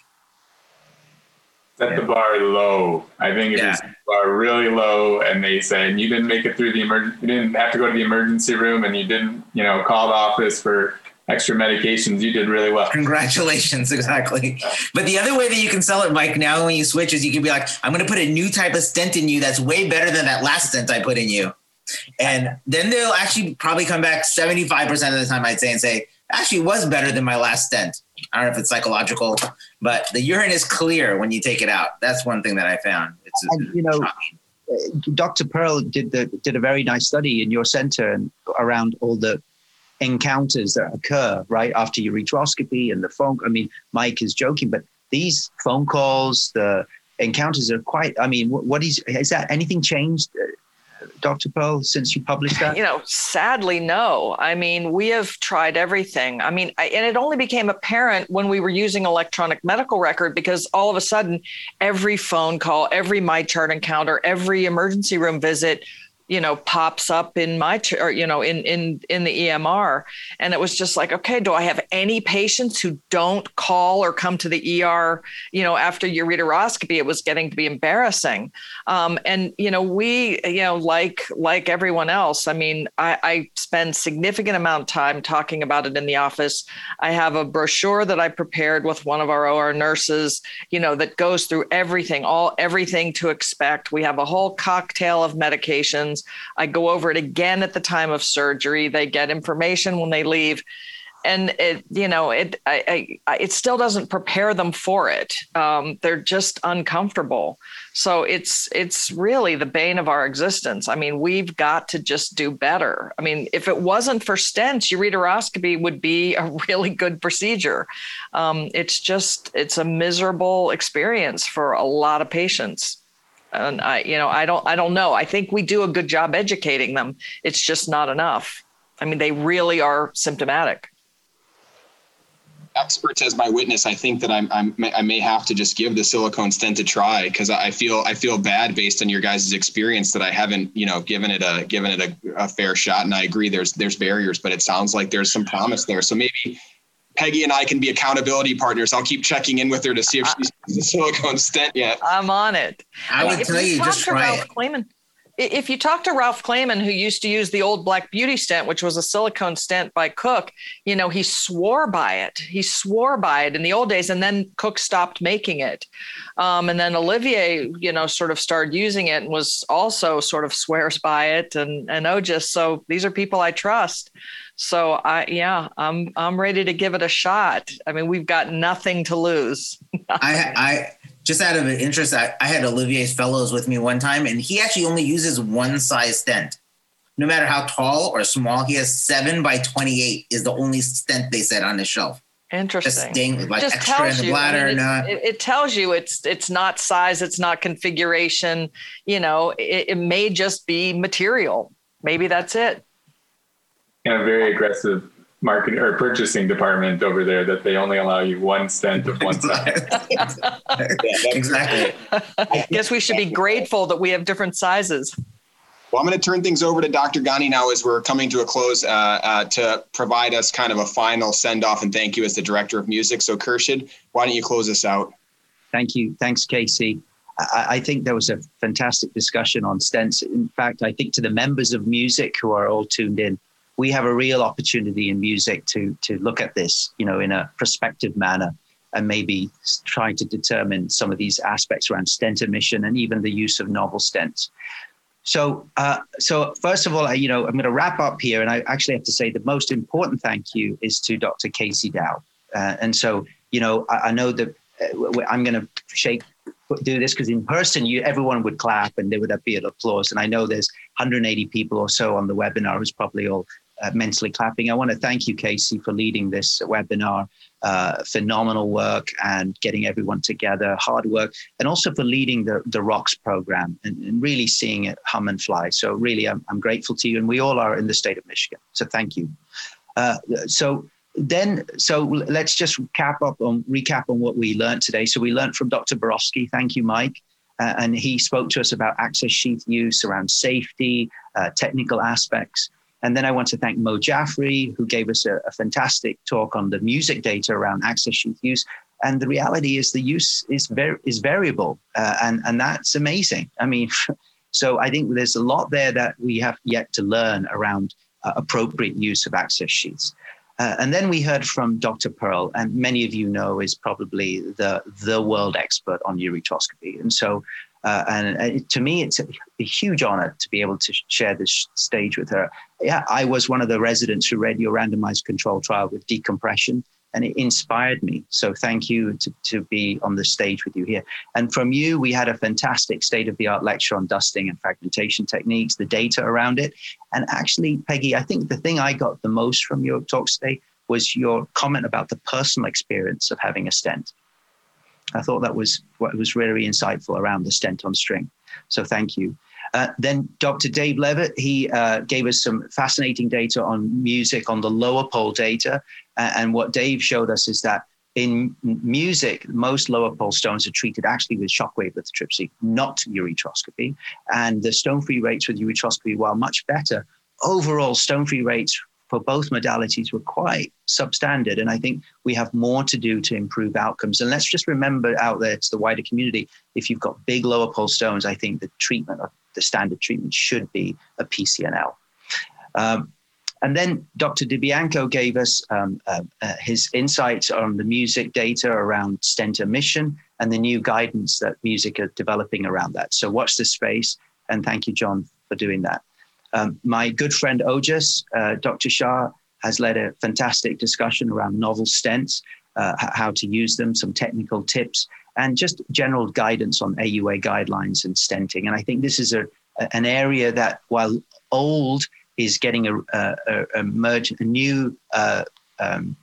set the bar low. I think if yeah. you set the bar really low and they say you didn't make it through the emergency, you didn't have to go to the emergency room and you didn't, you know, call the office for extra medications, you did really well. Congratulations, <laughs> exactly. But the other way that you can sell it, Mike, now when you switch is you can be like, I'm going to put a new type of stent in you that's way better than that last stent I put in you. And then they'll actually probably come back 75% of the time, I'd say, and say, actually was better than my last stent. I don't know if it's psychological, but the urine is clear when you take it out. That's one thing that I found. It's and, you know, uh, Dr. Pearle did the did a very nice study in your center and around all the encounters that occur right after ureteroscopy and the phone. I mean, Mike is joking, but these phone calls, the encounters are quite. I mean, what is is that anything changed uh, Dr. Pearle, since you published that? You know, sadly, no. I mean, we have tried everything. I mean, I, and it only became apparent when we were using electronic medical record because all of a sudden, every phone call, every MyChart encounter, every emergency room visit you know pops up in my or you know in in in the EMR and it was just like okay do I have any patients who don't call or come to the ER you know after ureteroscopy? It was getting to be embarrassing. Um, and you know we you know like like everyone else I mean I, I spend significant amount of time talking about it in the office. I have a brochure that I prepared with one of our OR nurses you know that goes through everything all everything to expect. We have a whole cocktail of medications I go over it again at the time of surgery. They get information when they leave. And it, you know, it, I, I, it still doesn't prepare them for it. Um, they're just uncomfortable. So it's, it's really the bane of our existence. I mean, we've got to just do better. I mean, if it wasn't for stents, ureteroscopy would be a <laughs> really good procedure. Um, it's just, it's a miserable experience for a lot of patients and I, you know, I don't, I don't know. I think we do a good job educating them. It's just not enough. I mean, they really are symptomatic. Experts as my witness, I think that I'm, I'm I may have to just give the silicone stent a try because I feel I feel bad based on your guys' experience that I haven't you know given it a given it a, a fair shot. And I agree, there's there's barriers, but it sounds like there's some promise there. So maybe Peggy and I can be accountability partners. I'll keep checking in with her to see if she's a silicone stent yet. I'm on it. I would if tell you, just try Ralph it. Clayman, if you talk to Ralph Clayman, who used to use the old Black Beauty stent, which was a silicone stent by Cook, you know, he swore by it. He swore by it in the old days, and then Cook stopped making it. Um, and then Olivier, you know, sort of started using it and was also sort of swears by it, and and Ojas. So these are people I trust. So I yeah, I'm I'm ready to give it a shot. I mean, we've got nothing to lose. <laughs> I I just out of interest, I, I had Olivier's fellows with me one time, and he actually only uses one size stent. No matter how tall or small, he has seven by twenty-eight is the only stent they said on the shelf. Interesting. Just like Just extra in the bladder. I mean, uh, it, it, tells you it's it's not size, it's not configuration. You know, it, it may just be material. Maybe that's it a very aggressive market or purchasing department over there that they only allow you one stent of one size. exactly. <laughs> I <laughs> guess we should be grateful that we have different sizes. Well, I'm going to turn things over to Dr. Ghani now as we're coming to a close uh, uh, to provide us kind of a final send off and thank you as the director of music. So, Khurshid, why don't you close us out? Thank you. Thanks, Casey. I, I think there was a fantastic discussion on stents. In fact, I think to the members of music who are all tuned in, we have a real opportunity in music to to look at this, you know, in a prospective manner and maybe try to determine some of these aspects around stent omission and even the use of novel stents. So, uh, so first of all, I, you know, I'm going to wrap up here, and I actually have to say the most important thank you is to Dr. Casey Dauw. Uh, and so, you know, I, I know that uh, I'm going to shake do this because in person, you everyone would clap and there would be an applause. And I know there's 180 people or so on the webinar who's probably all uh, mentally clapping. I want to thank you, Casey, for leading this webinar. Uh, phenomenal work and getting everyone together, hard work, and also for leading the, the ROCKS program and, and really seeing it hum and fly. So, really, I'm, I'm, grateful to you, and we all are in the state of Michigan. So, thank you. Uh, so, then, so let's just cap up on recap on what we learned today. So, we learned from Dr. Borofsky. Thank you, Mike. Uh, and he spoke to us about access sheath use around safety, uh, technical aspects. And then I want to thank Mo Jafri, who gave us a, a fantastic talk on the music data around access sheath use. And the reality is the use is very is variable, uh, and and that's amazing. I mean, <laughs> so I think there's a lot there that we have yet to learn around uh, appropriate use of access sheaths. Uh, and then we heard from Dr. Pearle, and many of you know is probably the the world expert on ureteroscopy. And so uh, and uh, to me, it's a, a, huge honor to be able to share this stage with her. Yeah, I was one of the residents who read your randomized control trial with decompression, and it inspired me. So thank you to, to be on the stage with you here. And from you, we had a fantastic state of the art lecture on dusting and fragmentation techniques, the data around it. And actually, Peggy, I think the thing I got the most from your talk today was your comment about the personal experience of having a stent. I thought that was what was really insightful around the stent on string. So thank you. Uh, then Dr. Dave Leavitt, he uh, gave us some fascinating data on music on the lower pole data. Uh, and what Dave showed us is that in music, most lower pole stones are treated actually with shockwave lithotripsy, not ureteroscopy. And the stone free rates with ureteroscopy, while much better, overall stone free rates for both modalities were quite substandard. And I think we have more to do to improve outcomes. And let's just remember out there to the wider community if you've got big lower pole stones, I think the treatment, the standard treatment should be a PCNL. Um, and then Dr. DiBianco gave us um, uh, uh, his insights on the music data around stent omission and the new guidance that music are developing around that. So watch this space. And thank you, John, for doing that. Um, my good friend Ojas, uh, Dr. Shah, has led a fantastic discussion around novel stents, uh, how to use them, some technical tips, and just general guidance on AUA guidelines and stenting. And I think this is a, an area that, while old, is getting a, a, a, a new uh, um,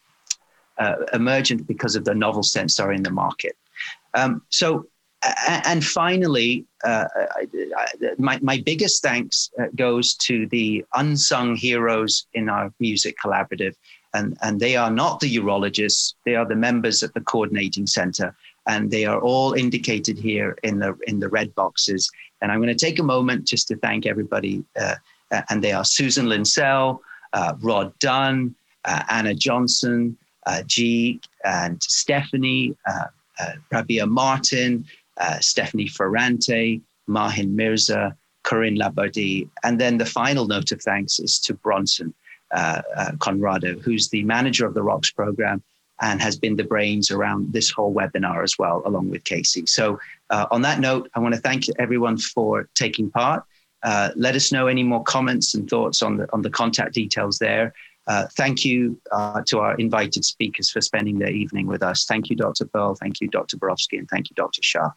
uh, emergent because of the novel stents that are in the market. Um, so and finally, uh, my, my biggest thanks uh, goes to the unsung heroes in our MUSIC collaborative. And, and they are not the urologists, they are the members at the coordinating center. And they are all indicated here in the, in the red boxes. And I'm going to take a moment just to thank everybody. Uh, and they are Susan Linsell, uh, Rod Dunn, uh, Anna Johnson, uh, G, and Stephanie, Rabia Martin, uh, Stephanie Ferrante, Mahin Mirza, Corinne Labadie. And then the final note of thanks is to Bronson uh, uh, Conrado, who's the manager of the ROCS program and has been the brains around this whole webinar as well, along with Casey. So, uh, on that note, I want to thank everyone for taking part. Uh, let us know any more comments and thoughts on the on the contact details there. Uh, thank you uh, to our invited speakers for spending their evening with us. Thank you, Dr. Pearle. Thank you, Dr. Borofsky, and thank you, Dr. Shah.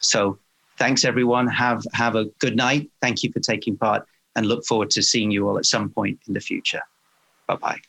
So thanks, everyone. Have, have a good night. Thank you for taking part and look forward to seeing you all at some point in the future. Bye-bye.